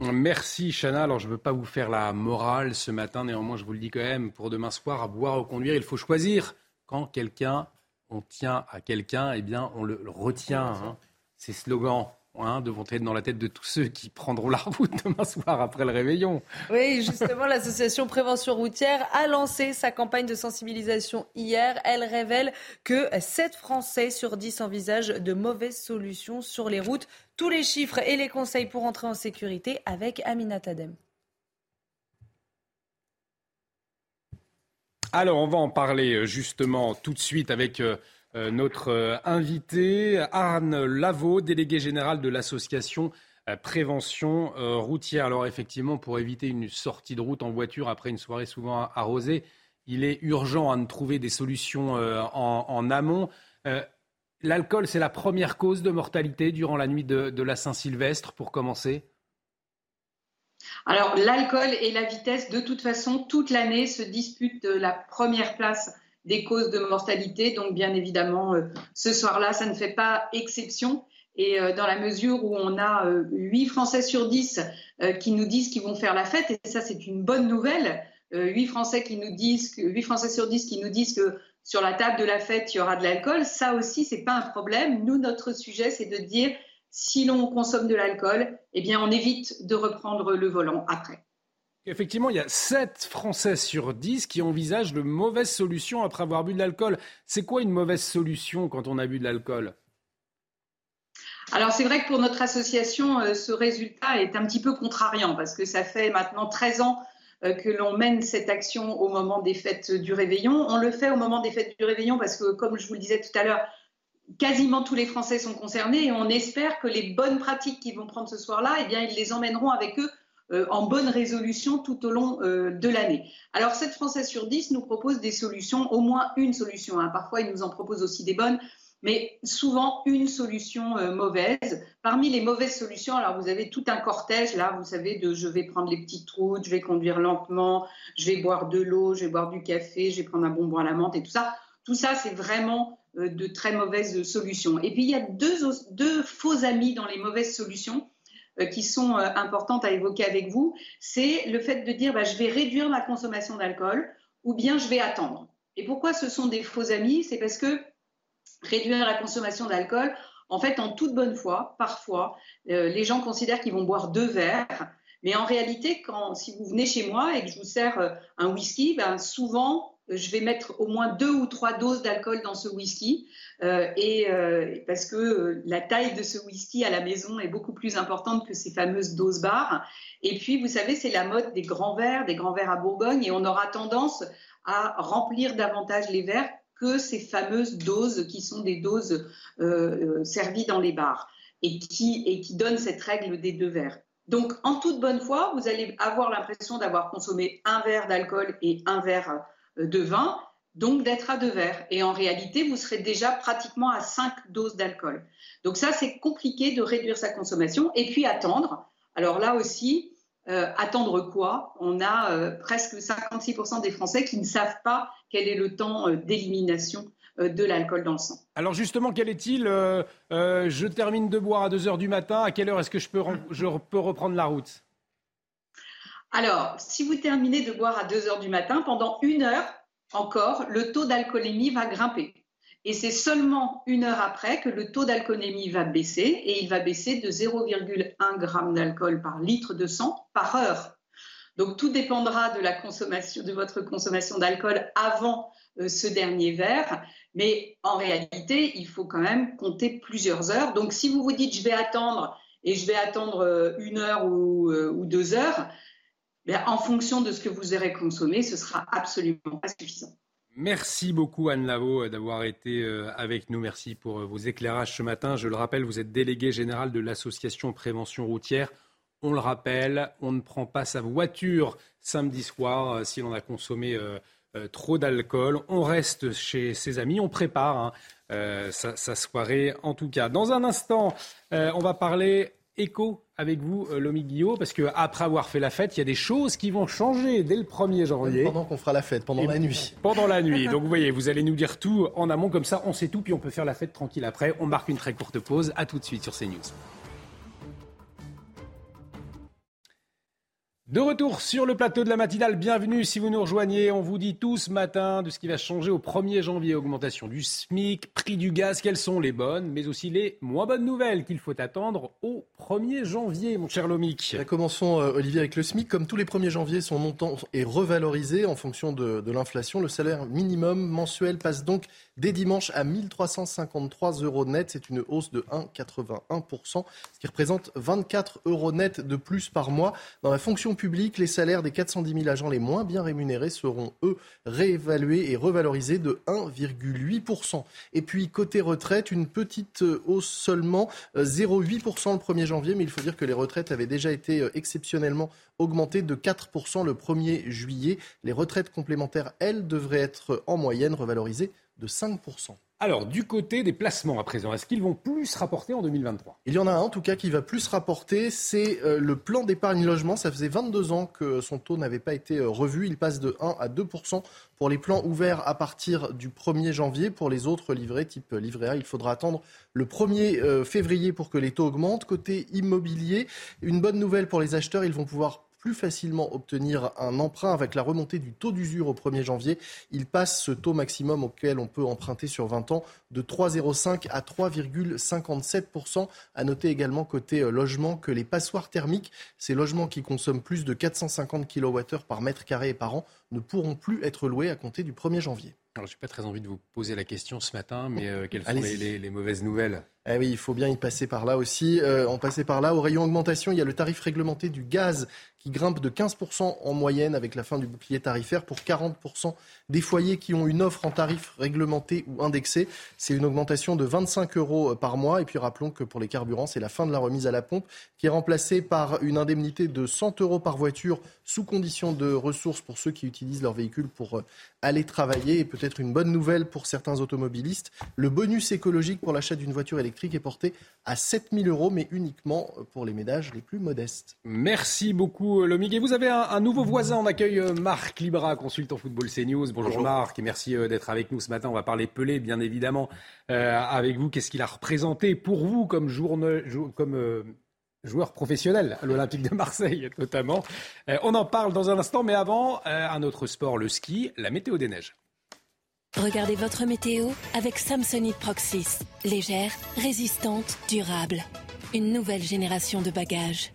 Merci Chana. Alors je ne veux pas vous faire la morale ce matin, néanmoins je vous le dis quand même, pour demain soir à boire ou conduire, il faut choisir quand quelqu'un on tient à quelqu'un, eh bien, on le, retient. Hein. Ces slogans hein, devront être dans la tête de tous ceux qui prendront la route demain soir après le réveillon. Oui, justement, l'association Prévention routière a lancé sa campagne de sensibilisation hier. Elle révèle que 7 Français sur 10 envisagent de mauvaises solutions sur les routes. Tous les chiffres et les conseils pour entrer en sécurité avec Amina Tadem. Alors, on va en parler euh, justement tout de suite avec euh, euh, notre invité, Arne Lavaux, délégué général de l'association Prévention routière. Alors, effectivement, pour éviter une sortie de route en voiture après une soirée souvent arrosée, il est urgent de trouver des solutions en, amont. L'alcool, c'est la première cause de mortalité durant la nuit de la Saint-Sylvestre, pour commencer? Alors l'alcool et la vitesse, de toute façon, toute l'année se disputent la première place des causes de mortalité. Donc bien évidemment, euh, ce soir-là, ça ne fait pas exception. Et euh, dans la mesure où on a 8 euh, Français sur 10 qui nous disent qu'ils vont faire la fête, et ça c'est une bonne nouvelle, 8 Français, qui nous disent que, 8 Français sur 10 qui nous disent que sur la table de la fête, il y aura de l'alcool, ça aussi, c'est pas un problème. Nous, notre sujet, c'est de dire si l'on consomme de l'alcool, eh bien, on évite de reprendre le volant après. Effectivement, il y a 7 Français sur 10 qui envisagent de mauvaises solutions après avoir bu de l'alcool. C'est quoi une mauvaise solution quand on a bu de l'alcool? Alors c'est vrai que pour notre association, euh, ce résultat est un petit peu contrariant parce que ça fait maintenant 13 ans euh, que l'on mène cette action au moment des fêtes du réveillon. On le fait au moment des fêtes du réveillon parce que, comme je vous le disais tout à l'heure, quasiment tous les Français sont concernés et on espère que les bonnes pratiques qu'ils vont prendre ce soir-là, eh bien, ils les emmèneront avec eux euh, en bonne résolution tout au long euh, de l'année. Alors, 7 Français sur 10 nous proposent des solutions, au moins une solution. Hein. Parfois, ils nous en proposent aussi des bonnes, mais souvent une solution euh, mauvaise. Parmi les mauvaises solutions, alors vous avez tout un cortège, là, vous savez, de je vais prendre les petites routes, je vais conduire lentement, je vais boire de l'eau, je vais boire du café, je vais prendre un bonbon à la menthe et tout ça. Tout ça, c'est vraiment de très mauvaises solutions. Et puis il y a deux, faux amis dans les mauvaises solutions euh, qui sont euh, importantes à évoquer avec vous. C'est le fait de dire bah, je vais réduire ma consommation d'alcool ou bien je vais attendre. Et pourquoi ce sont des faux amis? C'est parce que réduire la consommation d'alcool, en fait, en toute bonne foi, parfois, les gens considèrent qu'ils vont boire deux verres. Mais en réalité, quand, si vous venez chez moi et que je vous sers un whisky, ben, souvent, je vais mettre au moins deux ou trois doses d'alcool dans ce whisky, euh, et euh, parce que euh, la taille de ce whisky à la maison est beaucoup plus importante que ces fameuses doses barres. Et puis, vous savez, c'est la mode des grands verres, des grands verres à Bourgogne, et on aura tendance à remplir davantage les verres que ces fameuses doses qui sont des doses servies dans les bars et qui donnent cette règle des deux verres. Donc, en toute bonne foi, vous allez avoir l'impression d'avoir consommé un verre d'alcool et un verre de vin, donc d'être à deux verres. Et en réalité, vous serez déjà pratiquement à cinq doses d'alcool. Donc ça, c'est compliqué de réduire sa consommation. Et puis attendre. Alors là aussi, euh, attendre quoi? On a euh, presque 56% des Français qui ne savent pas quel est le temps euh, d'élimination de l'alcool dans le sang. Alors justement, quel est-il Je termine de boire à 2 heures du matin. À quelle heure est-ce que je peux reprendre la route? Alors, si vous terminez de boire à 2 heures du matin, pendant une heure encore, le taux d'alcoolémie va grimper. Et c'est seulement une heure après que le taux d'alcoolémie va baisser et il va baisser de 0,1 g d'alcool par litre de sang par heure. Donc tout dépendra de la consommation, de votre consommation d'alcool avant euh, ce dernier verre. Mais en réalité, il faut quand même compter plusieurs heures. Donc si vous vous dites je vais attendre et je vais attendre euh, une heure ou, deux heures, en fonction de ce que vous aurez consommé, ce sera absolument pas suffisant. Merci beaucoup Anne Lavaux d'avoir été avec nous. Merci pour vos éclairages ce matin. Je le rappelle, vous êtes délégué général de l'association Prévention routière. On le rappelle, on ne prend pas sa voiture samedi soir euh, si l'on a consommé euh, euh, trop d'alcool. On reste chez ses amis, on prépare hein, sa, soirée en tout cas. Dans un instant, on va parler écho avec vous, Lomi Guillot, parce qu'après avoir fait la fête, il y a des choses qui vont changer dès le 1er janvier. Pendant qu'on fera la fête, pendant la nuit. Pendant la nuit. Donc vous voyez, vous allez nous dire tout en amont, comme ça on sait tout, puis on peut faire la fête tranquille après. On marque une très courte pause. À tout de suite sur CNews. De retour sur le plateau de la matinale, bienvenue si vous nous rejoignez. On vous dit tout ce matin de ce qui va changer au 1er janvier. Augmentation du SMIC, prix du gaz, quelles sont les bonnes, mais aussi les moins bonnes nouvelles qu'il faut attendre au 1er janvier, mon cher Lomic. Commençons, euh, Olivier, avec le SMIC. Comme tous les 1er janvier, son montant est revalorisé en fonction de, de l'inflation. Le salaire minimum mensuel passe donc dès dimanche à 1353 euros net. C'est une hausse de 1,81%, ce qui représente 24 euros net de plus par mois. Dans la fonction publique, les salaires des 410 000 agents les moins bien rémunérés seront, eux, réévalués et revalorisés de 1,8%. Et puis, côté retraite, une petite hausse seulement, 0,8% euh, le 1er janvier, mais il faut dire que les retraites avaient déjà été euh, exceptionnellement augmentées de 4% le 1er juillet. Les retraites complémentaires, elles, devraient être en moyenne revalorisées de 5%. Alors, du côté des placements à présent, est-ce qu'ils vont plus rapporter en 2023 Il y en a un en tout cas qui va plus rapporter, c'est euh, le plan d'épargne logement. Ça faisait 22 ans que son taux n'avait pas été euh, revu. Il passe de 1 à 2% pour les plans ouverts à partir du 1er janvier. Pour les autres livrets type livret A, il faudra attendre le 1er euh, février pour que les taux augmentent. Côté immobilier, une bonne nouvelle pour les acheteurs, ils vont pouvoir plus facilement obtenir un emprunt avec la remontée du taux d'usure au 1er janvier. Il passe ce taux maximum auquel on peut emprunter sur 20 ans de 3,05 à 3,57%. À noter également côté euh, logement que les passoires thermiques, ces logements qui consomment plus de 450 kWh par mètre carré et par an, ne pourront plus être loués à compter du 1er janvier. Alors, je n'ai pas très envie de vous poser la question ce matin, mais euh, quelles sont les, mauvaises nouvelles? Eh oui, il faut bien y passer par là aussi. Euh, par là, au rayon augmentation, il y a le tarif réglementé du gaz qui grimpe de 15% en moyenne avec la fin du bouclier tarifaire pour 40% des foyers qui ont une offre en tarif réglementé ou indexé. C'est une augmentation de 25 euros par mois. Et puis rappelons que pour les carburants, c'est la fin de la remise à la pompe qui est remplacée par une indemnité de 100 euros par voiture sous condition de ressources pour ceux qui utilisent leur véhicule pour euh, aller travailler. Et peut-être une bonne nouvelle pour certains automobilistes, le bonus écologique pour l'achat d'une voiture électrique est porté à 7 000 euros, mais uniquement pour les ménages les plus modestes. Merci beaucoup, Lomig. Et vous avez un, nouveau voisin en accueil, euh, Marc Libra, consultant football CNews. Bonjour, Bonjour. Marc, et merci euh, d'être avec nous ce matin. On va parler Pelé, bien évidemment, euh, avec vous. Qu'est-ce qu'il a représenté pour vous comme, comme joueur professionnel à l'Olympique de Marseille, notamment? on en parle dans un instant, mais avant, un autre sport, le ski, la météo des neiges. Regardez votre météo avec Samsonite Proxys. Légère, résistante, durable. Une nouvelle génération de bagages.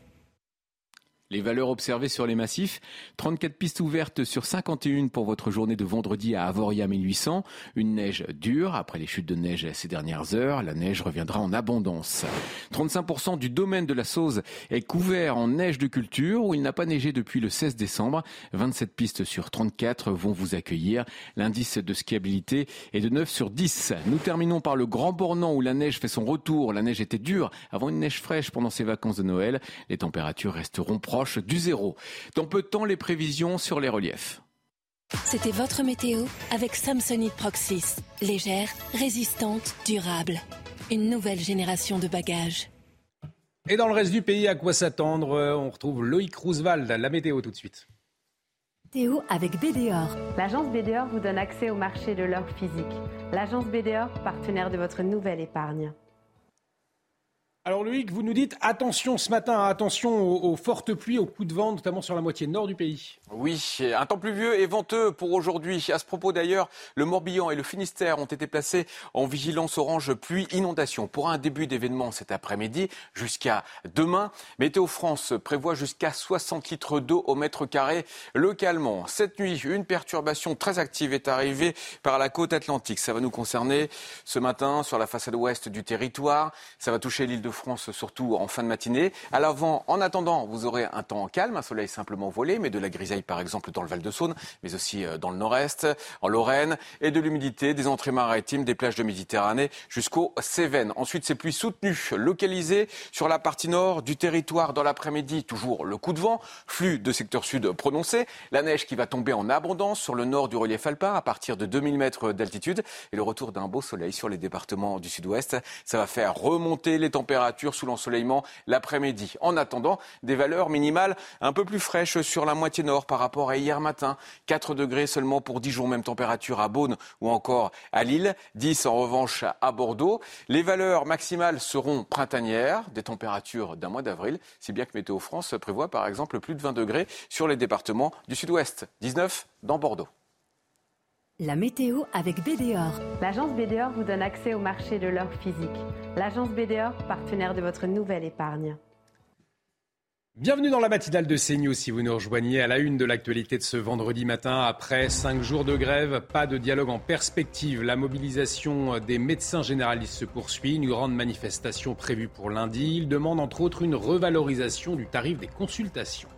Les valeurs observées sur les massifs, 34 pistes ouvertes sur 51 pour votre journée de vendredi à Avoria 1800. Une neige dure après les chutes de neige ces dernières heures. La neige reviendra en abondance. 35% du domaine de la Sauze est couvert en neige de culture où il n'a pas neigé depuis le 16 décembre. 27 pistes sur 34 vont vous accueillir. L'indice de skiabilité est de 9 sur 10. Nous terminons par le Grand Bornand où la neige fait son retour. La neige était dure avant une neige fraîche pendant ces vacances de Noël. Les températures resteront du zéro. Dans peu de temps, les prévisions sur les reliefs. C'était votre météo avec Samsonite Proxys. Légère, résistante, durable. Une nouvelle génération de bagages. Et dans le reste du pays, à quoi s'attendre On retrouve Loïc Roosevelt, la météo tout de suite. Météo avec BDOR. L'agence BDOR vous donne accès au marché de l'or physique. L'agence BDOR, partenaire de votre nouvelle épargne. Alors Loïc, vous nous dites attention ce matin, attention aux, fortes pluies, aux coups de vent, notamment sur la moitié nord du pays. Oui, un temps pluvieux et venteux pour aujourd'hui. À ce propos d'ailleurs, le Morbihan et le Finistère ont été placés en vigilance orange pluie inondation pour un début d'événement cet après-midi jusqu'à demain. Météo France prévoit jusqu'à 60 litres d'eau au mètre carré localement. Cette nuit, une perturbation très active est arrivée par la côte atlantique. Ça va nous concerner ce matin sur la façade ouest du territoire. Ça va toucher l'île de France, surtout en fin de matinée. À l'avant, en attendant, vous aurez un temps calme, un soleil simplement volé, mais de la grisaille par exemple dans le Val-de-Saône, mais aussi euh, dans le nord-est, en Lorraine, et de l'humidité des entrées maritimes des plages de Méditerranée jusqu'aux Cévennes. Ensuite, ces pluies soutenues, localisées sur la partie nord du territoire dans l'après-midi. Toujours le coup de vent, flux de secteur sud prononcé, la neige qui va tomber en abondance sur le nord du relief alpin à partir de 2000 mètres d'altitude et le retour d'un beau soleil sur les départements du sud-ouest. Ça va faire remonter les températures sous l'ensoleillement l'après-midi. En attendant, des valeurs minimales un peu plus fraîches sur la moitié nord par rapport à hier matin. 4 degrés seulement pour Dijon, même température à Beaune ou encore à Lille. 10 en revanche à Bordeaux. Les valeurs maximales seront printanières, des températures d'un mois d'avril, si bien que Météo France prévoit par exemple plus de 20 degrés sur les départements du sud-ouest. 19 dans Bordeaux. La météo avec BDOR. L'agence BDOR vous donne accès au marché de l'or physique. L'agence BDOR, partenaire de votre nouvelle épargne. Bienvenue dans la matinale de CNews si vous nous rejoignez à la une de l'actualité de ce vendredi matin. Après cinq jours de grève, pas de dialogue en perspective. La mobilisation des médecins généralistes se poursuit. Une grande manifestation prévue pour lundi. Ils demandent entre autres une revalorisation du tarif des consultations.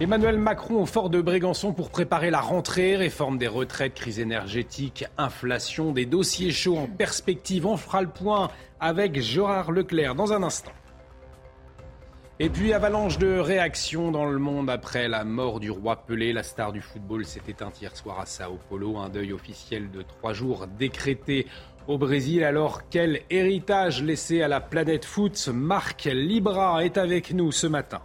Emmanuel Macron au fort de Brégançon pour préparer la rentrée, réforme des retraites, crise énergétique, inflation, des dossiers chauds en perspective. On fera le point avec Gérard Leclerc dans un instant. Et puis avalanche de réactions dans le monde après la mort du roi Pelé. La star du football s'est éteinte hier soir à Sao Paulo. Un deuil officiel de trois jours décrété au Brésil. Alors quel héritage laissé à la planète foot? Marc Libra est avec nous ce matin.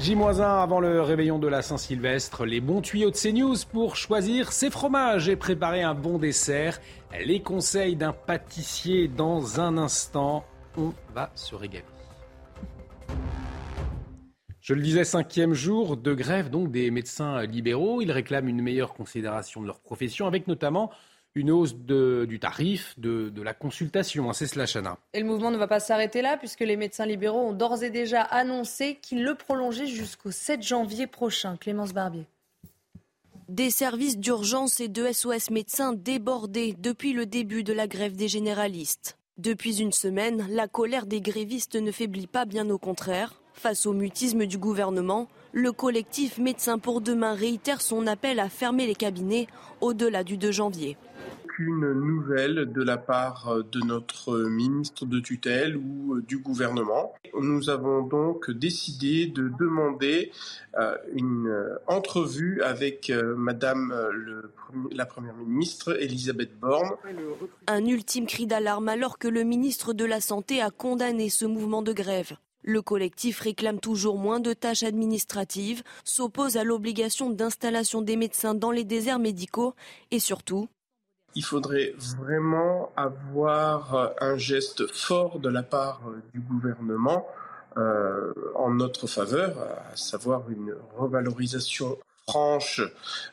J-1 avant le réveillon de la Saint-Sylvestre, les bons tuyaux de CNews pour choisir ses fromages et préparer un bon dessert. Les conseils d'un pâtissier dans un instant. On va se régaler. Je le disais, cinquième jour de grève donc des médecins libéraux. Ils réclament une meilleure considération de leur profession, avec notamment une hausse du tarif de, la consultation. Hein, c'est cela, Chana. Et le mouvement ne va pas s'arrêter là, puisque les médecins libéraux ont d'ores et déjà annoncé qu'ils le prolongeaient jusqu'au 7 janvier prochain. Clémence Barbier. Des services d'urgence et de SOS médecins débordés depuis le début de la grève des généralistes. Depuis une semaine, la colère des grévistes ne faiblit pas, bien au contraire. Face au mutisme du gouvernement, le collectif Médecins pour demain réitère son appel à fermer les cabinets au-delà du 2 janvier aucune nouvelle de la part euh, de notre ministre de tutelle ou euh, du gouvernement. Nous avons donc décidé de demander euh, une entrevue avec Madame la Première ministre Elisabeth Borne. Un ultime cri d'alarme alors que le ministre de la Santé a condamné ce mouvement de grève. Le collectif réclame toujours moins de tâches administratives, s'oppose à l'obligation d'installation des médecins dans les déserts médicaux et surtout il faudrait vraiment avoir euh, un geste fort de la part euh, du gouvernement euh, en notre faveur, à savoir une revalorisation franche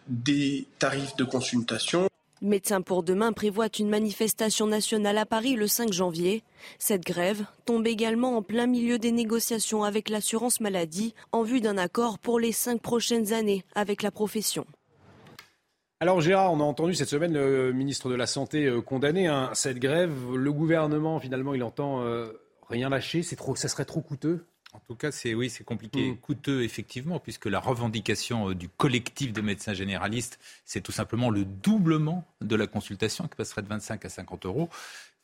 des tarifs de consultation. Médecins pour demain prévoit une manifestation nationale à Paris le 5 janvier. Cette grève tombe également en plein milieu des négociations avec l'assurance maladie en vue d'un accord pour les cinq prochaines années avec la profession. Alors Gérard, on a entendu cette semaine le ministre de la Santé euh, condamner hein, cette grève. Le gouvernement, finalement, il entend euh, rien lâcher. C'est trop, ça serait trop coûteux? En tout cas, c'est oui, c'est compliqué, mm. coûteux effectivement, puisque la revendication euh, du collectif des médecins généralistes, c'est tout simplement le doublement de la consultation qui passerait de 25 à 50 euros.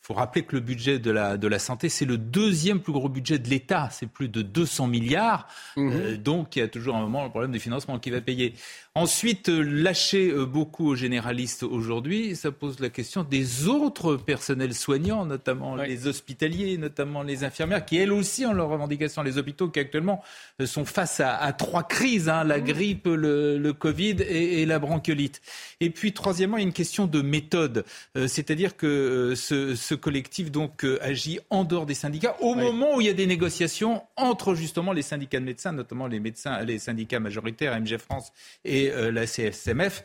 Il faut rappeler que le budget de la, de la santé, c'est le deuxième plus gros budget de l'État. C'est plus de 200 milliards. Mm-hmm. donc, il y a toujours un moment le problème de financement qui va payer. Ensuite, euh, lâcher euh, beaucoup aux généralistes aujourd'hui, ça pose la question des autres personnels soignants, notamment les hospitaliers, notamment les infirmières, qui elles aussi ont leurs revendications. Les hôpitaux qui actuellement euh, sont face à, trois crises, hein, la grippe, le, Covid et, la bronchiolite. Et puis, troisièmement, il y a une question de méthode. C'est-à-dire que ce, ce collectif donc euh, agit en dehors des syndicats au moment où il y a des négociations entre justement les syndicats de médecins, notamment les médecins, les syndicats majoritaires, MG France et euh, la CSMF,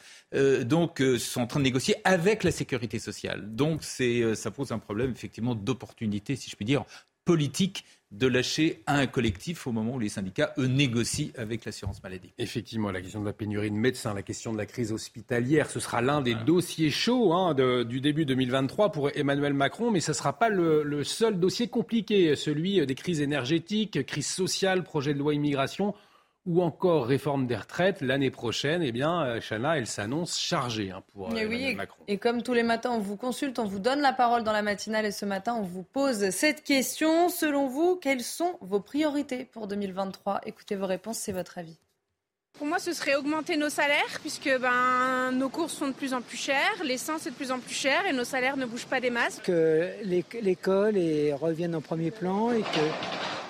donc sont en train de négocier avec la sécurité sociale. Donc c'est ça pose un problème effectivement d'opportunité, si je puis dire, politique de lâcher à un collectif au moment où les syndicats, eux, négocient avec l'assurance maladie. Effectivement, la question de la pénurie de médecins, la question de la crise hospitalière, ce sera l'un des dossiers chauds hein, du début 2023 pour Emmanuel Macron, mais ce ne sera pas le, le, seul dossier compliqué, celui des crises énergétiques, crise sociale, projet de loi immigration ou encore réforme des retraites, l'année prochaine, eh bien, euh, Chana, elle s'annonce chargée hein, pour euh, Macron. Et comme tous les matins, on vous consulte, on vous donne la parole dans la matinale et ce matin, on vous pose cette question. Selon vous, quelles sont vos priorités pour 2023 Écoutez vos réponses, c'est votre avis. Pour moi, ce serait augmenter nos salaires, puisque ben, nos courses sont de plus en plus chères, l'essence est de plus en plus cher et nos salaires ne bougent pas des masses. Que l'école revienne en premier plan et que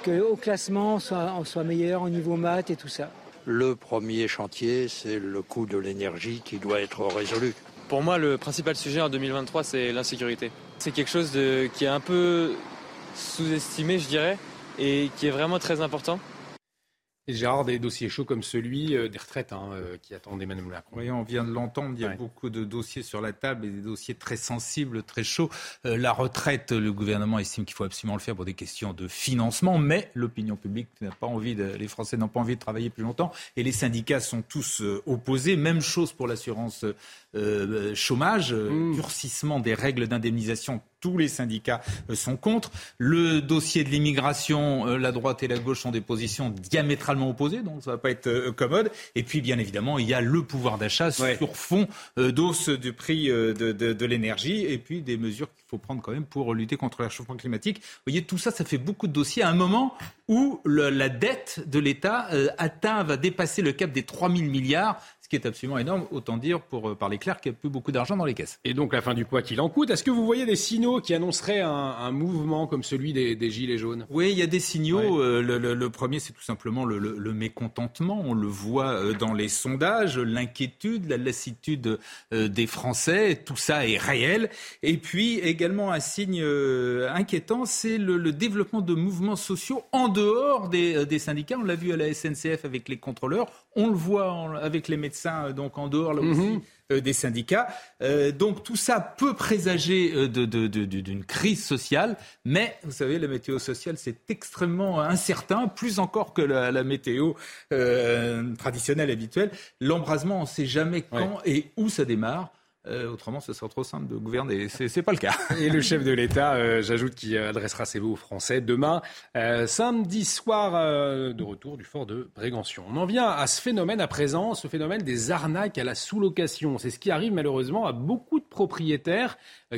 qu'au classement, on soit, on soit meilleur au niveau maths et tout ça. Le premier chantier, c'est le coût de l'énergie qui doit être résolu. Pour moi, le principal sujet en 2023, c'est l'insécurité. C'est quelque chose de, qui est un peu sous-estimé, je dirais, et qui est vraiment très important. Et Gérard, des dossiers chauds comme celui euh, des retraites hein, euh, qui attendent Emmanuel Macron. Oui, on vient de l'entendre, il y a beaucoup de dossiers sur la table et des dossiers très sensibles, très chauds. Euh, la retraite, le gouvernement estime qu'il faut absolument le faire pour des questions de financement, mais l'opinion publique n'a pas envie, de, les Français n'ont pas envie de travailler plus longtemps et les syndicats sont tous opposés. Même chose pour l'assurance chômage, mmh. durcissement des règles d'indemnisation tous les syndicats euh, sont contre. Le dossier de l'immigration, euh, la droite et la gauche ont des positions diamétralement opposées, donc ça va pas être euh, commode. Et puis, bien évidemment, il y a le pouvoir d'achat sur fond d'hausse du prix de, de l'énergie et puis des mesures qu'il faut prendre quand même pour lutter contre le réchauffement climatique. Vous voyez, tout ça, ça fait beaucoup de dossiers à un moment où le, la dette de l'État atteint, va dépasser le cap des 3 000 milliards ce qui est absolument énorme, autant dire pour euh, parler clair qu'il n'y a plus beaucoup d'argent dans les caisses. Et donc la fin du quoi qu'il en coûte. Est-ce que vous voyez des signaux qui annonceraient un, mouvement comme celui des, Gilets jaunes? Oui, il y a des signaux. Euh, le, premier, c'est tout simplement le, mécontentement. On le voit euh, dans les sondages, l'inquiétude, la lassitude des Français. Tout ça est réel. Et puis également un signe inquiétant, c'est le, développement de mouvements sociaux en dehors des, des syndicats. On l'a vu à la SNCF avec les contrôleurs. On le voit avec les médecins, euh, donc en dehors là aussi. Mhm. Euh, des syndicats. Euh, donc tout ça peut présager d'une crise sociale, mais vous savez, la météo sociale, c'est extrêmement incertain, plus encore que la, météo traditionnelle habituelle. L'embrasement, on ne sait jamais quand et où ça démarre. Euh, autrement, ce sera trop simple de gouverner. Ce n'est pas le cas. Et le chef de l'État, euh, j'ajoute, qui adressera ses mots aux Français demain, euh, samedi soir, de retour du fort de Brégançon. On en vient à ce phénomène à présent, ce phénomène des arnaques à la sous-location. C'est ce qui arrive malheureusement à beaucoup de propriétaires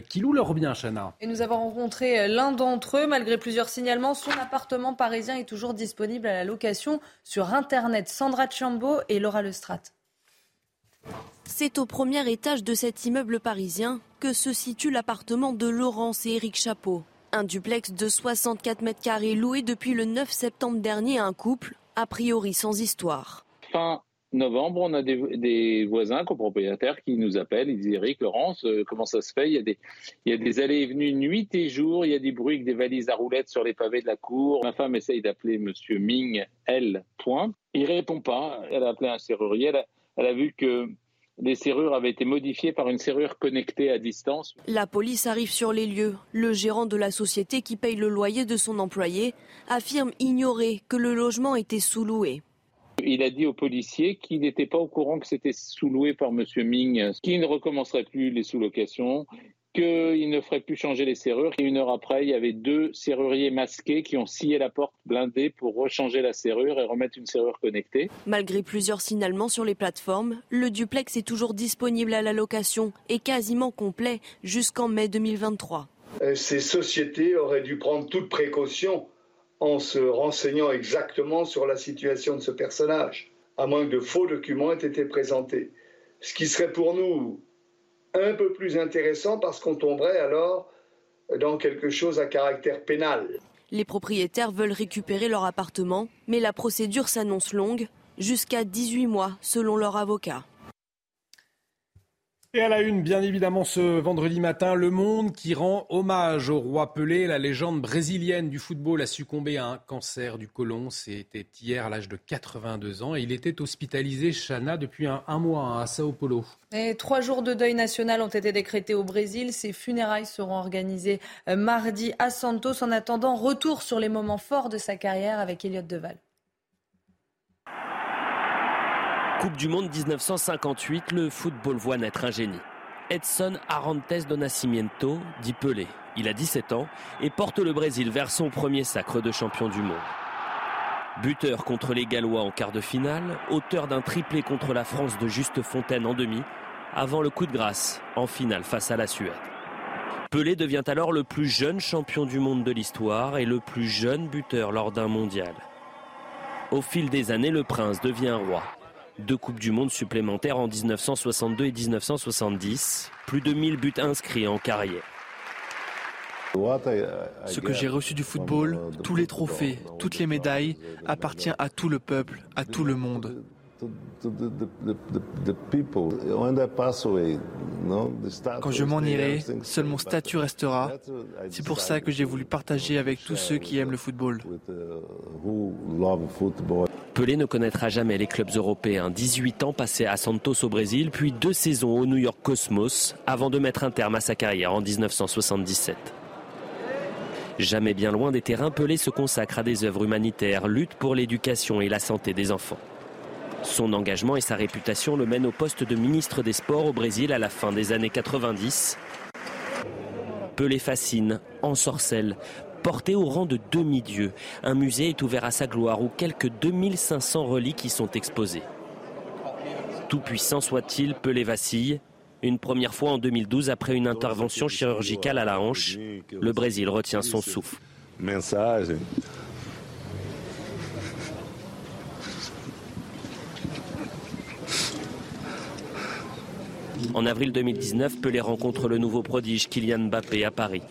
qui louent leurs biens, Chana. Et nous avons rencontré l'un d'entre eux. Malgré plusieurs signalements, son appartement parisien est toujours disponible à la location sur Internet. Sandra Chambaud et Laura Lestrade. C'est au premier étage de cet immeuble parisien que se situe l'appartement de Laurence et Éric Chapeau. Un duplex de 64 mètres carrés loué depuis le 9 septembre dernier à un couple, a priori sans histoire. Fin novembre, on a des, voisins copropriétaires qui nous appellent. Ils disent Eric, Laurence, euh, comment ça se fait? Il y, a des, des allées et venues nuit et jour. Il y a des bruits avec des valises à roulettes sur les pavés de la cour. Ma femme essaye d'appeler Monsieur Ming, elle, point. Il répond pas. Elle a appelé un serrurier. elle a vu que les serrures avaient été modifiées par une serrure connectée à distance. La police arrive sur les lieux. Le gérant de la société qui paye le loyer de son employé affirme ignorer que le logement était sous-loué. Il a dit aux policiers qu'il n'était pas au courant que c'était sous-loué par M. Ming, qu'il ne recommencerait plus les sous-locations, qu'il ne ferait plus changer les serrures. Et une heure après, il y avait deux serruriers masqués qui ont scié la porte blindée pour rechanger la serrure et remettre une serrure connectée. Malgré plusieurs signalements sur les plateformes, le duplex est toujours disponible à la location et quasiment complet jusqu'en mai 2023. Euh, ces sociétés auraient dû prendre toute précaution en se renseignant exactement sur la situation de ce personnage, à moins que de faux documents aient été présentés. Ce qui serait pour nous un peu plus intéressant parce qu'on tomberait alors dans quelque chose à caractère pénal. Les propriétaires veulent récupérer leur appartement, mais la procédure s'annonce longue, jusqu'à 18 mois selon leur avocat. Et à la une, bien évidemment, ce vendredi matin, Le Monde qui rend hommage au roi Pelé. La légende brésilienne du football a succombé à un cancer du côlon. C'était hier à l'âge de 82 ans. Et il était hospitalisé, Chana, depuis un, mois hein, à Sao Paulo. Et trois jours de deuil national ont été décrétés au Brésil. Ces funérailles seront organisées euh, mardi à Santos. En attendant, retour sur les moments forts de sa carrière avec Elliott Deval. Coupe du Monde 1958, le football voit naître un génie. Edson Arantes do Nascimento, dit Pelé. Il a 17 ans et porte le Brésil vers son premier sacre de champion du monde. Buteur contre les Gallois en quart de finale, auteur d'un triplé contre la France de Juste Fontaine en demi, avant le coup de grâce en finale face à la Suède. Pelé devient alors le plus jeune champion du monde de l'histoire et le plus jeune buteur lors d'un mondial. Au fil des années, le prince devient roi deux Coupes du Monde supplémentaires en 1962 et 1970. Plus de 1000 buts inscrits en carrière. Ce que j'ai reçu du football, tous les trophées, toutes les médailles, appartient à tout le peuple, à tout le monde. Quand je m'en irai, seul mon statut restera. C'est pour ça que j'ai voulu partager avec tous ceux qui aiment le football. Pelé ne connaîtra jamais les clubs européens. 18 ans passés à Santos au Brésil, puis deux saisons au New York Cosmos, avant de mettre un terme à sa carrière en 1977. Jamais bien loin des terrains, Pelé se consacre à des œuvres humanitaires, lutte pour l'éducation et la santé des enfants. Son engagement et sa réputation le mènent au poste de ministre des Sports au Brésil à la fin des années 90. Pelé fascine, ensorcelle, porté au rang de demi-dieu. Un musée est ouvert à sa gloire où quelques 2500 reliques y sont exposées. Tout puissant soit-il, Pelé vacille. Une première fois en 2012 après une intervention chirurgicale à la hanche, le Brésil retient son souffle. En avril 2019, Pelé rencontre le nouveau prodige Kylian Mbappé à Paris.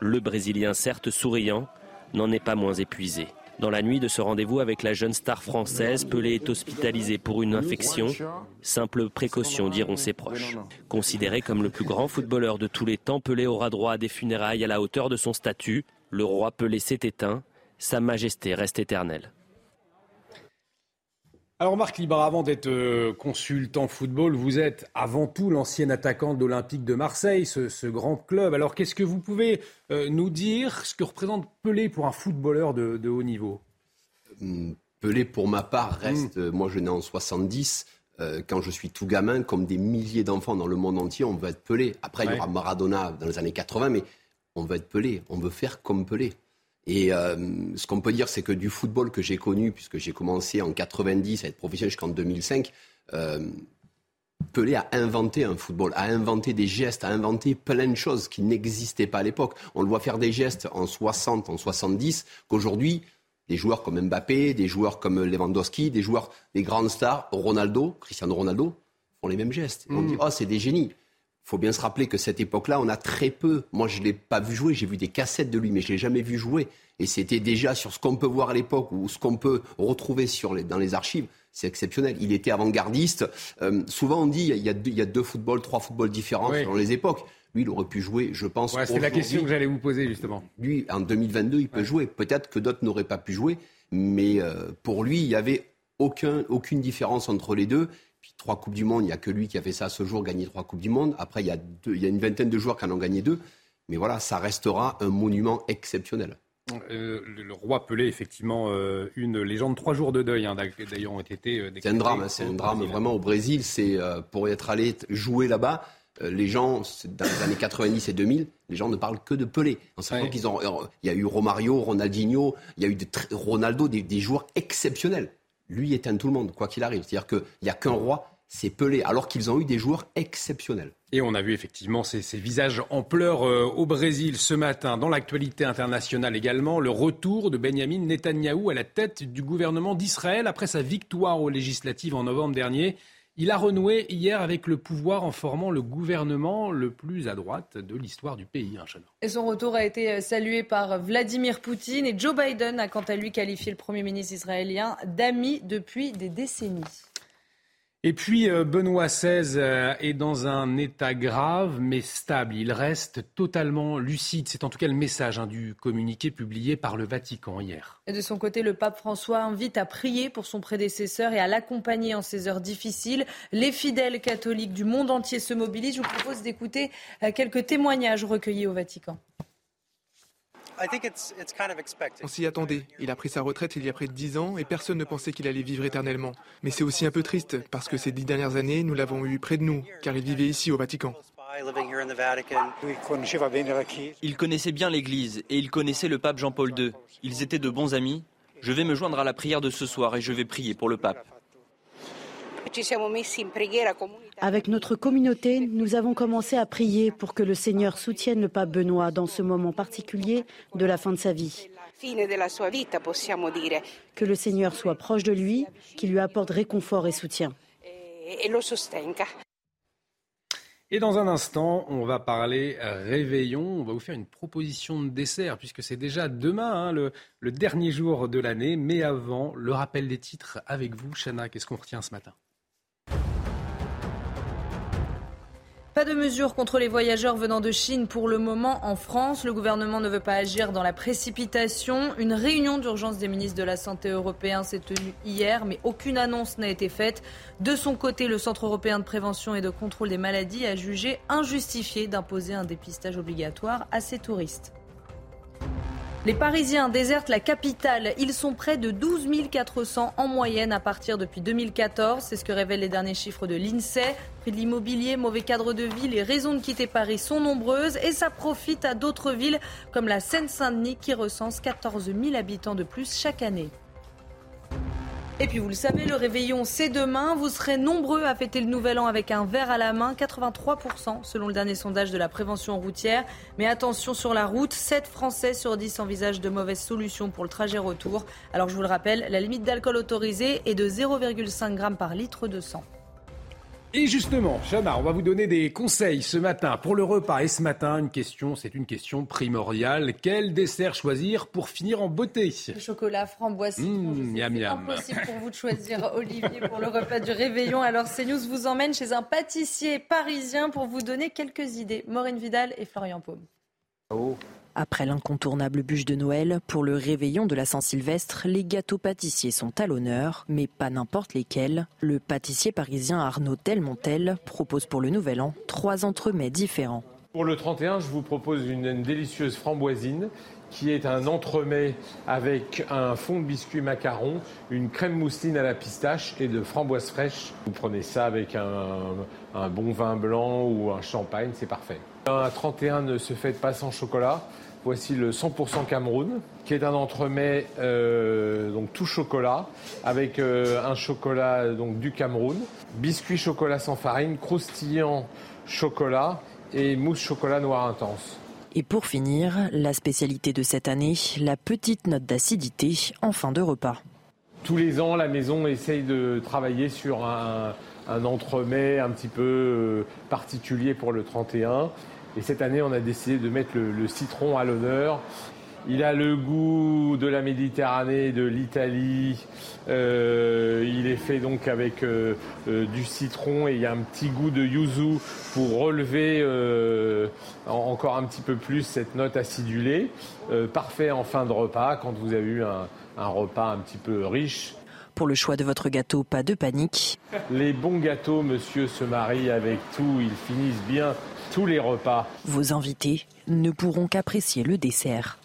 Le Brésilien, certes souriant, n'en est pas moins épuisé. Dans la nuit de ce rendez-vous avec la jeune star française, Pelé est hospitalisé pour une infection. Simple précaution, diront ses proches. Considéré comme le plus grand footballeur de tous les temps, Pelé aura droit à des funérailles à la hauteur de son statut. Le roi Pelé s'est éteint. Sa majesté reste éternelle. Alors Marc Libra, avant d'être euh, consultant football, vous êtes avant tout l'ancien attaquant de l'Olympique de Marseille, ce, grand club. Alors qu'est-ce que vous pouvez euh, nous dire, ce que représente Pelé pour un footballeur de, haut niveau? Hum, Pelé, pour ma part, reste, hum. moi je nais en 70, euh, quand je suis tout gamin, comme des milliers d'enfants dans le monde entier, on veut être Pelé. Après, il y aura Maradona dans les années 80, mais on veut être Pelé, on veut faire comme Pelé. Et euh, ce qu'on peut dire, c'est que du football que j'ai connu, puisque j'ai commencé en 90 à être professionnel jusqu'en 2005, euh, Pelé a inventé un football, a inventé des gestes, a inventé plein de choses qui n'existaient pas à l'époque. On le voit faire des gestes en 60, en 70, qu'aujourd'hui, des joueurs comme Mbappé, des joueurs comme Lewandowski, des joueurs, des grandes stars, Ronaldo, Cristiano Ronaldo, font les mêmes gestes. On mm. dit, oh, c'est des génies. Il faut bien se rappeler que cette époque-là, on a très peu. Moi, je ne l'ai pas vu jouer, j'ai vu des cassettes de lui, mais je ne l'ai jamais vu jouer. Et c'était déjà sur ce qu'on peut voir à l'époque ou ce qu'on peut retrouver sur les, dans les archives. C'est exceptionnel. Il était avant-gardiste. Euh, souvent, on dit il y, a deux, il y a deux footballs, trois footballs différents selon les époques. Lui, il aurait pu jouer, je pense. Ouais, c'est la question que j'allais vous poser, justement. Lui, en 2022, il peut jouer. Peut-être que d'autres n'auraient pas pu jouer, mais euh, pour lui, il n'y avait aucun, aucune différence entre les deux trois Coupes du Monde, il n'y a que lui qui a fait ça ce jour, gagner trois Coupes du Monde. Après, il y, a il y a une vingtaine de joueurs qui en ont gagné deux. Mais voilà, ça restera un monument exceptionnel. Euh, le, roi Pelé, effectivement, euh, une légende. Trois jours de deuil, hein, d'ailleurs, ont été euh, C'est un drame, hein, c'est un drame vraiment au Brésil. C'est pour être allé jouer là-bas. les gens, dans les années 90 et 2000, les gens ne parlent que de Pelé. En sachant qu'ils ont, il y a eu Romario, Ronaldinho, il y a eu Ronaldo, des, des joueurs exceptionnels lui éteint tout le monde, quoi qu'il arrive. C'est-à-dire qu'il n'y a qu'un roi, c'est Pelé, alors qu'ils ont eu des joueurs exceptionnels. Et on a vu effectivement ces, visages en pleurs euh, au Brésil ce matin. Dans l'actualité internationale également, le retour de Benjamin Netanyahou à la tête du gouvernement d'Israël après sa victoire aux législatives en novembre dernier. Il a renoué hier avec le pouvoir en formant le gouvernement le plus à droite de l'histoire du pays. Hein, et son retour a été euh, salué par Vladimir Poutine et Joe Biden a quant à lui qualifié le Premier ministre israélien d'ami depuis des décennies. Et puis euh, Benoît XVI euh, est dans un état grave mais stable. Il reste totalement lucide. C'est en tout cas le message hein, du communiqué publié par le Vatican hier. De son côté, le pape François invite à prier pour son prédécesseur et à l'accompagner en ces heures difficiles. Les fidèles catholiques du monde entier se mobilisent. Je vous propose d'écouter euh, quelques témoignages recueillis au Vatican. On s'y attendait. Il a pris sa retraite il y a près de dix ans et personne ne pensait qu'il allait vivre éternellement. Mais c'est aussi un peu triste parce que ces dix dernières années, nous l'avons eu près de nous, car il vivait ici au Vatican. Il connaissait bien l'Église et il connaissait le pape Jean-Paul II. Ils étaient de bons amis. Je vais me joindre à la prière de ce soir et je vais prier pour le pape. Avec notre communauté, nous avons commencé à prier pour que le Seigneur soutienne le pape Benoît dans ce moment particulier de la fin de sa vie. Que le Seigneur soit proche de lui, qu'il lui apporte réconfort et soutien. Et dans un instant, on va parler réveillon. On va vous faire une proposition de dessert, puisque c'est déjà demain, hein, le, le, dernier jour de l'année. Mais avant, le rappel des titres avec vous. Chana, qu'est-ce qu'on retient ce matin? Pas de mesures contre les voyageurs venant de Chine pour le moment en France. Le gouvernement ne veut pas agir dans la précipitation. Une réunion d'urgence des ministres de la Santé européens s'est tenue hier, mais aucune annonce n'a été faite. De son côté, le Centre européen de prévention et de contrôle des maladies a jugé injustifié d'imposer un dépistage obligatoire à ses touristes. Les Parisiens désertent la capitale. Ils sont près de 12 400 en moyenne à partir depuis 2014. C'est ce que révèlent les derniers chiffres de l'INSEE. Prix de l'immobilier, mauvais cadre de vie, les raisons de quitter Paris sont nombreuses et ça profite à d'autres villes comme la Seine-Saint-Denis qui recense 14 000 habitants de plus chaque année. Et puis vous le savez, le réveillon c'est demain. Vous serez nombreux à fêter le nouvel an avec un verre à la main, 83% selon le dernier sondage de la prévention routière. Mais attention sur la route, 7 Français sur 10 envisagent de mauvaises solutions pour le trajet retour. Alors je vous le rappelle, la limite d'alcool autorisée est de 0,5 g par litre de sang. Et justement, Chana, on va vous donner des conseils ce matin pour le repas. Et ce matin, une question, c'est une question primordiale. Quel dessert choisir pour finir en beauté? Le chocolat framboise. Mmh, miam, C'est impossible pour vous de choisir Olivier pour le repas du réveillon. Alors CNews vous emmène chez un pâtissier parisien pour vous donner quelques idées. Maureen Vidal et Florian Paume. Oh. Après l'incontournable bûche de Noël, pour le réveillon de la Saint-Sylvestre, les gâteaux pâtissiers sont à l'honneur, mais pas n'importe lesquels. Le pâtissier parisien Arnaud Telmontel propose pour le Nouvel An trois entremets différents. Pour le 31, je vous propose une, délicieuse framboisine qui est un entremets avec un fond de biscuit macaron, une crème mousseline à la pistache et de framboise fraîche. Vous prenez ça avec un, un bon vin blanc ou un champagne, c'est parfait. Un 31 ne se fête pas sans chocolat. Voici le 100% Cameroun, qui est un entremets euh, donc tout chocolat avec euh, un chocolat donc du Cameroun, biscuit chocolat sans farine, croustillant chocolat et mousse chocolat noir intense. Et pour finir, la spécialité de cette année, la petite note d'acidité en fin de repas. Tous les ans, la maison essaye de travailler sur un, un entremets un petit peu euh, particulier pour le 31. Et cette année, on a décidé de mettre le, le citron à l'honneur. Il a le goût de la Méditerranée, de l'Italie. Euh, il est fait donc avec euh, euh, du citron et il y a un petit goût de yuzu pour relever encore un petit peu plus cette note acidulée. Parfait en fin de repas quand vous avez eu un, un repas un petit peu riche. Pour le choix de votre gâteau, pas de panique. Les bons gâteaux, monsieur, se marient avec tout. Ils finissent bien tous les repas. Vos invités ne pourront qu'apprécier le dessert.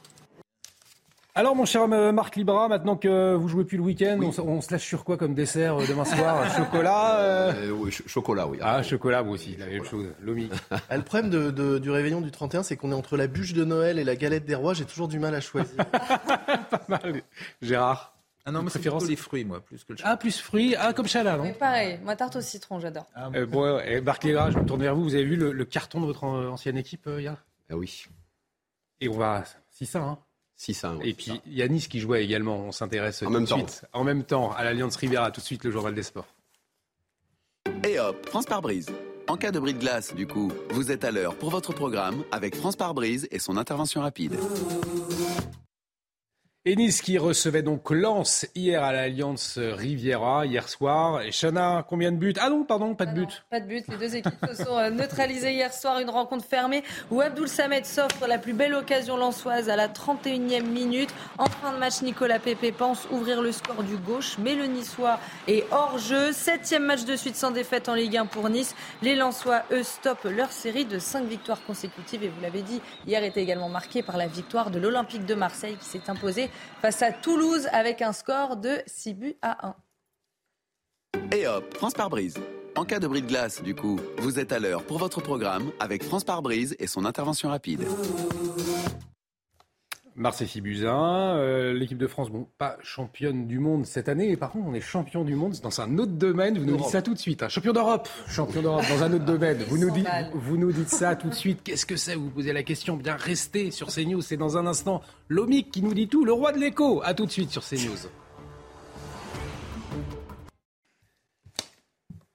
Alors, mon cher euh, Marc Libra, maintenant que vous jouez plus le week-end, oui. on, on, se lâche sur quoi comme dessert euh, demain soir? Chocolat euh... Euh, oui, ch chocolat, oui. Ah, chocolat, moi aussi, la même chose. Lomi. Ah, le problème de, de, du réveillon du 31, c'est qu'on est entre la bûche de Noël et la galette des rois. J'ai toujours du mal à choisir. Pas mal. Gérard? Ah non, moi, c'est les fruits, moi, plus que le chocolat. Ah, plus fruits. Ah, comme Chala, non Mais pareil, moi, tarte au citron, j'adore. Ah, euh, bon, et Marc Libra, je me tourne vers vous. Vous avez vu le, le carton de votre ancienne équipe euh, hier Ah oui. Et on va... C'est ça, hein 600, Et puis Yanis qui jouait également, on s'intéresse en même temps. Suite. En même temps, à l'Alliance Rivera, tout de suite le journal des sports. Et hop, France par brise. En cas de bris de glace, du coup, vous êtes à l'heure pour votre programme avec France par brise et son intervention rapide. Et Nice qui recevait donc Lens hier à l'Alliance Riviera, hier soir. Et Chana, combien de buts? Ah non, pardon, pas de but. pas de but. Les deux équipes se sont euh, neutralisées hier soir. Une rencontre fermée où Abdoul Samed s'offre la plus belle occasion lensoise à la 31e minute. En fin de match, Nicolas Pepe pense ouvrir le score du gauche, mais le Niçois est hors jeu. Septième match de suite sans défaite en Ligue 1 pour Nice. Les Lensois, eux, stoppent leur série de cinq victoires consécutives. Et vous l'avez dit, hier était également marqué par la victoire de l'Olympique de Marseille qui s'est imposé face à Toulouse avec un score de 6 buts à 1. Et hop, France par brise. En cas de bris de glace, du coup, vous êtes à l'heure pour votre programme avec France par brise et son intervention rapide. Marseille Fibuzin, euh, l'équipe de France, bon, pas championne du monde cette année, mais par contre, on est champion du monde dans un autre domaine. Vous nous dites ça tout de suite. Hein. Champion d'Europe, champion d'Europe dans un autre domaine. Vous nous, dites, vous nous dites ça tout de suite. Qu'est-ce que c'est? Vous posez la question. Bien, restez sur CNews. C'est dans un instant Lomic qui nous dit tout, le roi de l'écho. À tout de suite sur CNews.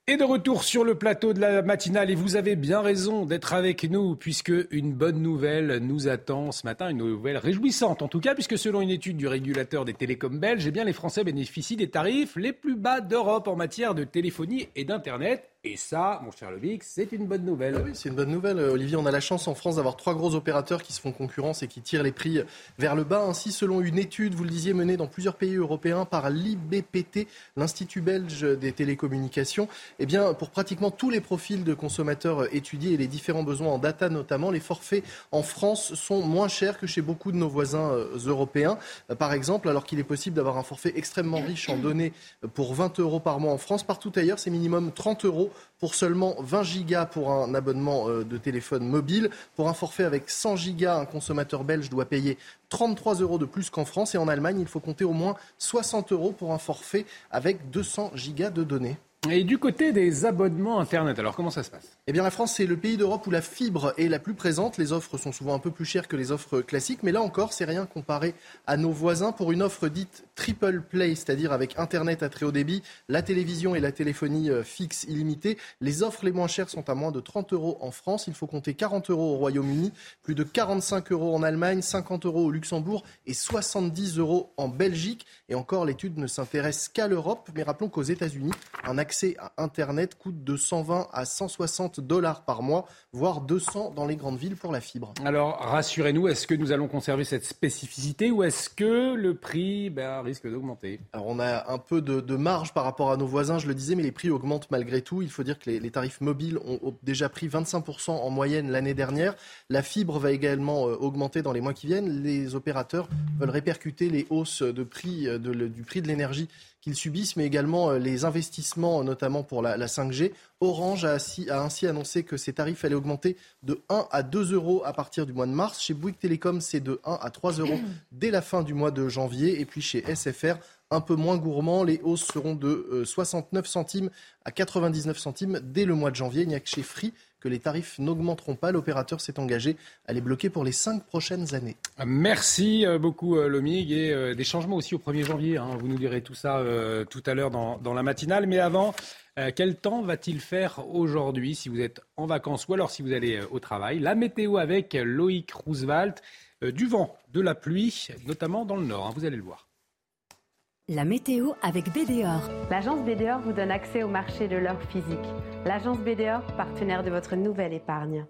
Et de retour sur le plateau de la matinale, et vous avez bien raison d'être avec nous, puisque une bonne nouvelle nous attend ce matin, une nouvelle réjouissante en tout cas, puisque selon une étude du régulateur des télécoms belges, eh bien les Français bénéficient des tarifs les plus bas d'Europe en matière de téléphonie et d'Internet. Et ça, mon cher Levic, c'est une bonne nouvelle. Ah oui, c'est une bonne nouvelle. Euh, Olivier, on a la chance en France d'avoir trois gros opérateurs qui se font concurrence et qui tirent les prix vers le bas. Ainsi, selon une étude, vous le disiez, menée dans plusieurs pays européens par l'IBPT, l'Institut belge des télécommunications, eh bien, pour pratiquement tous les profils de consommateurs étudiés et les différents besoins en data notamment, les forfaits en France sont moins chers que chez beaucoup de nos voisins euh, européens. Euh, par exemple, alors qu'il est possible d'avoir un forfait extrêmement riche en données pour 20 euros par mois en France, partout ailleurs, c'est minimum 30 euros pour seulement 20 gigas pour un abonnement euh, de téléphone mobile. Pour un forfait avec 100 gigas, un consommateur belge doit payer 33 euros de plus qu'en France. Et en Allemagne, il faut compter au moins 60 euros pour un forfait avec 200 gigas de données. Et du côté des abonnements Internet, alors comment ça se passe? Eh bien la France, c'est le pays d'Europe où la fibre est la plus présente. Les offres sont souvent un peu plus chères que les offres classiques, mais là encore, c'est rien comparé à nos voisins. Pour une offre dite triple play, c'est-à-dire avec Internet à très haut débit, la télévision et la téléphonie euh, fixe illimitée, les offres les moins chères sont à moins de 30 euros en France. Il faut compter 40 euros au Royaume-Uni, plus de 45 euros en Allemagne, 50 euros au Luxembourg et 70 euros en Belgique. Et encore, l'étude ne s'intéresse qu'à l'Europe, mais rappelons qu'aux États-Unis, un accès à Internet coûte de 120 à 160 dollars par mois, voire 200 dans les grandes villes pour la fibre. Alors, rassurez-nous, est-ce que nous allons conserver cette spécificité ou est-ce que le prix ben, risque d'augmenter Alors, on a un peu de, marge par rapport à nos voisins, je le disais, mais les prix augmentent malgré tout. Il faut dire que les, tarifs mobiles ont déjà pris 25% en moyenne l'année dernière. La fibre va également euh, augmenter dans les mois qui viennent. Les opérateurs veulent répercuter les hausses euh, du prix de l'énergie qu'ils subissent, mais également euh, les investissements, notamment pour la, 5G. Orange a ainsi, annoncé que ses tarifs allaient augmenter de 1 à 2 euros à partir du mois de mars. Chez Bouygues Télécom, c'est de 1 à 3 euros dès la fin du mois de janvier. Et puis chez SFR, un peu moins gourmand. Les hausses seront de 69 euh, centimes à 99 centimes dès le mois de janvier. Il n'y a que chez Free que les tarifs n'augmenteront pas. L'opérateur s'est engagé à les bloquer pour les cinq prochaines années. Merci euh, beaucoup euh, Lomig et euh, des changements aussi au 1er janvier. Hein. Vous nous direz tout ça tout à l'heure dans, la matinale. Mais avant, quel temps va-t-il faire aujourd'hui si vous êtes en vacances ou alors si vous allez au travail? La météo avec Loïc Roosevelt. du vent, de la pluie, notamment dans le nord. Hein. vous allez le voir. La météo avec BDOR. L'agence BDOR vous donne accès au marché de l'or physique. L'agence BDOR, partenaire de votre nouvelle épargne.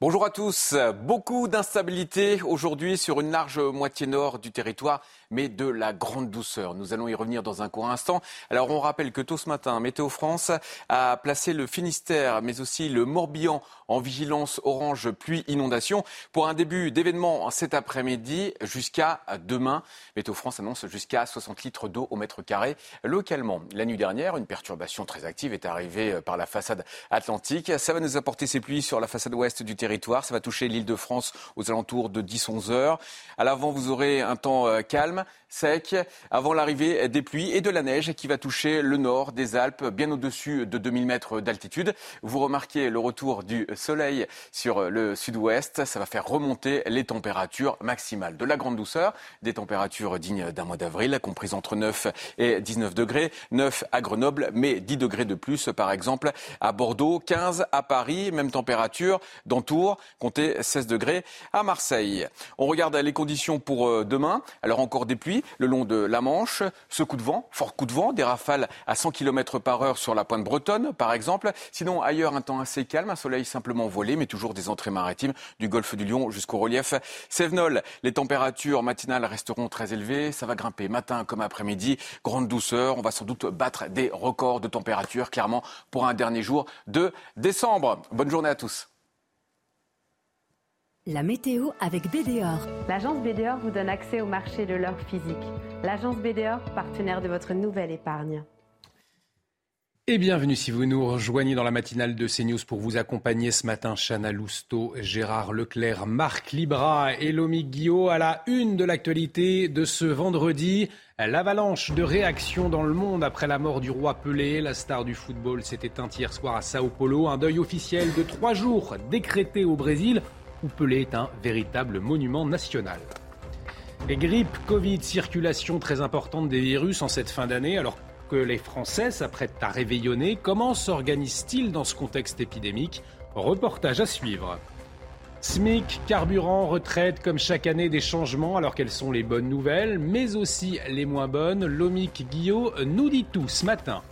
Bonjour à tous. Beaucoup d'instabilité aujourd'hui sur une large moitié nord du territoire mais de la grande douceur. Nous allons y revenir dans un court instant. Alors on rappelle que tôt ce matin, Météo France a placé le Finistère, mais aussi le Morbihan en vigilance orange pluie inondation pour un début d'événement cet après-midi jusqu'à demain. Météo France annonce jusqu'à 60 litres d'eau au mètre carré localement. La nuit dernière, une perturbation très active est arrivée par la façade atlantique. Ça va nous apporter ces pluies sur la façade ouest du territoire. Ça va toucher l'île de France aux alentours de 10-11 heures. À l'avant, vous aurez un temps euh, sec, avant l'arrivée des pluies et de la neige qui va toucher le nord des Alpes, bien au-dessus de 2000 mètres d'altitude. Vous remarquez le retour du soleil sur le sud-ouest. Ça va faire remonter les températures maximales. De la grande douceur, des températures dignes d'un mois d'avril, comprises entre 9 et 19 degrés. 9 à Grenoble, mais 10 degrés de plus, par exemple, à Bordeaux. 15 à Paris, même température dans tout jours, comptez 16 degrés à Marseille. On regarde les conditions pour euh, demain. Alors encore des pluies le long de la Manche. Ce coup de vent, fort coup de vent, des rafales à 100 km par heure sur la pointe bretonne, par exemple. Sinon, ailleurs, un temps assez calme, un soleil simplement volé, mais toujours des entrées maritimes du golfe du Lion jusqu'au relief Sévenol. Les températures matinales resteront très élevées. Ça va grimper matin comme après-midi. Grande douceur. On va sans doute battre des records de température, clairement, pour un dernier jour de décembre. Bonne journée à tous. La météo avec BDOR. L'agence BDOR vous donne accès au marché de l'or physique. L'agence BDOR, partenaire de votre nouvelle épargne. Et bienvenue si vous nous rejoignez dans la matinale de CNews pour vous accompagner ce matin. Chana Lousteau, Gérard Leclerc, Marc Libra et Lomi Guillot à la une de l'actualité de ce vendredi. L'avalanche de réactions dans le monde après la mort du roi Pelé. La star du football s'est éteinte hier soir à Sao Paulo. Un deuil officiel de trois jours décrété au Brésil où Pelé est un véritable monument national. Et grippe, Covid, circulation très importante des virus en cette fin d'année. Alors que les Français s'apprêtent à réveillonner. Comment s'organisent-ils dans ce contexte épidémique? Reportage à suivre. SMIC, carburant, retraite, comme chaque année des changements, alors quelles sont les bonnes nouvelles, mais aussi les moins bonnes. Lomic Guillot nous dit tout ce matin.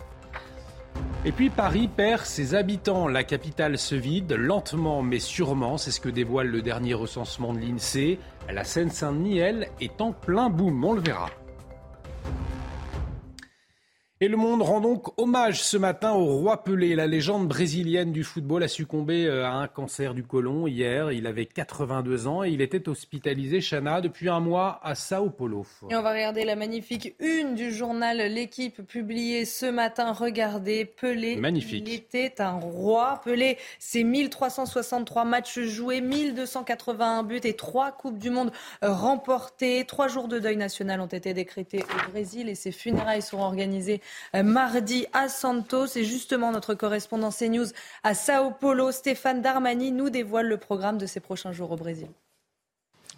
Et puis Paris perd ses habitants. La capitale se vide lentement mais sûrement. C'est ce que dévoile le dernier recensement de l'INSEE. La Seine-Saint-Denis, elle, est en plein boom. On le verra. Et le monde rend donc hommage ce matin au roi Pelé. La légende brésilienne du football a succombé euh, à un cancer du côlon hier. Il avait 82 ans et il était hospitalisé, Chana, depuis un mois à Sao Paulo. Et on va regarder la magnifique une du journal L'équipe publiée ce matin. Regardez, Pelé. Magnifique. Il était un roi. Pelé, c'est 1363 matchs joués, 1281 buts et trois Coupes du Monde remportées. Trois jours de deuil national ont été décrétés au Brésil et ses funérailles seront organisées euh, mardi à Santos. Et justement, notre correspondant CNews à Sao Paulo, Stéphane Darmani, nous dévoile le programme de ces prochains jours au Brésil.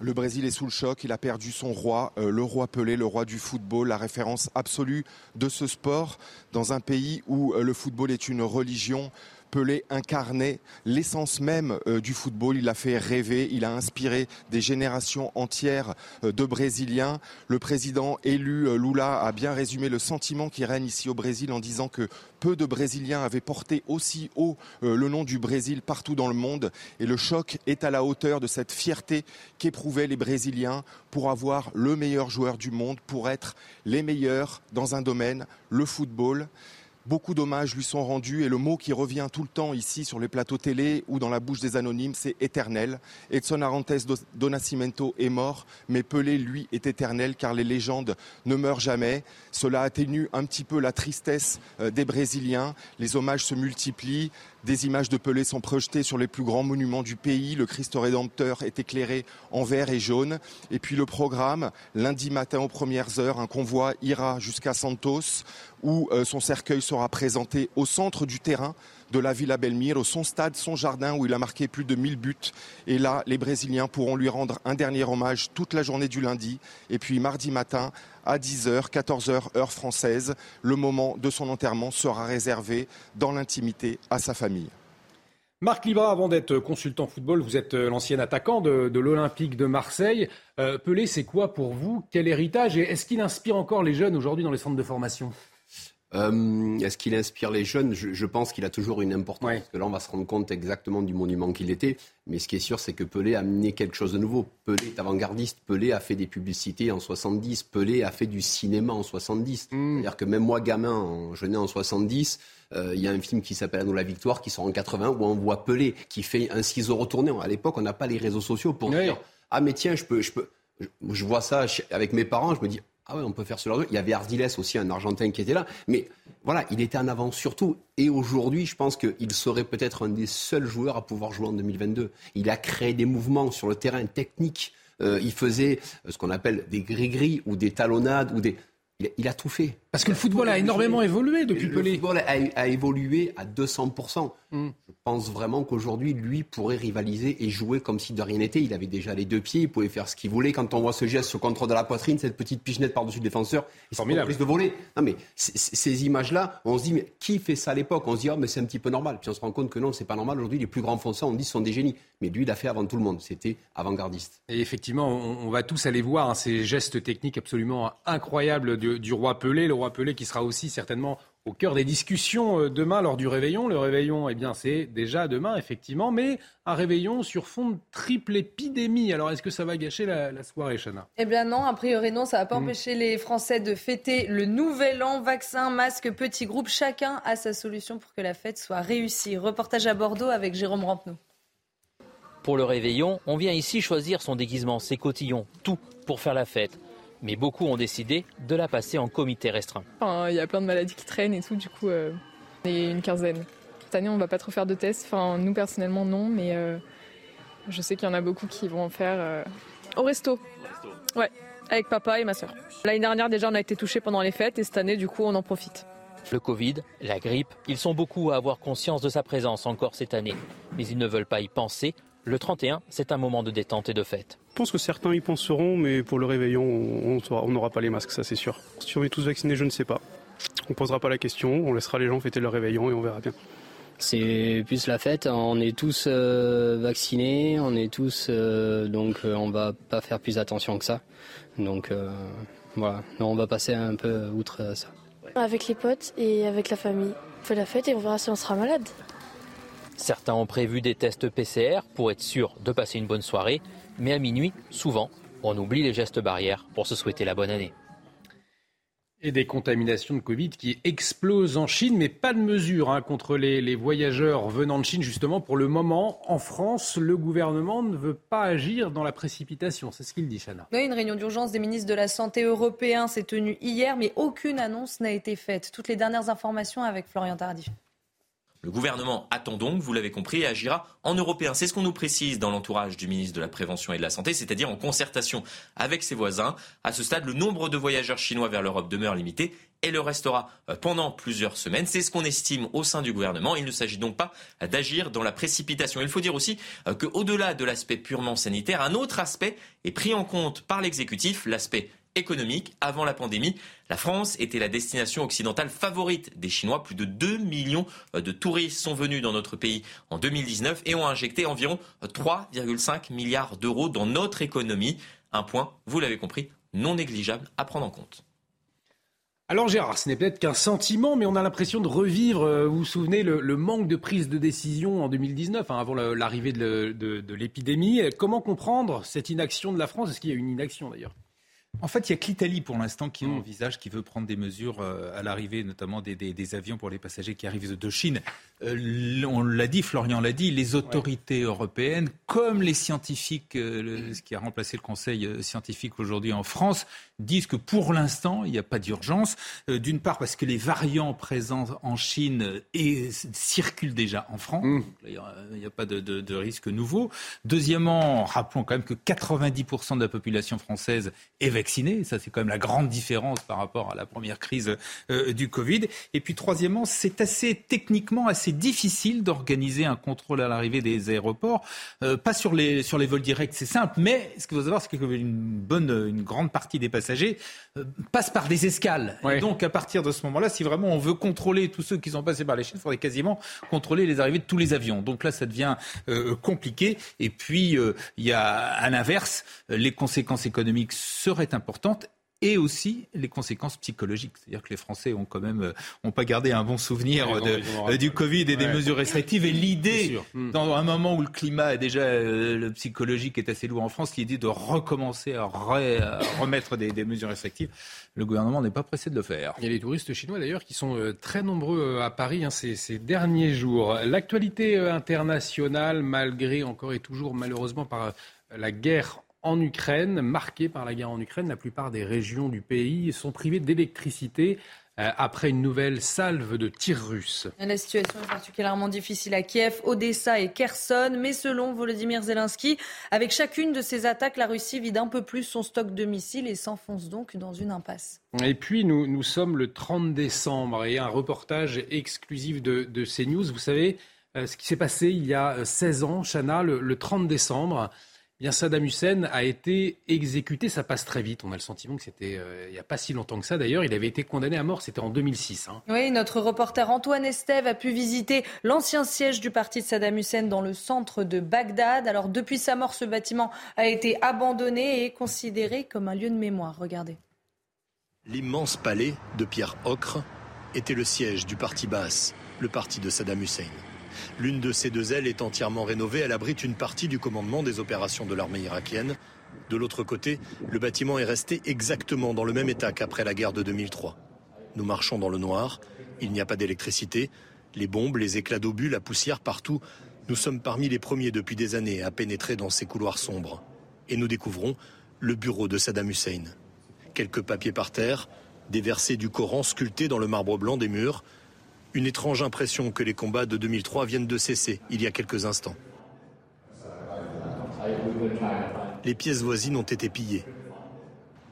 Le Brésil est sous le choc, il a perdu son roi, euh, le roi Pelé, le roi du football, la référence absolue de ce sport dans un pays où euh, le football est une religion. Pelé incarnait l'essence même euh, du football. Il a fait rêver, il a inspiré des générations entières euh, de Brésiliens. Le président élu euh, Lula a bien résumé le sentiment qui règne ici au Brésil en disant que peu de Brésiliens avaient porté aussi haut le nom du Brésil partout dans le monde. Et le choc est à la hauteur de cette fierté qu'éprouvaient les Brésiliens pour avoir le meilleur joueur du monde, pour être les meilleurs dans un domaine, le football. Beaucoup d'hommages lui sont rendus et le mot qui revient tout le temps ici sur les plateaux télé ou dans la bouche des anonymes, c'est éternel. Edson Arantes do Nascimento est mort, mais Pelé, lui, est éternel car les légendes ne meurent jamais. Cela atténue un petit peu la tristesse euh, des Brésiliens. Les hommages se multiplient. Des images de Pelé sont projetées sur les plus grands monuments du pays. Le Christ rédempteur est éclairé en vert et jaune. Et puis le programme, lundi matin aux premières heures, un convoi ira jusqu'à Santos où euh, son cercueil sera présenté au centre du terrain de la Villa Belmiro, son stade, son jardin où il a marqué plus de 1000 buts. Et là, les Brésiliens pourront lui rendre un dernier hommage toute la journée du lundi. Et puis mardi matin, à 10h, 14h, heure française, le moment de son enterrement sera réservé dans l'intimité à sa famille. Marc Libra, avant d'être consultant football, vous êtes euh, l'ancien attaquant de, l'Olympique de Marseille. Euh, Pelé, c'est quoi pour vous? Quel héritage? Et est-ce qu'il inspire encore les jeunes aujourd'hui dans les centres de formation? Euh, Est-ce qu'il inspire les jeunes? Je, pense qu'il a toujours une importance. Parce que là, on va se rendre compte exactement du monument qu'il était. Mais ce qui est sûr, c'est que Pelé a amené quelque chose de nouveau. Pelé est avant-gardiste. Pelé a fait des publicités en 70. Pelé a fait du cinéma en 70. Hmm. C'est-à-dire que même moi, gamin, je nais en 70. Euh, il y a un film qui s'appelle Nous la victoire qui sort en 80 où on voit Pelé qui fait un ciseau retourné. À l'époque, on n'a pas les réseaux sociaux pour dire ah mais tiens, je peux, je peux. Je vois ça avec mes parents, je me dis ah oui, on peut faire cela. Il y avait Ardiles aussi, un Argentin qui était là. Mais voilà, il était en avance surtout. Et aujourd'hui, je pense qu'il serait peut-être un des seuls joueurs à pouvoir jouer en 2022. Il a créé des mouvements sur le terrain technique. Euh, il faisait ce qu'on appelle des gris-gris ou des talonnades ou des. Il a, tout fait. Parce que le football a énormément évolué depuis le Pelé. Le football a, a, évolué à 200%. Mm. Je pense vraiment qu'aujourd'hui, lui pourrait rivaliser et jouer comme si de rien n'était. Il avait déjà les deux pieds, il pouvait faire ce qu'il voulait. Quand on voit ce geste, ce contrôle de la poitrine, cette petite pichenette par-dessus le défenseur, il s'en prise de voler. Non, mais ces images-là, on se dit, mais qui fait ça à l'époque? On se dit, oh, mais c'est un petit peu normal. Puis on se rend compte que non, c'est pas normal. Aujourd'hui, les plus grands ça, on dit, ce sont des génies. Mais lui, il a fait avant tout le monde. C'était avant-gardiste. Et effectivement, on, va tous aller voir hein, ces gestes techniques absolument incroyables du, du roi Pelé. Le roi Pelé qui sera aussi certainement au cœur des discussions euh, demain lors du réveillon. Le réveillon, eh bien, c'est déjà demain, effectivement, mais un réveillon sur fond de triple épidémie. Alors, est-ce que ça va gâcher la, soirée, Chana? Eh bien non, a priori non, ça va pas mm. empêcher les Français de fêter le nouvel an. Vaccin, masque, petit groupe, chacun a sa solution pour que la fête soit réussie. Reportage à Bordeaux avec Jérôme Rampenou. Pour le réveillon, on vient ici choisir son déguisement, ses cotillons, tout pour faire la fête mais beaucoup ont décidé de la passer en comité restreint. Il y a plein de maladies qui traînent et tout, du coup, euh, on est une quinzaine. Cette année, on va pas trop faire de tests. Enfin, nous, personnellement, non, mais euh, je sais qu'il y en a beaucoup qui vont en faire euh, au resto. Ouais, avec papa et ma soeur. L'année dernière, déjà, on a été touchés pendant les fêtes et cette année, du coup, on en profite. Le Covid, la grippe, ils sont beaucoup à avoir conscience de sa présence encore cette année. Mais ils ne veulent pas y penser. Le 31, c'est un moment de détente et de fête. Je pense que certains y penseront, mais pour le réveillon, on n'aura pas les masques, ça c'est sûr. Si on est tous vaccinés, je ne sais pas. On ne posera pas la question, on laissera les gens fêter leur réveillon et on verra bien. C'est plus la fête, on est tous euh, vaccinés, on est tous euh, donc euh, on va pas faire plus attention que ça. Donc voilà, on va passer un peu outre ça. Avec les potes et avec la famille. On fait la fête et on verra si on sera malade. Certains ont prévu des tests PCR pour être sûr de passer une bonne soirée, mais à minuit, souvent, on oublie les gestes barrières pour se souhaiter la bonne année. Et des contaminations de Covid qui explosent en Chine, mais pas de mesures hein, contre les, voyageurs venant de Chine. Justement, pour le moment, en France, le gouvernement ne veut pas agir dans la précipitation. C'est ce qu'il dit, Chana. Oui, une réunion d'urgence des ministres de la Santé européens s'est tenue hier, mais aucune annonce n'a été faite. Toutes les dernières informations avec Florian Tardif. Le gouvernement attend donc, vous l'avez compris, et agira en européen. C'est ce qu'on nous précise dans l'entourage du ministre de la Prévention et de la Santé, c'est-à-dire en concertation avec ses voisins. À ce stade, le nombre de voyageurs chinois vers l'Europe demeure limité et le restera euh, pendant plusieurs semaines. C'est ce qu'on estime au sein du gouvernement. Il ne s'agit donc pas d'agir dans la précipitation. Il faut dire aussi euh, qu'au-delà de l'aspect purement sanitaire, un autre aspect est pris en compte par l'exécutif, l'aspect économique. Avant la pandémie, la France était la destination occidentale favorite des Chinois. Plus de 2 millions euh, de touristes sont venus dans notre pays en 2019 et ont injecté environ 3,5 milliards d'euros dans notre économie. Un point, vous l'avez compris, non négligeable à prendre en compte. Alors Gérard, ce n'est peut-être qu'un sentiment, mais on a l'impression de revivre, euh, vous vous souvenez, le, manque de prise de décision en 2019, hein, avant l'arrivée de l'épidémie. Comment comprendre cette inaction de la France? Est-ce qu'il y a une inaction d'ailleurs? En fait, il n'y a que l'Italie pour l'instant qui mm. envisage, qui veut prendre des mesures euh, à l'arrivée, notamment des, avions pour les passagers qui arrivent de Chine. Euh, on l'a dit, Florian l'a dit, les autorités européennes, comme les scientifiques, euh, ce qui a remplacé le Conseil scientifique aujourd'hui en France, disent que pour l'instant, il n'y a pas d'urgence. D'une part, parce que les variants présents en Chine et, circulent déjà en France. Mm. il n'y a, pas de, de risque nouveau. Deuxièmement, rappelons quand même que 90% de la population française est vaccinés. Ça, c'est quand même la grande différence par rapport à la première crise euh, du Covid. Et puis, troisièmement, c'est assez techniquement assez difficile d'organiser un contrôle à l'arrivée des aéroports. Euh, pas sur les, sur les vols directs, c'est simple, mais ce qu'il faut savoir, c'est qu'une bonne, une grande partie des passagers euh, passent par des escales. Et donc, à partir de ce moment-là, si vraiment on veut contrôler tous ceux qui sont passés par les Chines, il faudrait quasiment contrôler les arrivées de tous les avions. Donc là, ça devient compliqué. Et puis, il y a, à l'inverse, les conséquences économiques seraient importante et aussi les conséquences psychologiques. C'est-à-dire que les Français ont quand même euh, pas gardé un bon souvenir euh, du Covid et des mesures restrictives. Et l'idée, hmm. dans un moment où le climat est déjà euh, le psychologique est assez lourd en France, l'idée de recommencer à, remettre des, mesures restrictives, le gouvernement n'est pas pressé de le faire. Il y a les touristes chinois d'ailleurs qui sont très nombreux à Paris hein, ces, ces, derniers jours. L'actualité internationale, malgré encore et toujours malheureusement par la guerre en Ukraine, marquée par la guerre en Ukraine. La plupart des régions du pays sont privées d'électricité euh, après une nouvelle salve de tirs russes. La situation est particulièrement difficile à Kiev, Odessa et Kherson, mais selon Volodymyr Zelensky, avec chacune de ces attaques, la Russie vide un peu plus son stock de missiles et s'enfonce donc dans une impasse. Et puis nous, nous sommes le 30 décembre et un reportage exclusif de, de CNews. Vous savez, ce qui s'est passé il y a 16 ans, Chana, le 30 décembre bien Saddam Hussein a été exécuté. Ça passe très vite. On a le sentiment que c'était euh, il n'y a pas si longtemps que ça. D'ailleurs, il avait été condamné à mort. C'était en 2006. Hein. Oui, notre reporter Antoine Estève a pu visiter l'ancien siège du parti de Saddam Hussein dans le centre de Bagdad. Alors, depuis sa mort, ce bâtiment a été abandonné et considéré comme un lieu de mémoire. Regardez. L'immense palais de pierre ocre était le siège du parti Baas, le parti de Saddam Hussein. L'une de ces deux ailes est entièrement rénovée. Elle abrite une partie du commandement des opérations de l'armée irakienne. De l'autre côté, le bâtiment est resté exactement dans le même état qu'après la guerre de 2003. Nous marchons dans le noir. Il n'y a pas d'électricité. Les bombes, les éclats d'obus, la poussière partout. Nous sommes parmi les premiers depuis des années à pénétrer dans ces couloirs sombres. Et nous découvrons le bureau de Saddam Hussein. Quelques papiers par terre, des versets du Coran sculptés dans le marbre blanc des murs, une étrange impression que les combats de 2003 viennent de cesser il y a quelques instants. Les pièces voisines ont été pillées.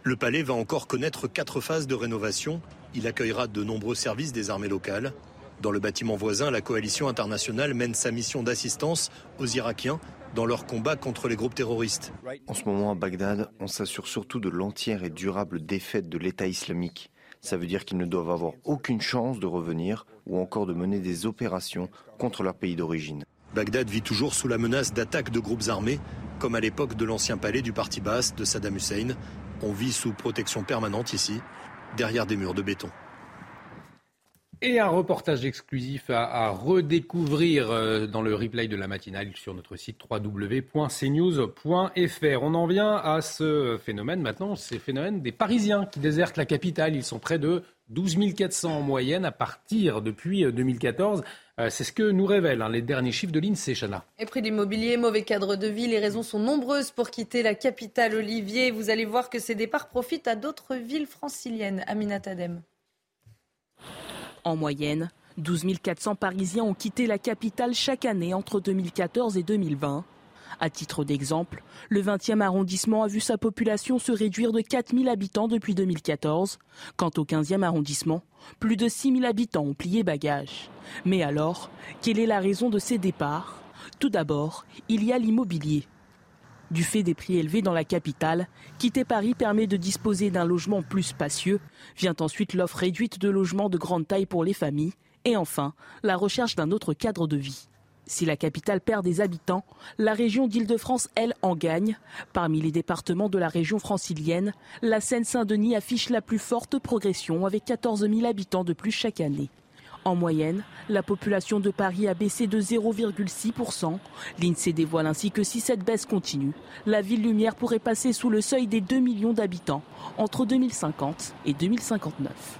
Le palais va encore connaître quatre phases de rénovation. Il accueillera de nombreux services des armées locales. Dans le bâtiment voisin, la coalition internationale mène sa mission d'assistance aux Irakiens dans leur combat contre les groupes terroristes. En ce moment à Bagdad, on s'assure surtout de l'entière et durable défaite de l'État islamique. Ça veut dire qu'ils ne doivent avoir aucune chance de revenir ou encore de mener des opérations contre leur pays d'origine. Bagdad vit toujours sous la menace d'attaques de groupes armés, comme à l'époque de l'ancien palais du parti basse de Saddam Hussein. On vit sous protection permanente ici, derrière des murs de béton. Et un reportage exclusif à, redécouvrir euh, dans le replay de la matinale sur notre site www.cnews.fr. On en vient à ce phénomène maintenant, c'est phénomène des Parisiens qui désertent la capitale. Ils sont près de 12 400 en moyenne à partir depuis 2014. Euh, euh, c'est ce que nous révèlent hein, les derniers chiffres de l'INSEE, Chana. Et prix de mauvais cadre de vie, les raisons sont nombreuses pour quitter la capitale, Olivier. Vous allez voir que ces départs profitent à d'autres villes franciliennes. Aminat Adem. En moyenne, 12 400 Parisiens ont quitté la capitale chaque année entre 2014 et 2020. À titre d'exemple, le 20e arrondissement a vu sa population se réduire de 4 000 habitants depuis 2014. Quant au 15e arrondissement, plus de 6 000 habitants ont plié bagage. Mais alors, quelle est la raison de ces départs? Tout d'abord, il y a l'immobilier. Du fait des prix élevés dans la capitale, quitter Paris permet de disposer d'un logement plus spacieux. Vient ensuite l'offre réduite de logements de grande taille pour les familles. Et enfin, la recherche d'un autre cadre de vie. Si la capitale perd des habitants, la région d'Île-de-France, elle, en gagne. Parmi les départements de la région francilienne, la Seine-Saint-Denis affiche la plus forte progression avec 14 000 habitants de plus chaque année. En moyenne, la population de Paris a baissé de 0,6%. L'INSEE dévoile ainsi que si cette baisse continue, la ville lumière pourrait passer sous le seuil des 2 millions d'habitants entre 2050 et 2059.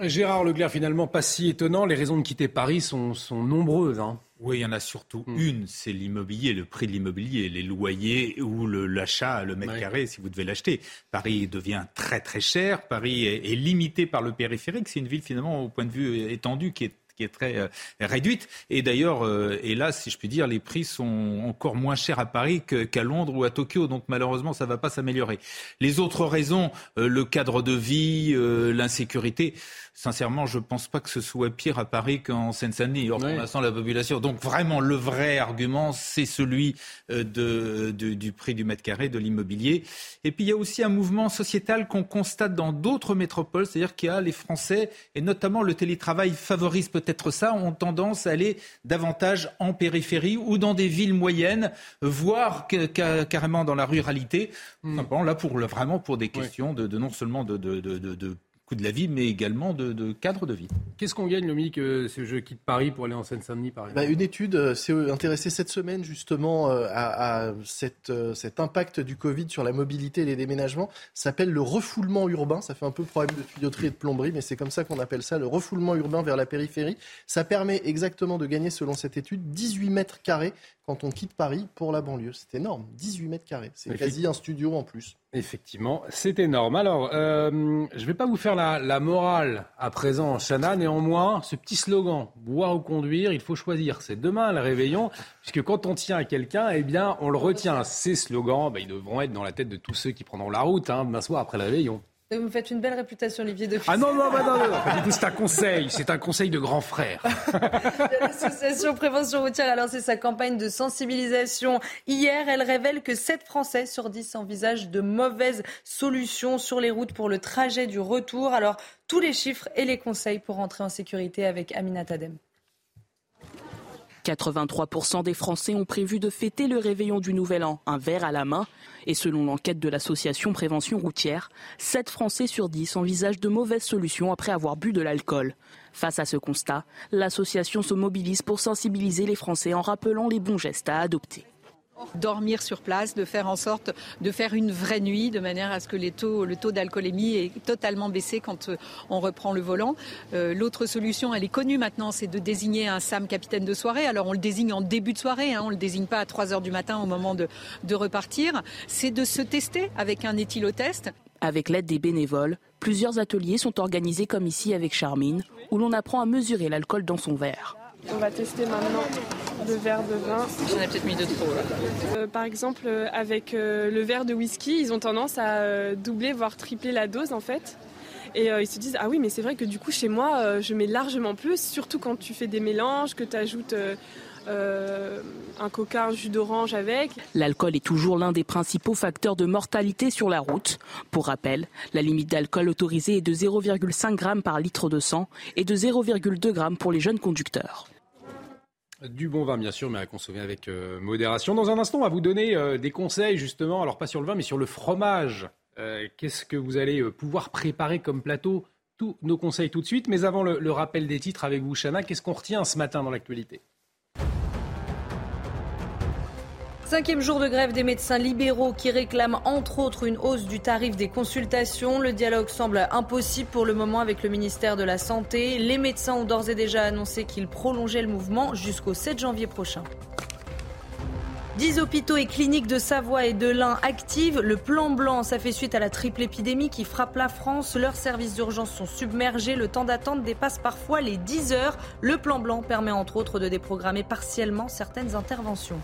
Gérard Leclerc, finalement, pas si étonnant. Les raisons de quitter Paris sont, nombreuses. Hein. Oui, il y en a surtout hmm. une, c'est l'immobilier, le prix de l'immobilier, les loyers ou l'achat, le, mètre carré, si vous devez l'acheter. Paris devient très très cher, Paris est limité par le périphérique, c'est une ville finalement au point de vue étendu qui est qui est très euh, réduite. Et d'ailleurs, euh, hélas, si je puis dire, les prix sont encore moins chers à Paris qu'à Londres ou à Tokyo. Donc malheureusement, ça ne va pas s'améliorer. Les autres raisons, euh, le cadre de vie, l'insécurité, sincèrement, je ne pense pas que ce soit pire à Paris qu'en Seine-Saint-Denis. Or, pour l'instant, la population. Donc vraiment, le vrai argument, c'est celui de, du prix du mètre carré, de l'immobilier. Et puis, il y a aussi un mouvement sociétal qu'on constate dans d'autres métropoles, c'est-à-dire qu'il y a les Français, et notamment le télétravail favorise peut peut-être ça, ont tendance à aller davantage en périphérie ou dans des villes moyennes, voire carrément dans la ruralité. Hmm. là, pour, vraiment pour des questions de, non seulement de, de coût de la vie, mais également de, cadre de vie. Qu'est-ce qu'on gagne, Lomique, euh, si je quitte Paris pour aller en Seine-Saint-Denis, par exemple? Bah, Une étude euh, s'est intéressée cette semaine justement euh, à, cette, cet impact du Covid sur la mobilité et les déménagements. Ça s'appelle le refoulement urbain. Ça fait un peu problème de tuyauterie et de plomberie, mais c'est comme ça qu'on appelle ça, le refoulement urbain vers la périphérie. Ça permet exactement de gagner, selon cette étude, 18 mètres carrés quand on quitte Paris pour la banlieue. C'est énorme, 18 mètres carrés. C'est quasi un studio en plus. Effectivement, c'est énorme. Alors, euh, je ne vais pas vous faire la, morale à présent, Chana. Néanmoins, ce petit slogan, boire ou conduire, il faut choisir. C'est demain le réveillon, puisque quand on tient à quelqu'un, eh bien, on le retient. Ces slogans, bah, ils devront être dans la tête de tous ceux qui prendront la route hein, demain soir après le réveillon. Vous me faites une belle réputation, Olivier de Ah non, non, non, non, non, c'est un conseil, c'est un conseil de grand frère. L'association Prévention Routière a lancé sa campagne de sensibilisation hier. Elle révèle que 7 Français sur 10 envisagent de mauvaises solutions sur les routes pour le trajet du retour. Alors, tous les chiffres et les conseils pour rentrer en sécurité avec Amina Tadem. 83% des Français ont prévu de fêter le réveillon du Nouvel An, un verre à la main. Et selon l'enquête de l'association Prévention Routière, 7 Français sur 10 envisagent de mauvaises solutions après avoir bu de l'alcool. Face à ce constat, l'association se mobilise pour sensibiliser les Français en rappelant les bons gestes à adopter dormir sur place, de faire en sorte de faire une vraie nuit de manière à ce que le taux d'alcoolémie est totalement baissé quand euh, on reprend le volant. Euh, l'autre solution, elle est connue maintenant, c'est de désigner un SAM capitaine de soirée. Alors on le désigne en début de soirée, hein, on ne le désigne pas à 3 heures du matin au moment de, de repartir. C'est de se tester avec un éthylotest. Avec l'aide des bénévoles, plusieurs ateliers sont organisés comme ici avec Charmine, où l'on apprend à mesurer l'alcool dans son verre. On va tester maintenant le verre de vin. J'en ai peut-être mis deux trop. Euh, par exemple, euh, avec euh, le verre de whisky, ils ont tendance à doubler, voire tripler la dose en fait. Et ils se disent, ah oui, mais c'est vrai que du coup, chez moi, je mets largement plus, surtout quand tu fais des mélanges, que tu ajoutes un coca, un jus d'orange avec. L'alcool est toujours l'un des principaux facteurs de mortalité sur la route. Pour rappel, la limite d'alcool autorisée est de 0,5 g par litre de sang et de 0,2 g pour les jeunes conducteurs. Du bon vin, bien sûr, mais à consommer avec euh, modération. Dans un instant, on va vous donner euh, des conseils, justement, alors pas sur le vin, mais sur le fromage. Euh, qu'est-ce que vous allez pouvoir préparer comme plateau? Tous nos conseils tout de suite. Mais avant le, le rappel des titres avec vous, Chana, qu'est-ce qu'on retient ce matin dans l'actualité? Cinquième jour de grève des médecins libéraux qui réclament entre autres une hausse du tarif des consultations. Le dialogue semble impossible pour le moment avec le ministère de la Santé. Les médecins ont d'ores et déjà annoncé qu'ils prolongeaient le mouvement jusqu'au 7 janvier prochain. Dix hôpitaux et cliniques de Savoie et de l'Ain activent. Le plan blanc, ça fait suite à la triple épidémie qui frappe la France. Leurs services d'urgence sont submergés. Le temps d'attente dépasse parfois les 10 heures. Le plan blanc permet entre autres de déprogrammer partiellement certaines interventions.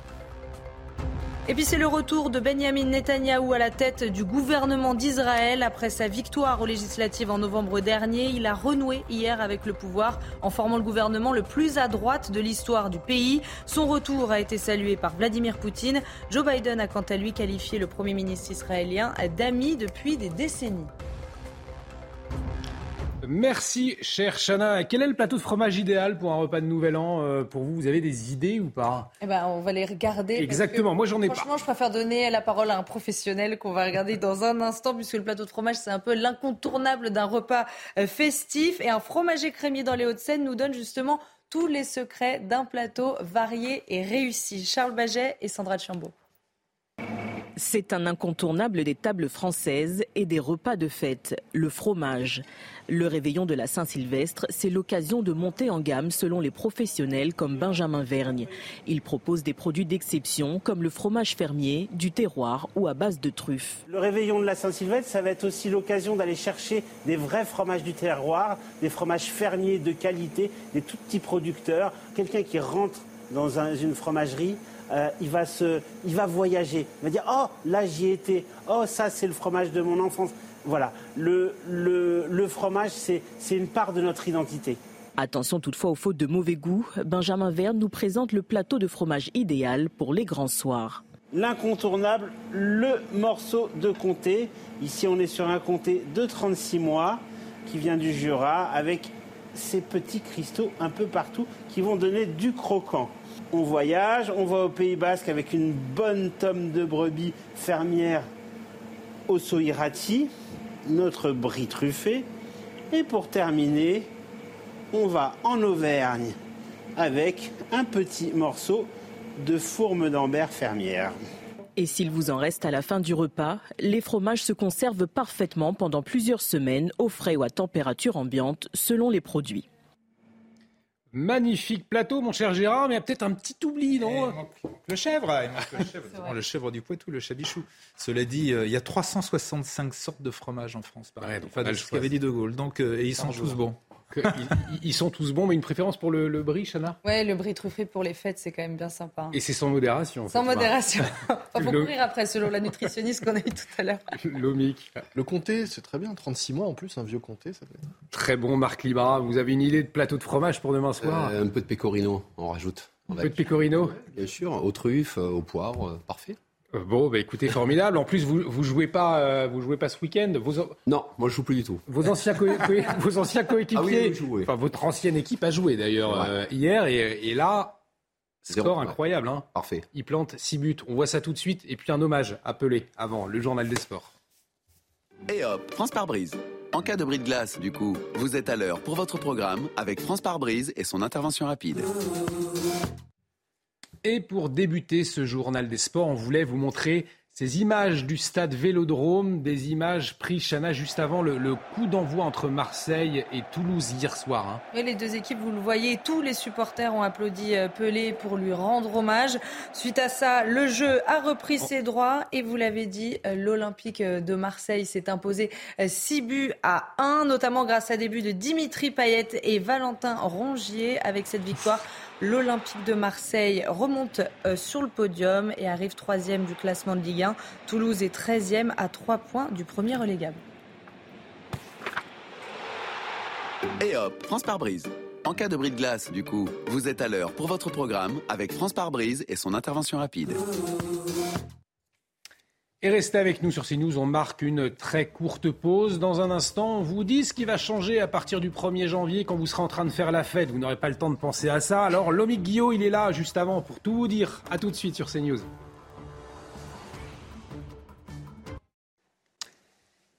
Et puis c'est le retour de Benjamin Netanyahou à la tête du gouvernement d'Israël. Après sa victoire aux législatives en novembre dernier, il a renoué hier avec le pouvoir en formant le gouvernement le plus à droite de l'histoire du pays. Son retour a été salué par Vladimir Poutine. Joe Biden a quant à lui qualifié le Premier ministre israélien d'ami depuis des décennies. Merci, cher Chana. Quel est le plateau de fromage idéal pour un repas de Nouvel An euh, Pour vous, vous avez des idées ou pas? Eh ben, on va les regarder. Exactement. Moi, j'en ai pas. Franchement, je préfère donner la parole à un professionnel qu'on va regarder dans un instant, puisque le plateau de fromage, c'est un peu l'incontournable d'un repas euh, festif. Et un fromager crémier dans les Hauts-de-Seine nous donne justement tous les secrets d'un plateau varié et réussi. Charles Baget et Sandra Chambaud. C'est un incontournable des tables françaises et des repas de fête, le fromage. Le réveillon de la Saint-Sylvestre, c'est l'occasion de monter en gamme selon les professionnels comme Benjamin Vergne. Il propose des produits d'exception comme le fromage fermier, du terroir ou à base de truffes. Le réveillon de la Saint-Sylvestre, ça va être aussi l'occasion d'aller chercher des vrais fromages du terroir, des fromages fermiers de qualité, des tout petits producteurs. Quelqu'un qui rentre dans une fromagerie euh, il, va il va voyager. Il va dire Oh, là j'y étais. Oh, ça c'est le fromage de mon enfance. Voilà. Le, le, le fromage, c'est une part de notre identité. Attention toutefois aux fautes de mauvais goût. Benjamin Verne nous présente le plateau de fromage idéal pour les grands soirs. L'incontournable, le morceau de comté. Ici, on est sur un comté de 36 mois qui vient du Jura avec ces petits cristaux un peu partout qui vont donner du croquant on voyage, on va au Pays Basque avec une bonne tome de brebis fermière au Soirati, notre brie truffé. Et pour terminer, on va en Auvergne avec un petit morceau de fourme d'ambert fermière. Et s'il vous en reste à la fin du repas, les fromages se conservent parfaitement pendant plusieurs semaines au frais ou à température ambiante selon les produits. Magnifique plateau, mon cher Gérard, mais il y a peut-être un petit oubli, non Le chèvre, le chèvre, le chèvre du Poitou, le chabichou. Cela dit, euh, il y a 365 sortes de fromages en France, par ouais, enfin, ce qu'avait dit De Gaulle. Donc, euh, et ils sont tous bons. Ils, sont tous bons, mais une préférence pour le, le brie, Chana? Ouais, le brie truffé pour les fêtes, c'est quand même bien sympa. Et c'est sans modération. Sans modération. On va courir après, selon la nutritionniste qu'on a eu tout à l'heure. L'omic. Le comté, c'est très bien. 36 mois en plus, un vieux comté, ça peut être... Très bon, Marc Libra. Vous avez une idée de plateau de fromage pour demain soir? Euh, Un peu de pecorino, on rajoute. Un peu de pecorino? Bien sûr, aux truffes, euh, aux poires, euh, parfait. Euh, bon, bah écoutez, formidable. En plus, vous vous jouez pas, euh, vous jouez pas ce week-end. Vos... Non, moi je joue plus du tout. Vos anciens, vos anciens coéquipiers, ah oui, enfin votre ancienne équipe a joué d'ailleurs euh, hier et, et là, score incroyable. Hein. Parfait. Il plante 6 buts. On voit ça tout de suite. Et puis un hommage appelé avant le journal des sports. Et hop, France par brise. En cas de bris de glace, du coup, vous êtes à l'heure pour votre programme avec France par brise et son intervention rapide. Et pour débuter ce journal des sports, on voulait vous montrer ces images du stade Vélodrome, des images prises, Chana, juste avant le, coup d'envoi entre Marseille et Toulouse hier soir. Hein. Oui, les deux équipes, vous le voyez, tous les supporters ont applaudi euh, Pelé pour lui rendre hommage. Suite à ça, le jeu a repris oh. ses droits et vous l'avez dit, euh, l'Olympique euh, de Marseille s'est imposé 6 buts à 1, notamment grâce à des buts de Dimitri Payet et Valentin Rongier. Avec cette victoire, L'Olympique de Marseille remonte euh, sur le podium et arrive troisième du classement de Ligue 1. Toulouse est 13e à 3 points du premier relégable. Et hop, France par brise. En cas de bris de glace, du coup, vous êtes à l'heure pour votre programme avec France par brise et son intervention rapide. Et restez avec nous sur CNews, on marque une très courte pause. Dans un instant, on vous dit ce qui va changer à partir du 1er janvier quand vous serez en train de faire la fête. Vous n'aurez pas le temps de penser à ça. Alors, Lomic Guillot, il est là juste avant pour tout vous dire. A tout de suite sur CNews.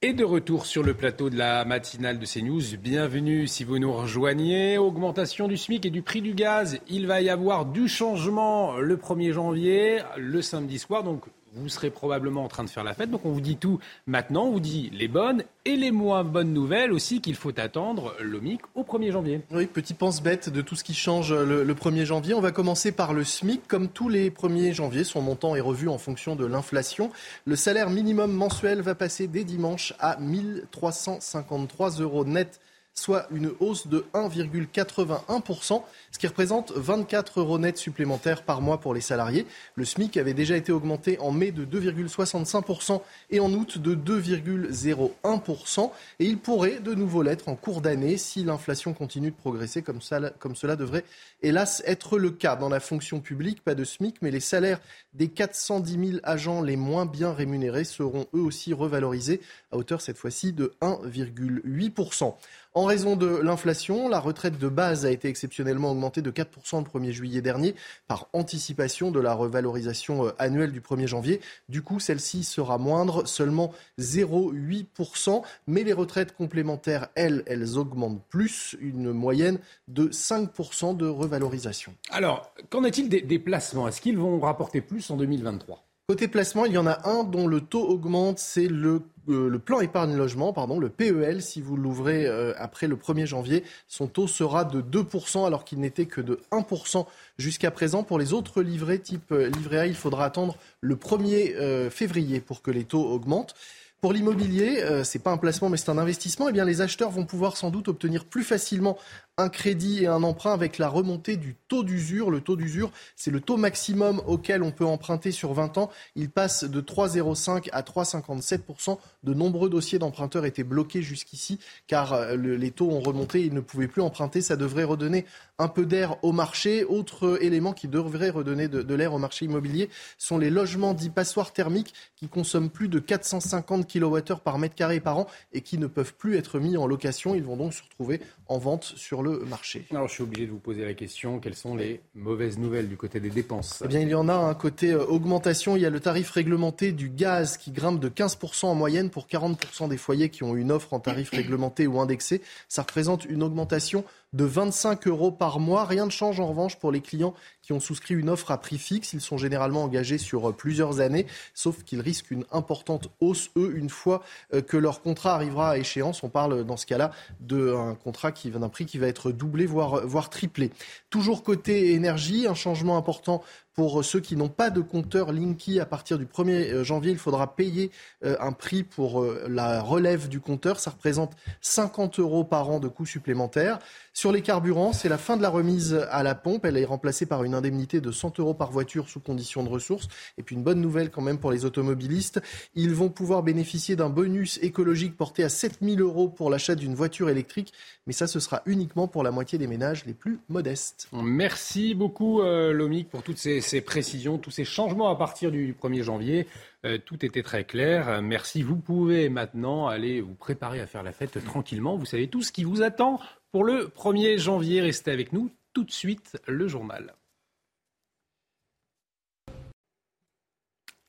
Et de retour sur le plateau de la matinale de CNews. Bienvenue si vous nous rejoignez. Augmentation du SMIC et du prix du gaz. Il va y avoir du changement le 1er janvier, le samedi soir. Donc vous serez probablement en train de faire la fête. Donc on vous dit tout maintenant, on vous dit les bonnes et les moins bonnes nouvelles aussi qu'il faut attendre l'OMIC au 1er janvier. Oui, petit pense-bête de tout ce qui change le, 1er janvier. On va commencer par le SMIC. Comme tous les 1er janvier, son montant est revu en fonction de l'inflation. Le salaire minimum mensuel va passer dès dimanche à 1353 euros net soit une hausse de 1,81%, ce qui représente 24 euros net supplémentaires par mois pour les salariés. Le SMIC avait déjà été augmenté en mai de 2,65% et en août de 2,01%. Et il pourrait de nouveau l'être en cours d'année si l'inflation continue de progresser comme cela devrait hélas être le cas. Dans la fonction publique, pas de SMIC, mais les salaires des 410 000 agents les moins bien rémunérés seront eux aussi revalorisés à hauteur cette fois-ci de 1,8%. En raison de l'inflation, la retraite de base a été exceptionnellement augmentée de 4% le 1er juillet dernier par anticipation de la revalorisation euh, annuelle du 1er janvier. Du coup, celle-ci sera moindre, seulement 0,8%. Mais les retraites complémentaires, elles, elles augmentent plus, une moyenne de 5% de revalorisation. Alors, qu'en est-il des, des placements? Est-ce qu'ils vont rapporter plus en 2023 Côté placement, il y en a un dont le taux augmente, c'est le, euh, le plan épargne logement, pardon, le PEL. Si vous l'ouvrez euh, après le 1er janvier, son taux sera de 2% alors qu'il n'était que de 1% jusqu'à présent. Pour les autres livrets type euh, livret A, il faudra attendre le 1er février pour que les taux augmentent. Pour l'immobilier, euh, c'est pas un placement mais c'est un investissement. Eh bien, les acheteurs vont pouvoir sans doute obtenir plus facilement un crédit et un emprunt avec la remontée du taux d'usure. Le taux d'usure, c'est le taux maximum auquel on peut emprunter sur 20 ans. Il passe de 3,05 à 3,57% De nombreux dossiers d'emprunteurs étaient bloqués jusqu'ici car euh, les taux ont remonté. Ils ne pouvaient plus emprunter. Ça devrait redonner un peu d'air au marché. Autre élément qui devrait redonner de, de l'air au marché immobilier sont les logements dits passoires thermiques qui consomment plus de 450 kWh par mètre carré par an et qui ne peuvent plus être mis en location. Ils vont donc se retrouver en vente sur le marché. Alors je suis obligé de vous poser la question, quelles sont les mauvaises nouvelles du côté des dépenses? Eh bien il y en a un côté euh, augmentation, il y a le tarif réglementé du gaz qui grimpe de 15% en moyenne pour 40% des foyers qui ont une offre en tarif réglementé ou indexé. Ça représente une augmentation de 25 euros par mois. Rien ne change en revanche pour les clients qui ont souscrit une offre à prix fixe. Ils sont généralement engagés sur euh, plusieurs années, sauf qu'ils risquent une importante hausse, eux, une fois euh, que leur contrat arrivera à échéance. On parle dans ce cas-là d'un contrat qui d'un prix qui va être doublé, voire, voire triplé. Toujours côté énergie, un changement important Pour ceux qui n'ont pas de compteur Linky, à partir du 1er janvier, il faudra payer un prix pour la relève du compteur. Ça représente 50 euros par an de coûts supplémentaires. Sur les carburants, c'est la fin de la remise à la pompe. Elle est remplacée par une indemnité de 100 euros par voiture sous condition de ressources. Et puis une bonne nouvelle quand même pour les automobilistes. Ils vont pouvoir bénéficier d'un bonus écologique porté à 7000 euros pour l'achat d'une voiture électrique. Mais ça, ce sera uniquement pour la moitié des ménages les plus modestes. Merci beaucoup, euh, Lomic, pour toutes ces, précisions, tous ces changements à partir du 1er janvier. Euh, tout était très clair. Merci. Vous pouvez maintenant aller vous préparer à faire la fête tranquillement. Vous savez tout ce qui vous attend pour le 1er janvier. Restez avec nous tout de suite, le journal.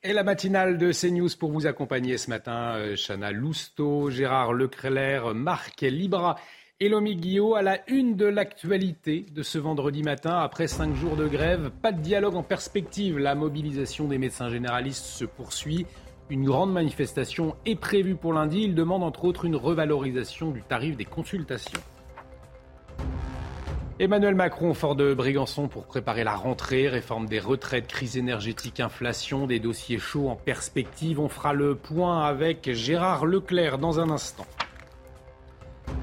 Et la matinale de CNews pour vous accompagner ce matin, euh, Chana Lousteau, Gérard Leclerc, Marc Libra et Lomi Guillot à la une de l'actualité de ce vendredi matin. Après cinq jours de grève, pas de dialogue en perspective. La mobilisation des médecins généralistes se poursuit. Une grande manifestation est prévue pour lundi. Ils demandent entre autres une revalorisation du tarif des consultations. Emmanuel Macron, fort de Brigançon pour préparer la rentrée, réforme des retraites, crise énergétique, inflation, des dossiers chauds en perspective. On fera le point avec Gérard Leclerc dans un instant.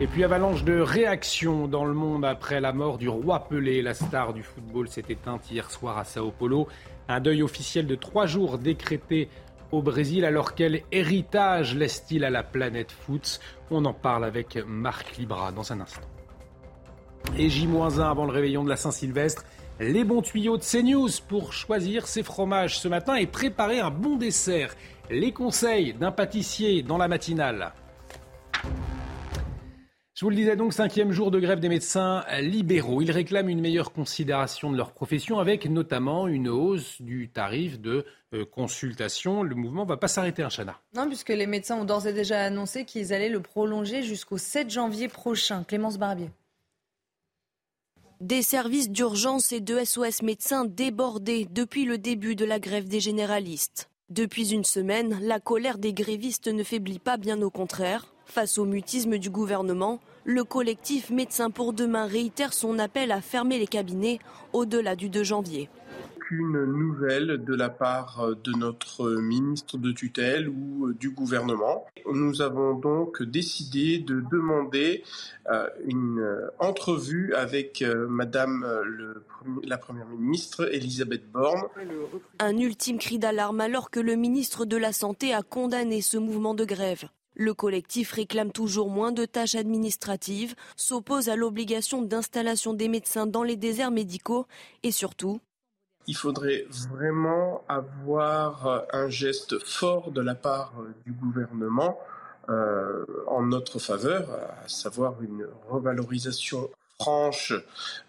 Et puis avalanche de réactions dans le monde après la mort du roi Pelé. La star du football s'est éteinte hier soir à Sao Paulo. Un deuil officiel de trois jours décrété au Brésil. Alors quel héritage laisse-t-il à la planète foot? On en parle avec Marc Libra dans un instant. Et J-1 avant le réveillon de la Saint-Sylvestre. Les bons tuyaux de CNews pour choisir ses fromages ce matin et préparer un bon dessert. Les conseils d'un pâtissier dans la matinale. Je vous le disais donc, cinquième jour de grève des médecins libéraux. Ils réclament une meilleure considération de leur profession avec notamment une hausse du tarif de euh, consultation. Le mouvement ne va pas s'arrêter, un hein, Chana. Non, puisque les médecins ont d'ores et déjà annoncé qu'ils allaient le prolonger jusqu'au 7 janvier prochain. Clémence Barbier. Des services d'urgence et de SOS médecins débordés depuis le début de la grève des généralistes. Depuis une semaine, la colère des grévistes ne faiblit pas, bien au contraire. Face au mutisme du gouvernement, le collectif Médecins pour demain réitère son appel à fermer les cabinets au-delà du 2 janvier aucune nouvelle de la part de notre ministre de tutelle ou euh, du gouvernement. Nous avons donc décidé de demander euh, une euh, entrevue avec Madame la Première ministre, Elisabeth Borne. Un ultime cri d'alarme alors que le ministre de la Santé a condamné ce mouvement de grève. Le collectif réclame toujours moins de tâches administratives, s'oppose à l'obligation d'installation des médecins dans les déserts médicaux et surtout il faudrait vraiment avoir un geste fort de la part du gouvernement euh, en notre faveur, à savoir une revalorisation franche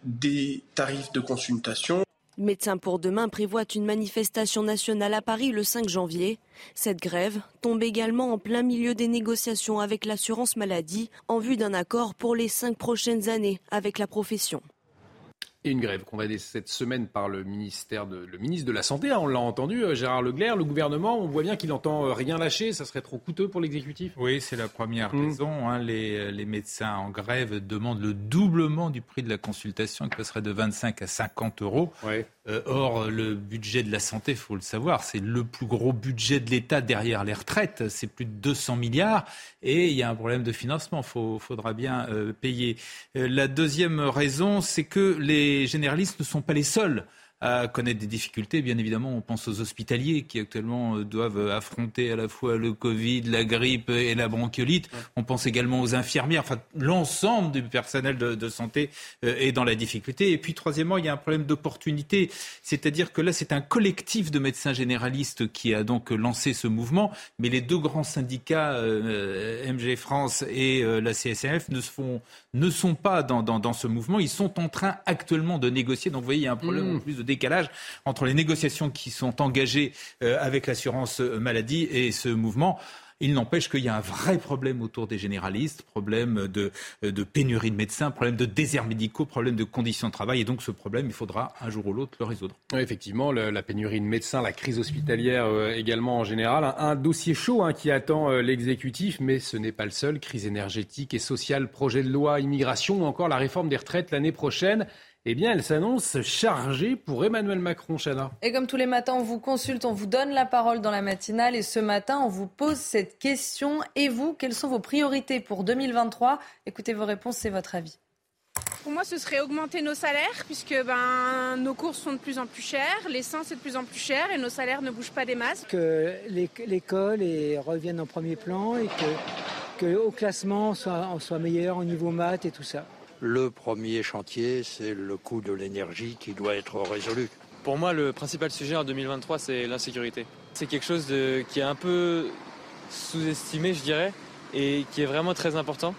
des tarifs de consultation. Médecins pour demain prévoit une manifestation nationale à Paris le 5 janvier. Cette grève tombe également en plein milieu des négociations avec l'assurance maladie en vue d'un accord pour les cinq prochaines années avec la profession. Et une grève convoquée cette semaine par le, ministère de, le ministre de la Santé, hein, on l'a entendu, euh, Gérard Leclerc. Le gouvernement, on voit bien qu'il n'entend euh, rien lâcher, ça serait trop coûteux pour l'exécutif. Oui, c'est la première mmh. raison. Hein. Les, les, médecins en grève demandent le doublement du prix de la consultation, qui passerait de 25 à 50 euros. Euh, or, le budget de la santé, il faut le savoir, c'est le plus gros budget de l'État derrière les retraites. C'est plus de 200 milliards. Et il y a un problème de financement. Il faudra bien payer. la deuxième raison, c'est que les les généralistes ne sont pas les seuls à connaître des difficultés. Bien évidemment, on pense aux hospitaliers qui actuellement euh, doivent affronter à la fois le Covid, la grippe et la bronchiolite. On pense également aux infirmières. Enfin, l'ensemble du personnel de, santé euh, est dans la difficulté. Et puis, troisièmement, il y a un problème d'opportunité. C'est-à-dire que là, c'est un collectif de médecins généralistes qui a donc lancé ce mouvement. Mais les deux grands syndicats, euh, MG France et la CSNF, ne, font, ne sont pas dans, dans, ce mouvement. Ils sont en train actuellement de négocier. Donc, vous voyez, il y a un problème mmh. en plus de décalage entre les négociations qui sont engagées euh, avec l'assurance maladie et ce mouvement. Il n'empêche qu'il y a un vrai problème autour des généralistes, problème de, pénurie de médecins, problème de déserts médicaux, problème de conditions de travail. Et donc ce problème, il faudra un jour ou l'autre le résoudre. Effectivement, la pénurie de médecins, la crise hospitalière euh, également en général. Un, dossier chaud hein, qui attend euh, l'exécutif, mais ce n'est pas le seul. Crise énergétique et sociale, projet de loi, immigration ou encore la réforme des retraites l'année prochaine. Eh bien, elle s'annonce chargée pour Emmanuel Macron, Chana. Et comme tous les matins, on vous consulte, on vous donne la parole dans la matinale. Et ce matin, on vous pose cette question. Et vous, quelles sont vos priorités pour 2023 Écoutez vos réponses, c'est votre avis. Pour moi, ce serait augmenter nos salaires, puisque ben, nos courses sont de plus en plus chères, l'essence est de plus en plus cher et nos salaires ne bougent pas des masses. Que l'école revienne en premier plan et que, que au classement, soit, on soit meilleur au niveau maths et tout ça. Le premier chantier, c'est le coût de l'énergie qui doit être résolu. Pour moi, le principal sujet en 2023, c'est l'insécurité. C'est quelque chose de, qui est un peu sous-estimé, je dirais, et qui est vraiment très important.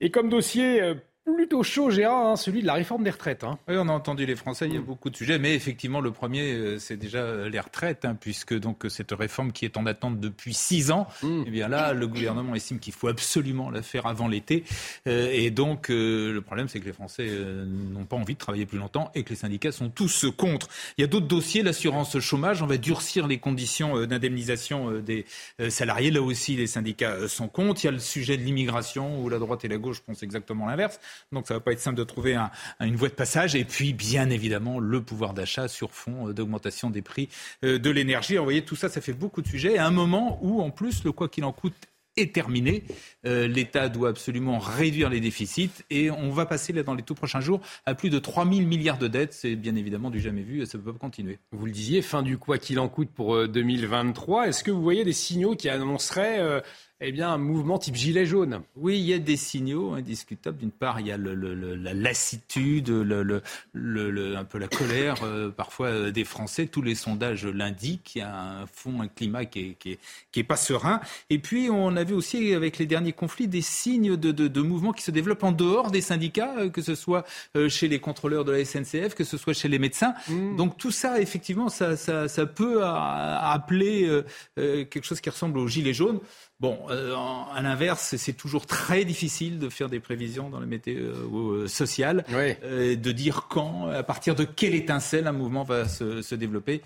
Et comme dossier euh, plutôt chaud, Gérard, hein, celui de la réforme des retraites. Hein. Oui, on a entendu les Français, il y a beaucoup de sujets, mais effectivement, le premier, euh, c'est déjà euh, les retraites, hein, puisque donc cette réforme qui est en attente depuis six ans, mm. eh bien là, le gouvernement estime qu'il faut absolument la faire avant l'été, euh, et donc le problème, c'est que les Français n'ont pas envie de travailler plus longtemps et que les syndicats sont tous contre. Il y a d'autres dossiers, l'assurance chômage, on va durcir les conditions d'indemnisation des salariés. Là aussi, les syndicats sont contre. Il y a le sujet de l'immigration, où la droite et la gauche pensent exactement l'inverse. Donc ça va pas être simple de trouver une voie de passage. Et puis, bien évidemment, le pouvoir d'achat sur fond euh, d'augmentation des prix euh, de l'énergie. Vous voyez, tout ça, ça fait beaucoup de sujets. À un moment où, en plus, le quoi qu'il en coûte est terminé. Euh, L'État doit absolument réduire les déficits et on va passer là, dans les tout prochains jours à plus de 3 000 milliards de dettes. C'est bien évidemment du jamais vu et ça ne peut pas continuer. Vous le disiez, fin du quoi qu'il en coûte pour 2023. Est-ce que vous voyez des signaux qui annonceraient eh bien, un mouvement type gilet jaune. Oui, il y a des signaux indiscutables. D'une part, il y a le, la lassitude, le, un peu la colère euh, parfois euh, des Français. Tous les sondages l'indiquent. Il y a un fond, un climat qui est, qui est, pas serein. Et puis, on avait aussi, avec les derniers conflits, des signes de, de, mouvements qui se développent en dehors des syndicats, euh, que ce soit chez les contrôleurs de la SNCF, que ce soit chez les médecins. Mmh. Donc, tout ça, effectivement, ça, ça, ça peut appeler quelque chose qui ressemble au gilet jaune. Bon, euh, à l'inverse, c'est toujours très difficile de faire des prévisions dans les météo euh, sociales, euh, de dire quand, à partir de quelle étincelle un mouvement va se, se développer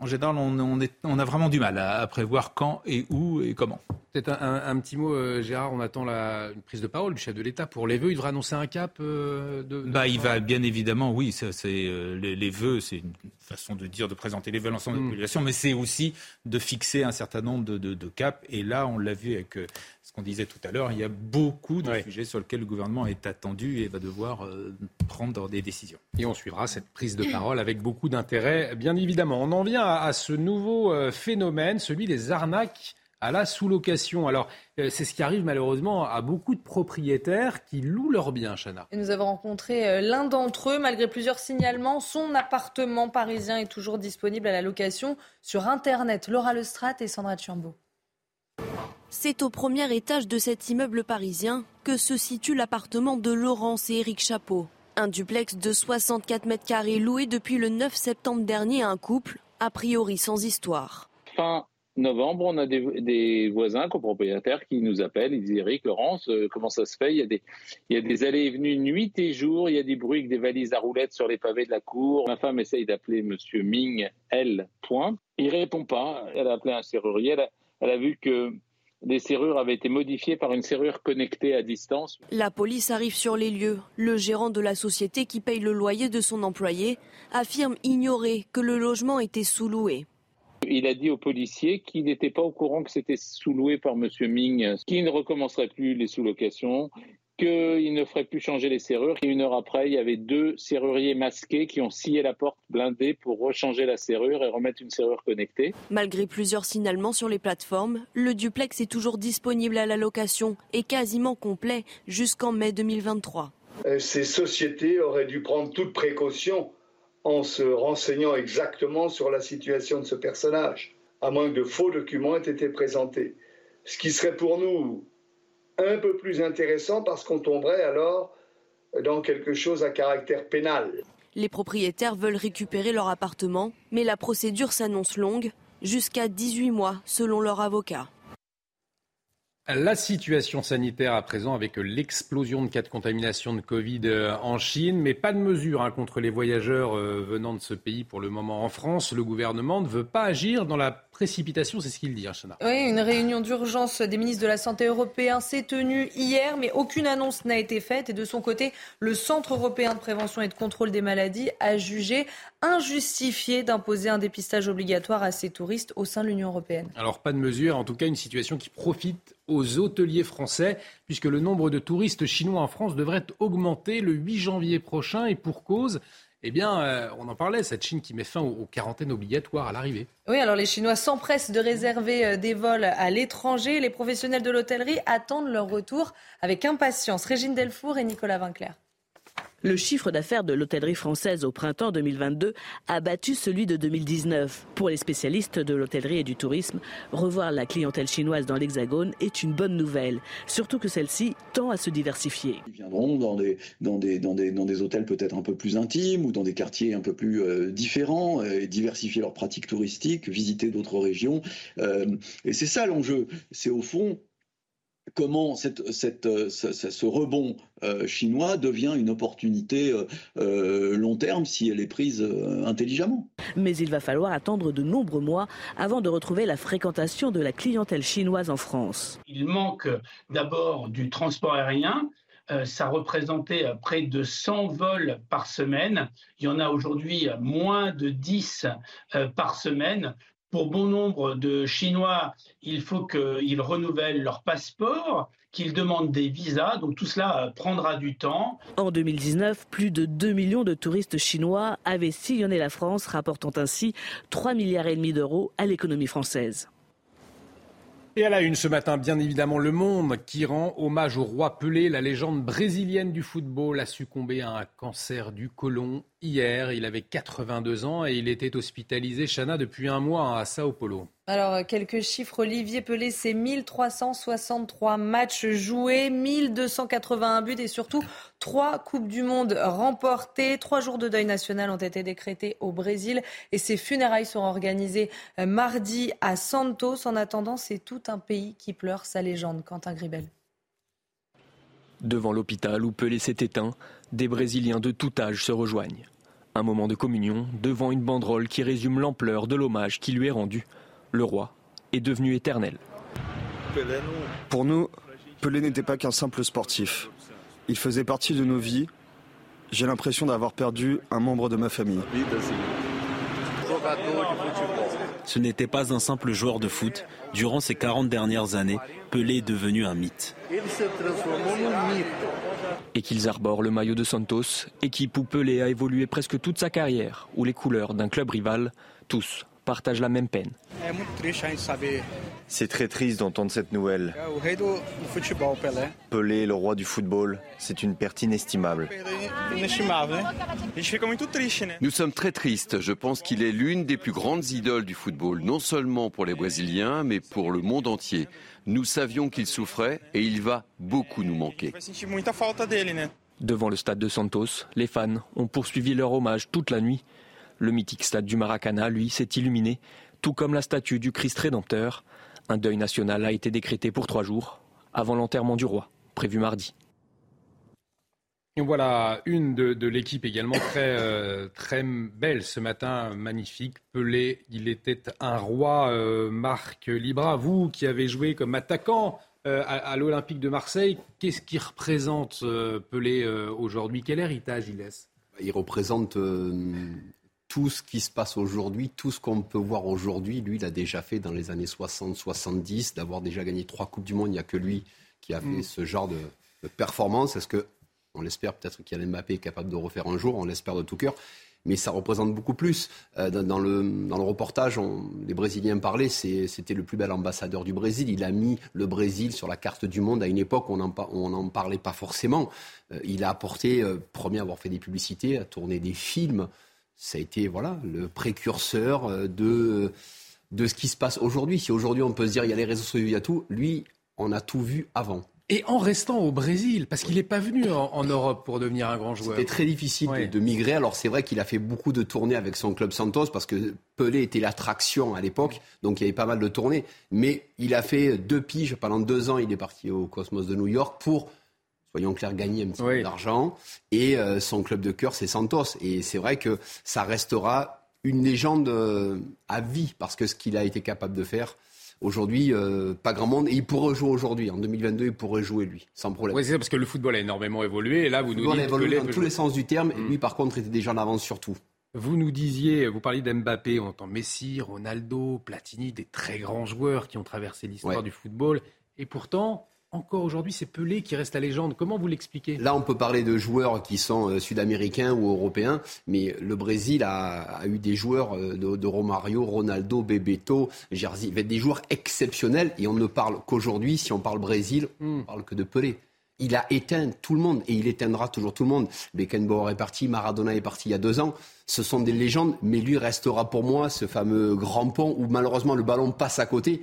en général, on, a vraiment du mal à, prévoir quand et où et comment. Peut-être un, petit mot, euh, Gérard, on attend la, une prise de parole du chef de l'État pour les vœux. Il devra annoncer un cap euh, de, Bah, il va bien évidemment, oui, ça, euh, les, vœux, c'est une façon de dire, de présenter les vœux à l'ensemble de la mm. population, mais c'est aussi de fixer un certain nombre de, de caps. Et là, on l'a vu avec qu'on disait tout à l'heure, il y a beaucoup de sujets sur lesquels le gouvernement est attendu et va devoir euh, prendre des décisions. Et on suivra cette prise de parole avec beaucoup d'intérêt, bien évidemment. On en vient à, ce nouveau euh, phénomène, celui des arnaques à la sous-location. Alors, euh, c'est ce qui arrive malheureusement à beaucoup de propriétaires qui louent leurs biens, Chana. Et nous avons rencontré l'un d'entre eux. Malgré plusieurs signalements, son appartement parisien est toujours disponible à la location sur Internet. Laura Lestrade et Sandra Chambaud. C'est au premier étage de cet immeuble parisien que se situe l'appartement de Laurence et Éric Chapeau. Un duplex de 64 mètres carrés loué depuis le 9 septembre dernier à un couple, a priori sans histoire. Fin novembre, on a des, voisins copropriétaires qui nous appellent. Ils disent Eric, Laurence, euh, comment ça se fait? Il y, a des, des allées et venues nuit et jour. Il y a des bruits avec des valises à roulettes sur les pavés de la cour. Ma femme essaye d'appeler Monsieur Ming, elle, point. Il répond pas. Elle a appelé un serrurier. elle a vu que les serrures avaient été modifiées par une serrure connectée à distance. La police arrive sur les lieux. Le gérant de la société qui paye le loyer de son employé affirme ignorer que le logement était sous-loué. Il a dit aux policiers qu'il n'était pas au courant que c'était sous-loué par M. Ming, qu'il ne recommencerait plus les sous-locations, qu'il ne ferait plus changer les serrures. Et une heure après, il y avait deux serruriers masqués qui ont scié la porte blindée pour rechanger la serrure et remettre une serrure connectée. Malgré plusieurs signalements sur les plateformes, le duplex est toujours disponible à la location et quasiment complet jusqu'en mai 2023. Euh, ces sociétés auraient dû prendre toute précaution en se renseignant exactement sur la situation de ce personnage, à moins que de faux documents aient été présentés. Ce qui serait pour nous un peu plus intéressant parce qu'on tomberait alors dans quelque chose à caractère pénal. Les propriétaires veulent récupérer leur appartement, mais la procédure s'annonce longue, jusqu'à 18 mois selon leur avocat. La situation sanitaire à présent avec l'explosion de cas de contamination de Covid euh, en Chine, mais pas de mesures hein, contre les voyageurs euh, venant de ce pays pour le moment en France. Le gouvernement ne veut pas agir dans la précipitation, c'est ce qu'il dit, hein, Chana. Oui, une réunion d'urgence des ministres de la Santé européens s'est tenue hier, mais aucune annonce n'a été faite. Et de son côté, le Centre européen de prévention et de contrôle des maladies a jugé injustifié d'imposer un dépistage obligatoire à ces touristes au sein de l'Union européenne. Alors pas de mesure, en tout cas une situation qui profite aux hôteliers français, puisque le nombre de touristes chinois en France devrait augmenter le 8 janvier prochain, et pour cause, eh bien, euh, on en parlait, cette Chine qui met fin aux, quarantaines obligatoires à l'arrivée. Oui, alors les Chinois s'empressent de réserver euh, des vols à l'étranger. Les professionnels de l'hôtellerie attendent leur retour avec impatience. Régine Delfour et Nicolas Vinclair. Le chiffre d'affaires de l'hôtellerie française au printemps 2022 a battu celui de 2019. Pour les spécialistes de l'hôtellerie et du tourisme, revoir la clientèle chinoise dans l'Hexagone est une bonne nouvelle, surtout que celle-ci tend à se diversifier. Ils viendront dans des, dans des, dans hôtels peut-être un peu plus intimes ou dans des quartiers un peu plus euh, différents, euh, et diversifier leurs pratiques touristiques, visiter d'autres régions. Euh, et c'est ça l'enjeu. C'est au fond comment cette, cette, euh, ce, rebond euh, chinois devient une opportunité euh, long terme si elle est prise intelligemment. Mais il va falloir attendre de nombreux mois avant de retrouver la fréquentation de la clientèle chinoise en France. Il manque d'abord du transport aérien. ça représentait près de 100 vols par semaine. Il y en a aujourd'hui moins de 10 par semaine. Pour bon nombre de Chinois, il faut qu'ils renouvellent leur passeport, qu'ils demandent des visas. Donc tout cela prendra du temps. En 2019, plus de 2 millions de touristes chinois avaient sillonné la France, rapportant ainsi 3 milliards et demi d'euros à l'économie française. Et à la une ce matin, bien évidemment, Le Monde qui rend hommage au roi Pelé, la légende brésilienne du football, a succombé à un cancer du côlon hier. Il avait 82 ans et il était hospitalisé, Chana, depuis un mois à Sao Paulo. Alors, quelques chiffres. Olivier Pelé, c'est 1363 matchs joués, 1281 buts et surtout trois Coupes du Monde remportées. Trois jours de deuil national ont été décrétés au Brésil et ces funérailles seront organisées euh, mardi à Santos. En attendant, c'est tout un pays qui pleure sa légende. Quentin Gribel. Devant l'hôpital où Pelé s'est éteint, des Brésiliens de tout âge se rejoignent. Un moment de communion devant une banderole qui résume l'ampleur de l'hommage qui lui est rendu le roi est devenu éternel. Pour nous, Pelé n'était pas qu'un simple sportif. Il faisait partie de nos vies. J'ai l'impression d'avoir perdu un membre de ma famille. Ce n'était pas un simple joueur de foot. Durant ces 40 dernières années, Pelé est devenu un mythe. Et qu'ils arborent le maillot de Santos, équipe où Pelé a évolué presque toute sa carrière, où les couleurs d'un club rival, tous partagent la même peine. C'est très triste d'entendre cette nouvelle. Pelé, le roi du football, c'est une perte inestimable. Nous sommes très tristes. Je pense qu'il est l'une des plus grandes idoles du football, non seulement pour les Brésiliens, mais pour le monde entier. Nous savions qu'il souffrait et il va beaucoup nous manquer. Devant le stade de Santos, les fans ont poursuivi leur hommage toute la nuit. Le mythique stade du Maracana, lui, s'est illuminé, tout comme la statue du Christ rédempteur. Un deuil national a été décrété pour trois jours, avant l'enterrement du roi, prévu mardi. Et voilà une de, l'équipe également très, euh, très belle ce matin, magnifique. Pelé, il était un roi. Euh, Marc Libra, vous qui avez joué comme attaquant euh, à, l'Olympique de Marseille, qu'est-ce qui représente Pelé aujourd'hui? Quel héritage il laisse? Il représente tout ce qui se passe aujourd'hui, tout ce qu'on peut voir aujourd'hui, lui, il a déjà fait dans les années 60-70, d'avoir déjà gagné trois Coupes du Monde. Il n'y a que lui qui a fait mm. ce genre de, performance. Est-ce que, on l'espère peut-être qu'il Mbappé est capable de refaire un jour, on l'espère de tout cœur. Mais ça représente beaucoup plus. Euh, dans, le, dans, le, reportage, les Brésiliens parlaient, c'était le plus bel ambassadeur du Brésil. Il a mis le Brésil sur la carte du monde à une époque où on n'en parlait pas forcément. Euh, il a apporté, euh, premier à avoir fait des publicités, à tourner des films ça a été voilà, le précurseur euh, de, de ce qui se passe aujourd'hui. Si aujourd'hui on peut se dire il y a les réseaux sociaux, il y a tout, lui, on a tout vu avant. Et en restant au Brésil, parce qu'il n'est pas venu en, Europe pour devenir un grand joueur. C'était très difficile de, migrer. Alors c'est vrai qu'il a fait beaucoup de tournées avec son club Santos parce que Pelé était l'attraction à l'époque, donc il y avait pas mal de tournées. Mais il a fait deux piges pendant deux ans. Il est parti au Cosmos de New York pour soyons clairs, gagner un petit peu d'argent. Et euh, son club de cœur, c'est Santos. Et c'est vrai que ça restera une légende euh, à vie, parce que ce qu'il a été capable de faire, Aujourd'hui, euh, pas grand monde. Et il pourrait jouer aujourd'hui. En 2022, il pourrait jouer, lui, sans problème. Oui, c'est ça, parce que le football a énormément évolué. Et là, vous le nous dites. a évolué dans tous les sens du terme. Et mm. lui, par contre, était déjà en avance sur tout. Vous nous disiez, vous parliez d'Mbappé, on entend Messi, Ronaldo, Platini, des très grands joueurs qui ont traversé l'histoire du football. Et pourtant, encore aujourd'hui, c'est Pelé qui reste la légende. Comment vous l'expliquez? Là, on peut parler de joueurs qui sont euh, sud-américains ou européens, mais le Brésil a, eu des joueurs euh, de, Romario, Ronaldo, Bebeto, Jersey, des joueurs exceptionnels. Et on ne parle qu'aujourd'hui, si on parle Brésil, on ne hmm. parle que de Pelé. Il a éteint tout le monde et il éteindra toujours tout le monde. Beckenbauer est parti, Maradona est parti il y a deux ans. Ce sont des légendes, mais lui restera pour moi ce fameux grand pont où malheureusement le ballon passe à côté.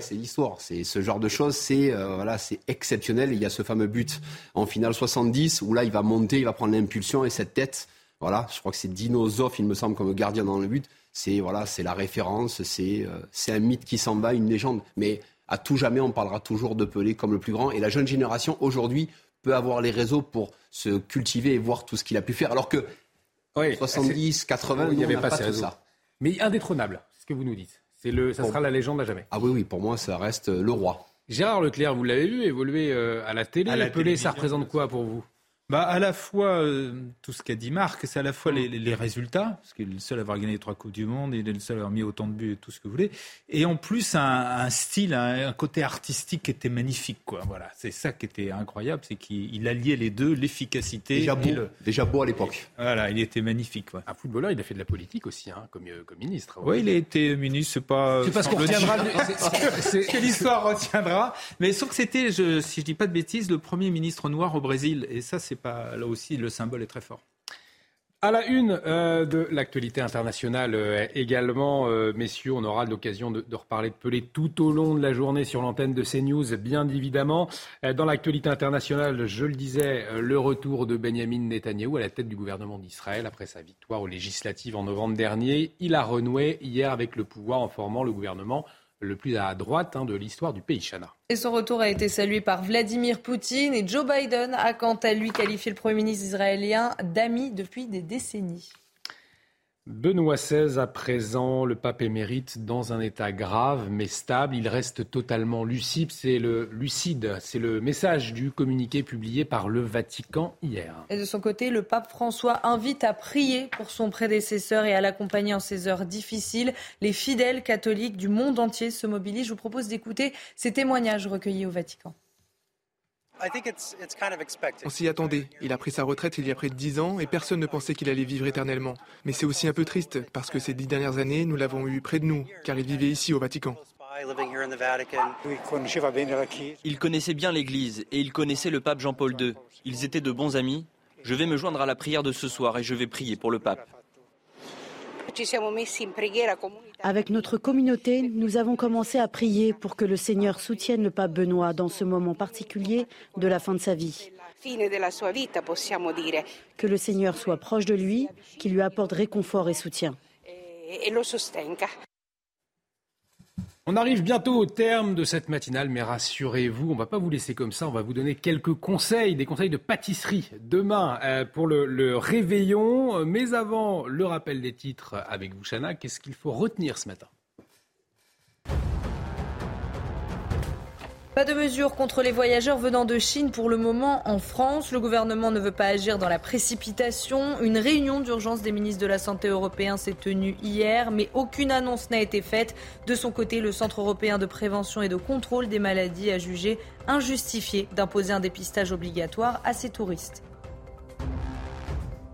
C'est l'histoire. C'est ce genre de choses, c'est euh, voilà, c'est exceptionnel. Il y a ce fameux but en finale 70 où là, il va monter, il va prendre l'impulsion et cette tête, voilà, je crois que c'est Dino Zoff, il me semble, comme gardien dans le but. C'est voilà, c'est la référence, c'est euh, c'est un mythe qui s'en va, une légende. Mais à tout jamais, on parlera toujours de Pelé comme le plus grand. Et la jeune génération aujourd'hui peut avoir les réseaux pour se cultiver et voir tout ce qu'il a pu faire. Alors que 70, 80, il n'y avait pas, ces réseaux. Ça. Mais indétrônable, c'est ce que vous nous dites. C'est le, ça sera la légende à jamais. Ah oui, oui, pour moi, ça reste le roi. Gérard Leclerc, vous l'avez vu évoluer euh, à la télé. À la Pelé, ça représente quoi pour vous? Bah, à la fois, euh, tout ce qu'a dit Marc, c'est à la fois les, les, résultats, parce qu'il est le seul à avoir gagné trois Coupes du Monde, il est le seul à avoir mis autant de buts et tout ce que vous voulez, et en plus un, un style, un, côté artistique qui était magnifique. Quoi. Voilà, c'est ça qui était incroyable, c'est qu'il alliait les deux, l'efficacité. Déjà beau, déjà beau à l'époque. Voilà, il était magnifique. Un footballeur, il a fait de la politique aussi, hein, comme, euh, comme ministre. Oui, il a été ministre, c'est pas... C'est parce qu'on retiendra... c'est que l'histoire retiendra, mais sauf que c'était, si je dis pas de bêtises, le premier ministre noir au Brésil, et ça, c'est pas là aussi le symbole est très fort. À la une euh, de l'actualité internationale euh, également, euh, messieurs, on aura l'occasion de, de, reparler de Pelé tout au long de la journée sur l'antenne de CNews, bien évidemment. dans l'actualité internationale, je le disais, le retour de Benjamin Netanyahou à la tête du gouvernement d'Israël après sa victoire aux législatives en novembre dernier. Il a renoué hier avec le pouvoir en formant le gouvernement le plus à droite hein, de l'histoire du pays, Chana. Et son retour a été salué par Vladimir Poutine et Joe Biden a quant à lui qualifié le Premier ministre israélien d'ami depuis des décennies. Benoît XVI à présent, le pape émérite dans un état grave mais stable. Il reste totalement lucide. C'est le lucide. C'est le message du communiqué publié par le Vatican hier. Et de son côté, le pape François invite à prier pour son prédécesseur et à l'accompagner en ces heures difficiles. Les fidèles catholiques du monde entier se mobilisent. Je vous propose d'écouter ces témoignages recueillis au Vatican. On s'y attendait. Il a pris sa retraite il y a près de dix ans et personne ne pensait qu'il allait vivre éternellement. Mais c'est aussi un peu triste parce que ces dix dernières années, nous l'avons eu près de nous, car il vivait ici au Vatican. Il connaissait bien l'Église et il connaissait le pape Jean-Paul II. Ils étaient de bons amis. Je vais me joindre à la prière de ce soir et je vais prier pour le pape. Avec notre communauté, nous avons commencé à prier pour que le Seigneur soutienne le pape Benoît dans ce moment particulier de la fin de sa vie. Que le Seigneur soit proche de lui, qu'il lui apporte réconfort et soutien. On arrive bientôt au terme de cette matinale, mais rassurez-vous, on ne va pas vous laisser comme ça, on va vous donner quelques conseils, des conseils de pâtisserie demain euh, pour le, réveillon. Mais avant le rappel des titres avec vous, Chana, qu'est-ce qu'il faut retenir ce matin? Pas de mesures contre les voyageurs venant de Chine pour le moment en France. Le gouvernement ne veut pas agir dans la précipitation. Une réunion d'urgence des ministres de la Santé européens s'est tenue hier, mais aucune annonce n'a été faite. De son côté, le Centre européen de prévention et de contrôle des maladies a jugé injustifié d'imposer un dépistage obligatoire à ses touristes.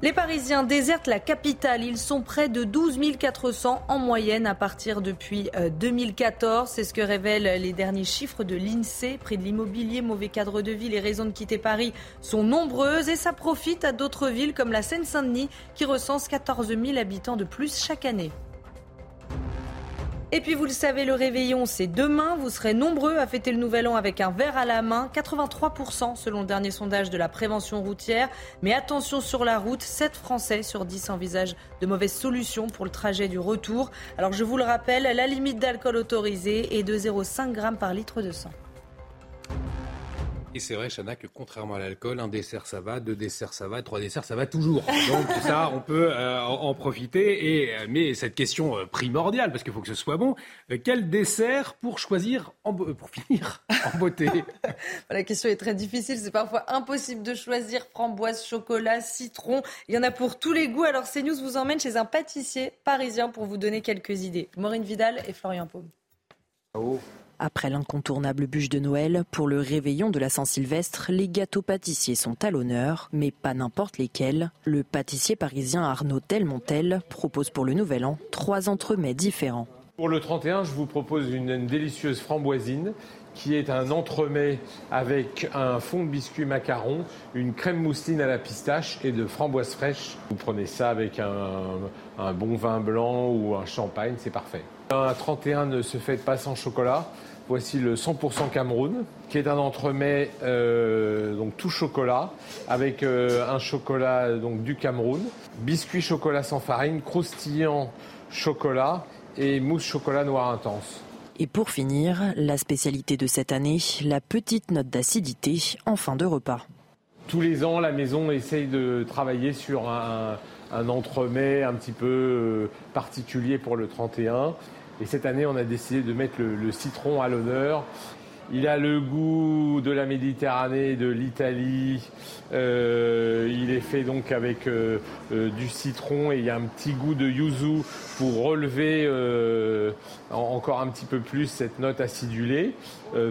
Les Parisiens désertent la capitale. Ils sont près de 12 400 en moyenne à partir depuis 2014. Euh, C'est ce que révèlent les derniers chiffres de l'INSEE. Près de l'immobilier, mauvais cadre de vie, les raisons de quitter Paris sont nombreuses et ça profite à d'autres villes comme la Seine-Saint-Denis qui recense 14 000 habitants de plus chaque année. Et puis vous le savez, le réveillon, c'est demain. Vous serez nombreux à fêter le nouvel an avec un verre à la main. 83% selon le dernier sondage de la prévention routière. Mais attention sur la route, 7 Français sur 10 envisagent de mauvaises solutions pour le trajet du retour. Alors je vous le rappelle, la limite d'alcool autorisée est de 0,5 g par litre de sang. Et c'est vrai, Chana, que contrairement à l'alcool, un dessert ça va, deux desserts ça va, trois desserts ça va toujours. Donc ça, on peut euh, en, profiter. Et, euh, mais cette question euh, primordiale, parce qu'il faut que ce soit bon, quel dessert pour choisir, en, pour finir en beauté? La question est très difficile. C'est parfois impossible de choisir framboise, chocolat, citron. Il y en a pour tous les goûts. Alors CNews vous emmène chez un pâtissier parisien pour vous donner quelques idées. Maureen Vidal et Florian Paume. Oh. Après l'incontournable bûche de Noël, pour le réveillon de la Saint-Sylvestre, les gâteaux pâtissiers sont à l'honneur, mais pas n'importe lesquels. Le pâtissier parisien Arnaud Telmontel propose pour le Nouvel An trois entremets différents. Pour le 31, je vous propose une, délicieuse framboisine qui est un entremets avec un fond de biscuit macaron, une crème mousseline à la pistache et de framboise fraîche. Vous prenez ça avec un, un bon vin blanc ou un champagne, c'est parfait. Un 31 ne se fait pas sans chocolat. Voici le 100% Cameroun, qui est un entremets euh, donc tout chocolat, avec euh, un chocolat donc du Cameroun, biscuit chocolat sans farine, croustillant chocolat et mousse chocolat noir intense. Et pour finir, la spécialité de cette année, la petite note d'acidité en fin de repas. Tous les ans, la maison essaye de travailler sur un, un entremets un petit peu euh, particulier pour le 31. Et cette année, on a décidé de mettre le, citron à l'honneur. Il a le goût de la Méditerranée, de l'Italie. Euh, il est fait donc avec euh, euh, du citron et il y a un petit goût de yuzu pour relever encore un petit peu plus cette note acidulée.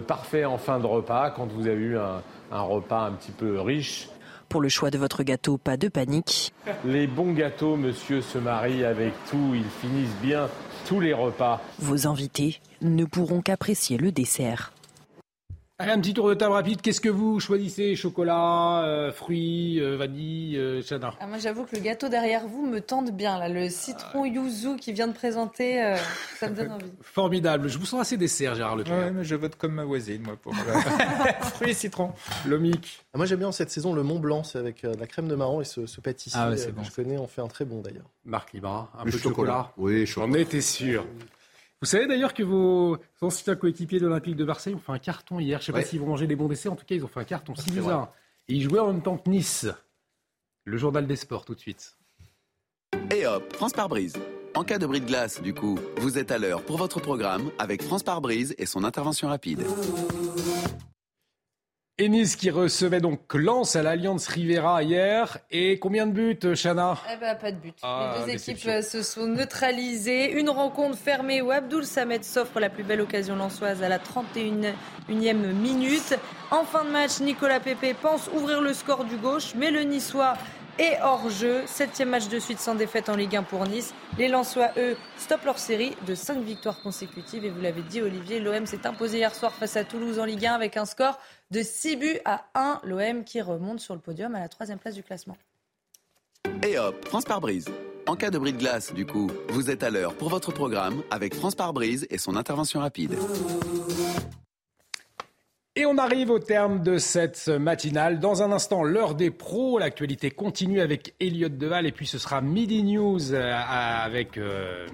parfait en fin de repas quand vous avez eu un, un repas un petit peu riche. Pour le choix de votre gâteau, pas de panique. Les bons gâteaux, monsieur, se marient avec tout. Ils finissent bien Vos invités ne pourront qu'apprécier le dessert. Allez, un petit tour de table rapide. Qu'est-ce que vous choisissez? Chocolat, euh, fruits, euh, vanille, euh, ah, Moi, j'avoue que le gâteau derrière vous me tente bien. Là. Le citron yuzu qui vient de présenter, euh, ça me donne envie. Formidable. Je vous sens assez dessert, Gérard Leclerc. Ouais, mais je vote comme ma voisine, moi, pour fruits et citron. Lomique. Ah, moi, j'aime bien cette saison le Mont Blanc. C'est avec de la crème de marron et ce, pâtissier ah que je connais. On fait un très bon, d'ailleurs. Marc Libra, un peu de chocolat. Oui, chocolat. On était sûr. Vous savez d'ailleurs que vos anciens coéquipiers de l'Olympique de Marseille ont fait un carton hier. Je ne sais pas s'ils vont manger des bons décès. En tout cas, ils ont fait un carton 6 Et ils jouaient en même temps que Nice. Le journal des sports, tout de suite. Et hop, France par brise. En cas de bris de glace, du coup, vous êtes à l'heure pour votre programme avec France par brise et son intervention rapide. Nice qui recevait donc Lens à l'Alliance Rivera hier. Et combien de buts, Chana? Eh ben, pas de but. Ah, Les deux équipes euh, se sont neutralisées. Une rencontre fermée où Abdoul Samed s'offre la plus belle occasion lensoise à la 31e minute. En fin de match, Nicolas Pepe pense ouvrir le score du gauche, mais le Niçois et hors-jeu. Septième match de suite sans défaite en Ligue 1 pour Nice. Les Lensois, eux, stoppent leur série de cinq victoires consécutives. Et vous l'avez dit, Olivier, l'OM s'est imposé hier soir face à Toulouse en Ligue 1 avec un score de 6 buts à 1. L'OM qui remonte sur le podium à la troisième place du classement. Et hop, France par brise. En cas de bris de glace, du coup, vous êtes à l'heure pour votre programme avec France par brise et son intervention rapide. Et on arrive au terme de cette matinale. Dans un instant, l'heure des pros. L'actualité continue avec Elliot Deval et puis ce sera Midi News euh, avec euh,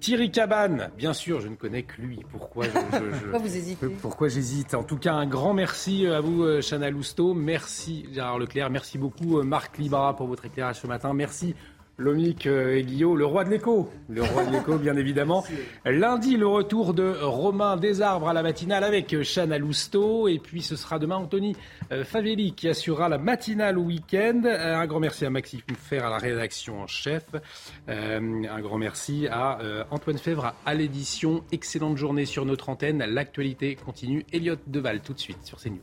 Thierry Cabane. Bien sûr, je ne connais que lui. Pourquoi, pourquoi vous hésitez? Pourquoi j'hésite? En tout cas, un grand merci à vous, euh, Chana Lousteau. Merci Gérard Leclerc. Merci beaucoup, Marc Libra, pour votre éclairage ce matin. Merci Lomic euh, et Guillaume, le roi de l'écho. Le roi de l'écho, bien évidemment. Lundi, le retour de Romain Desarbres à la matinale avec Chana Lousteau. Et puis, ce sera demain Anthony euh, Favelli qui assurera la matinale au week-end. Euh, un grand merci à Maxime Fer à la rédaction en chef. Un grand merci à Antoine Fèvre à l'édition. Excellente journée sur notre antenne. L'actualité continue. Elliot Deval, tout de suite sur CNews.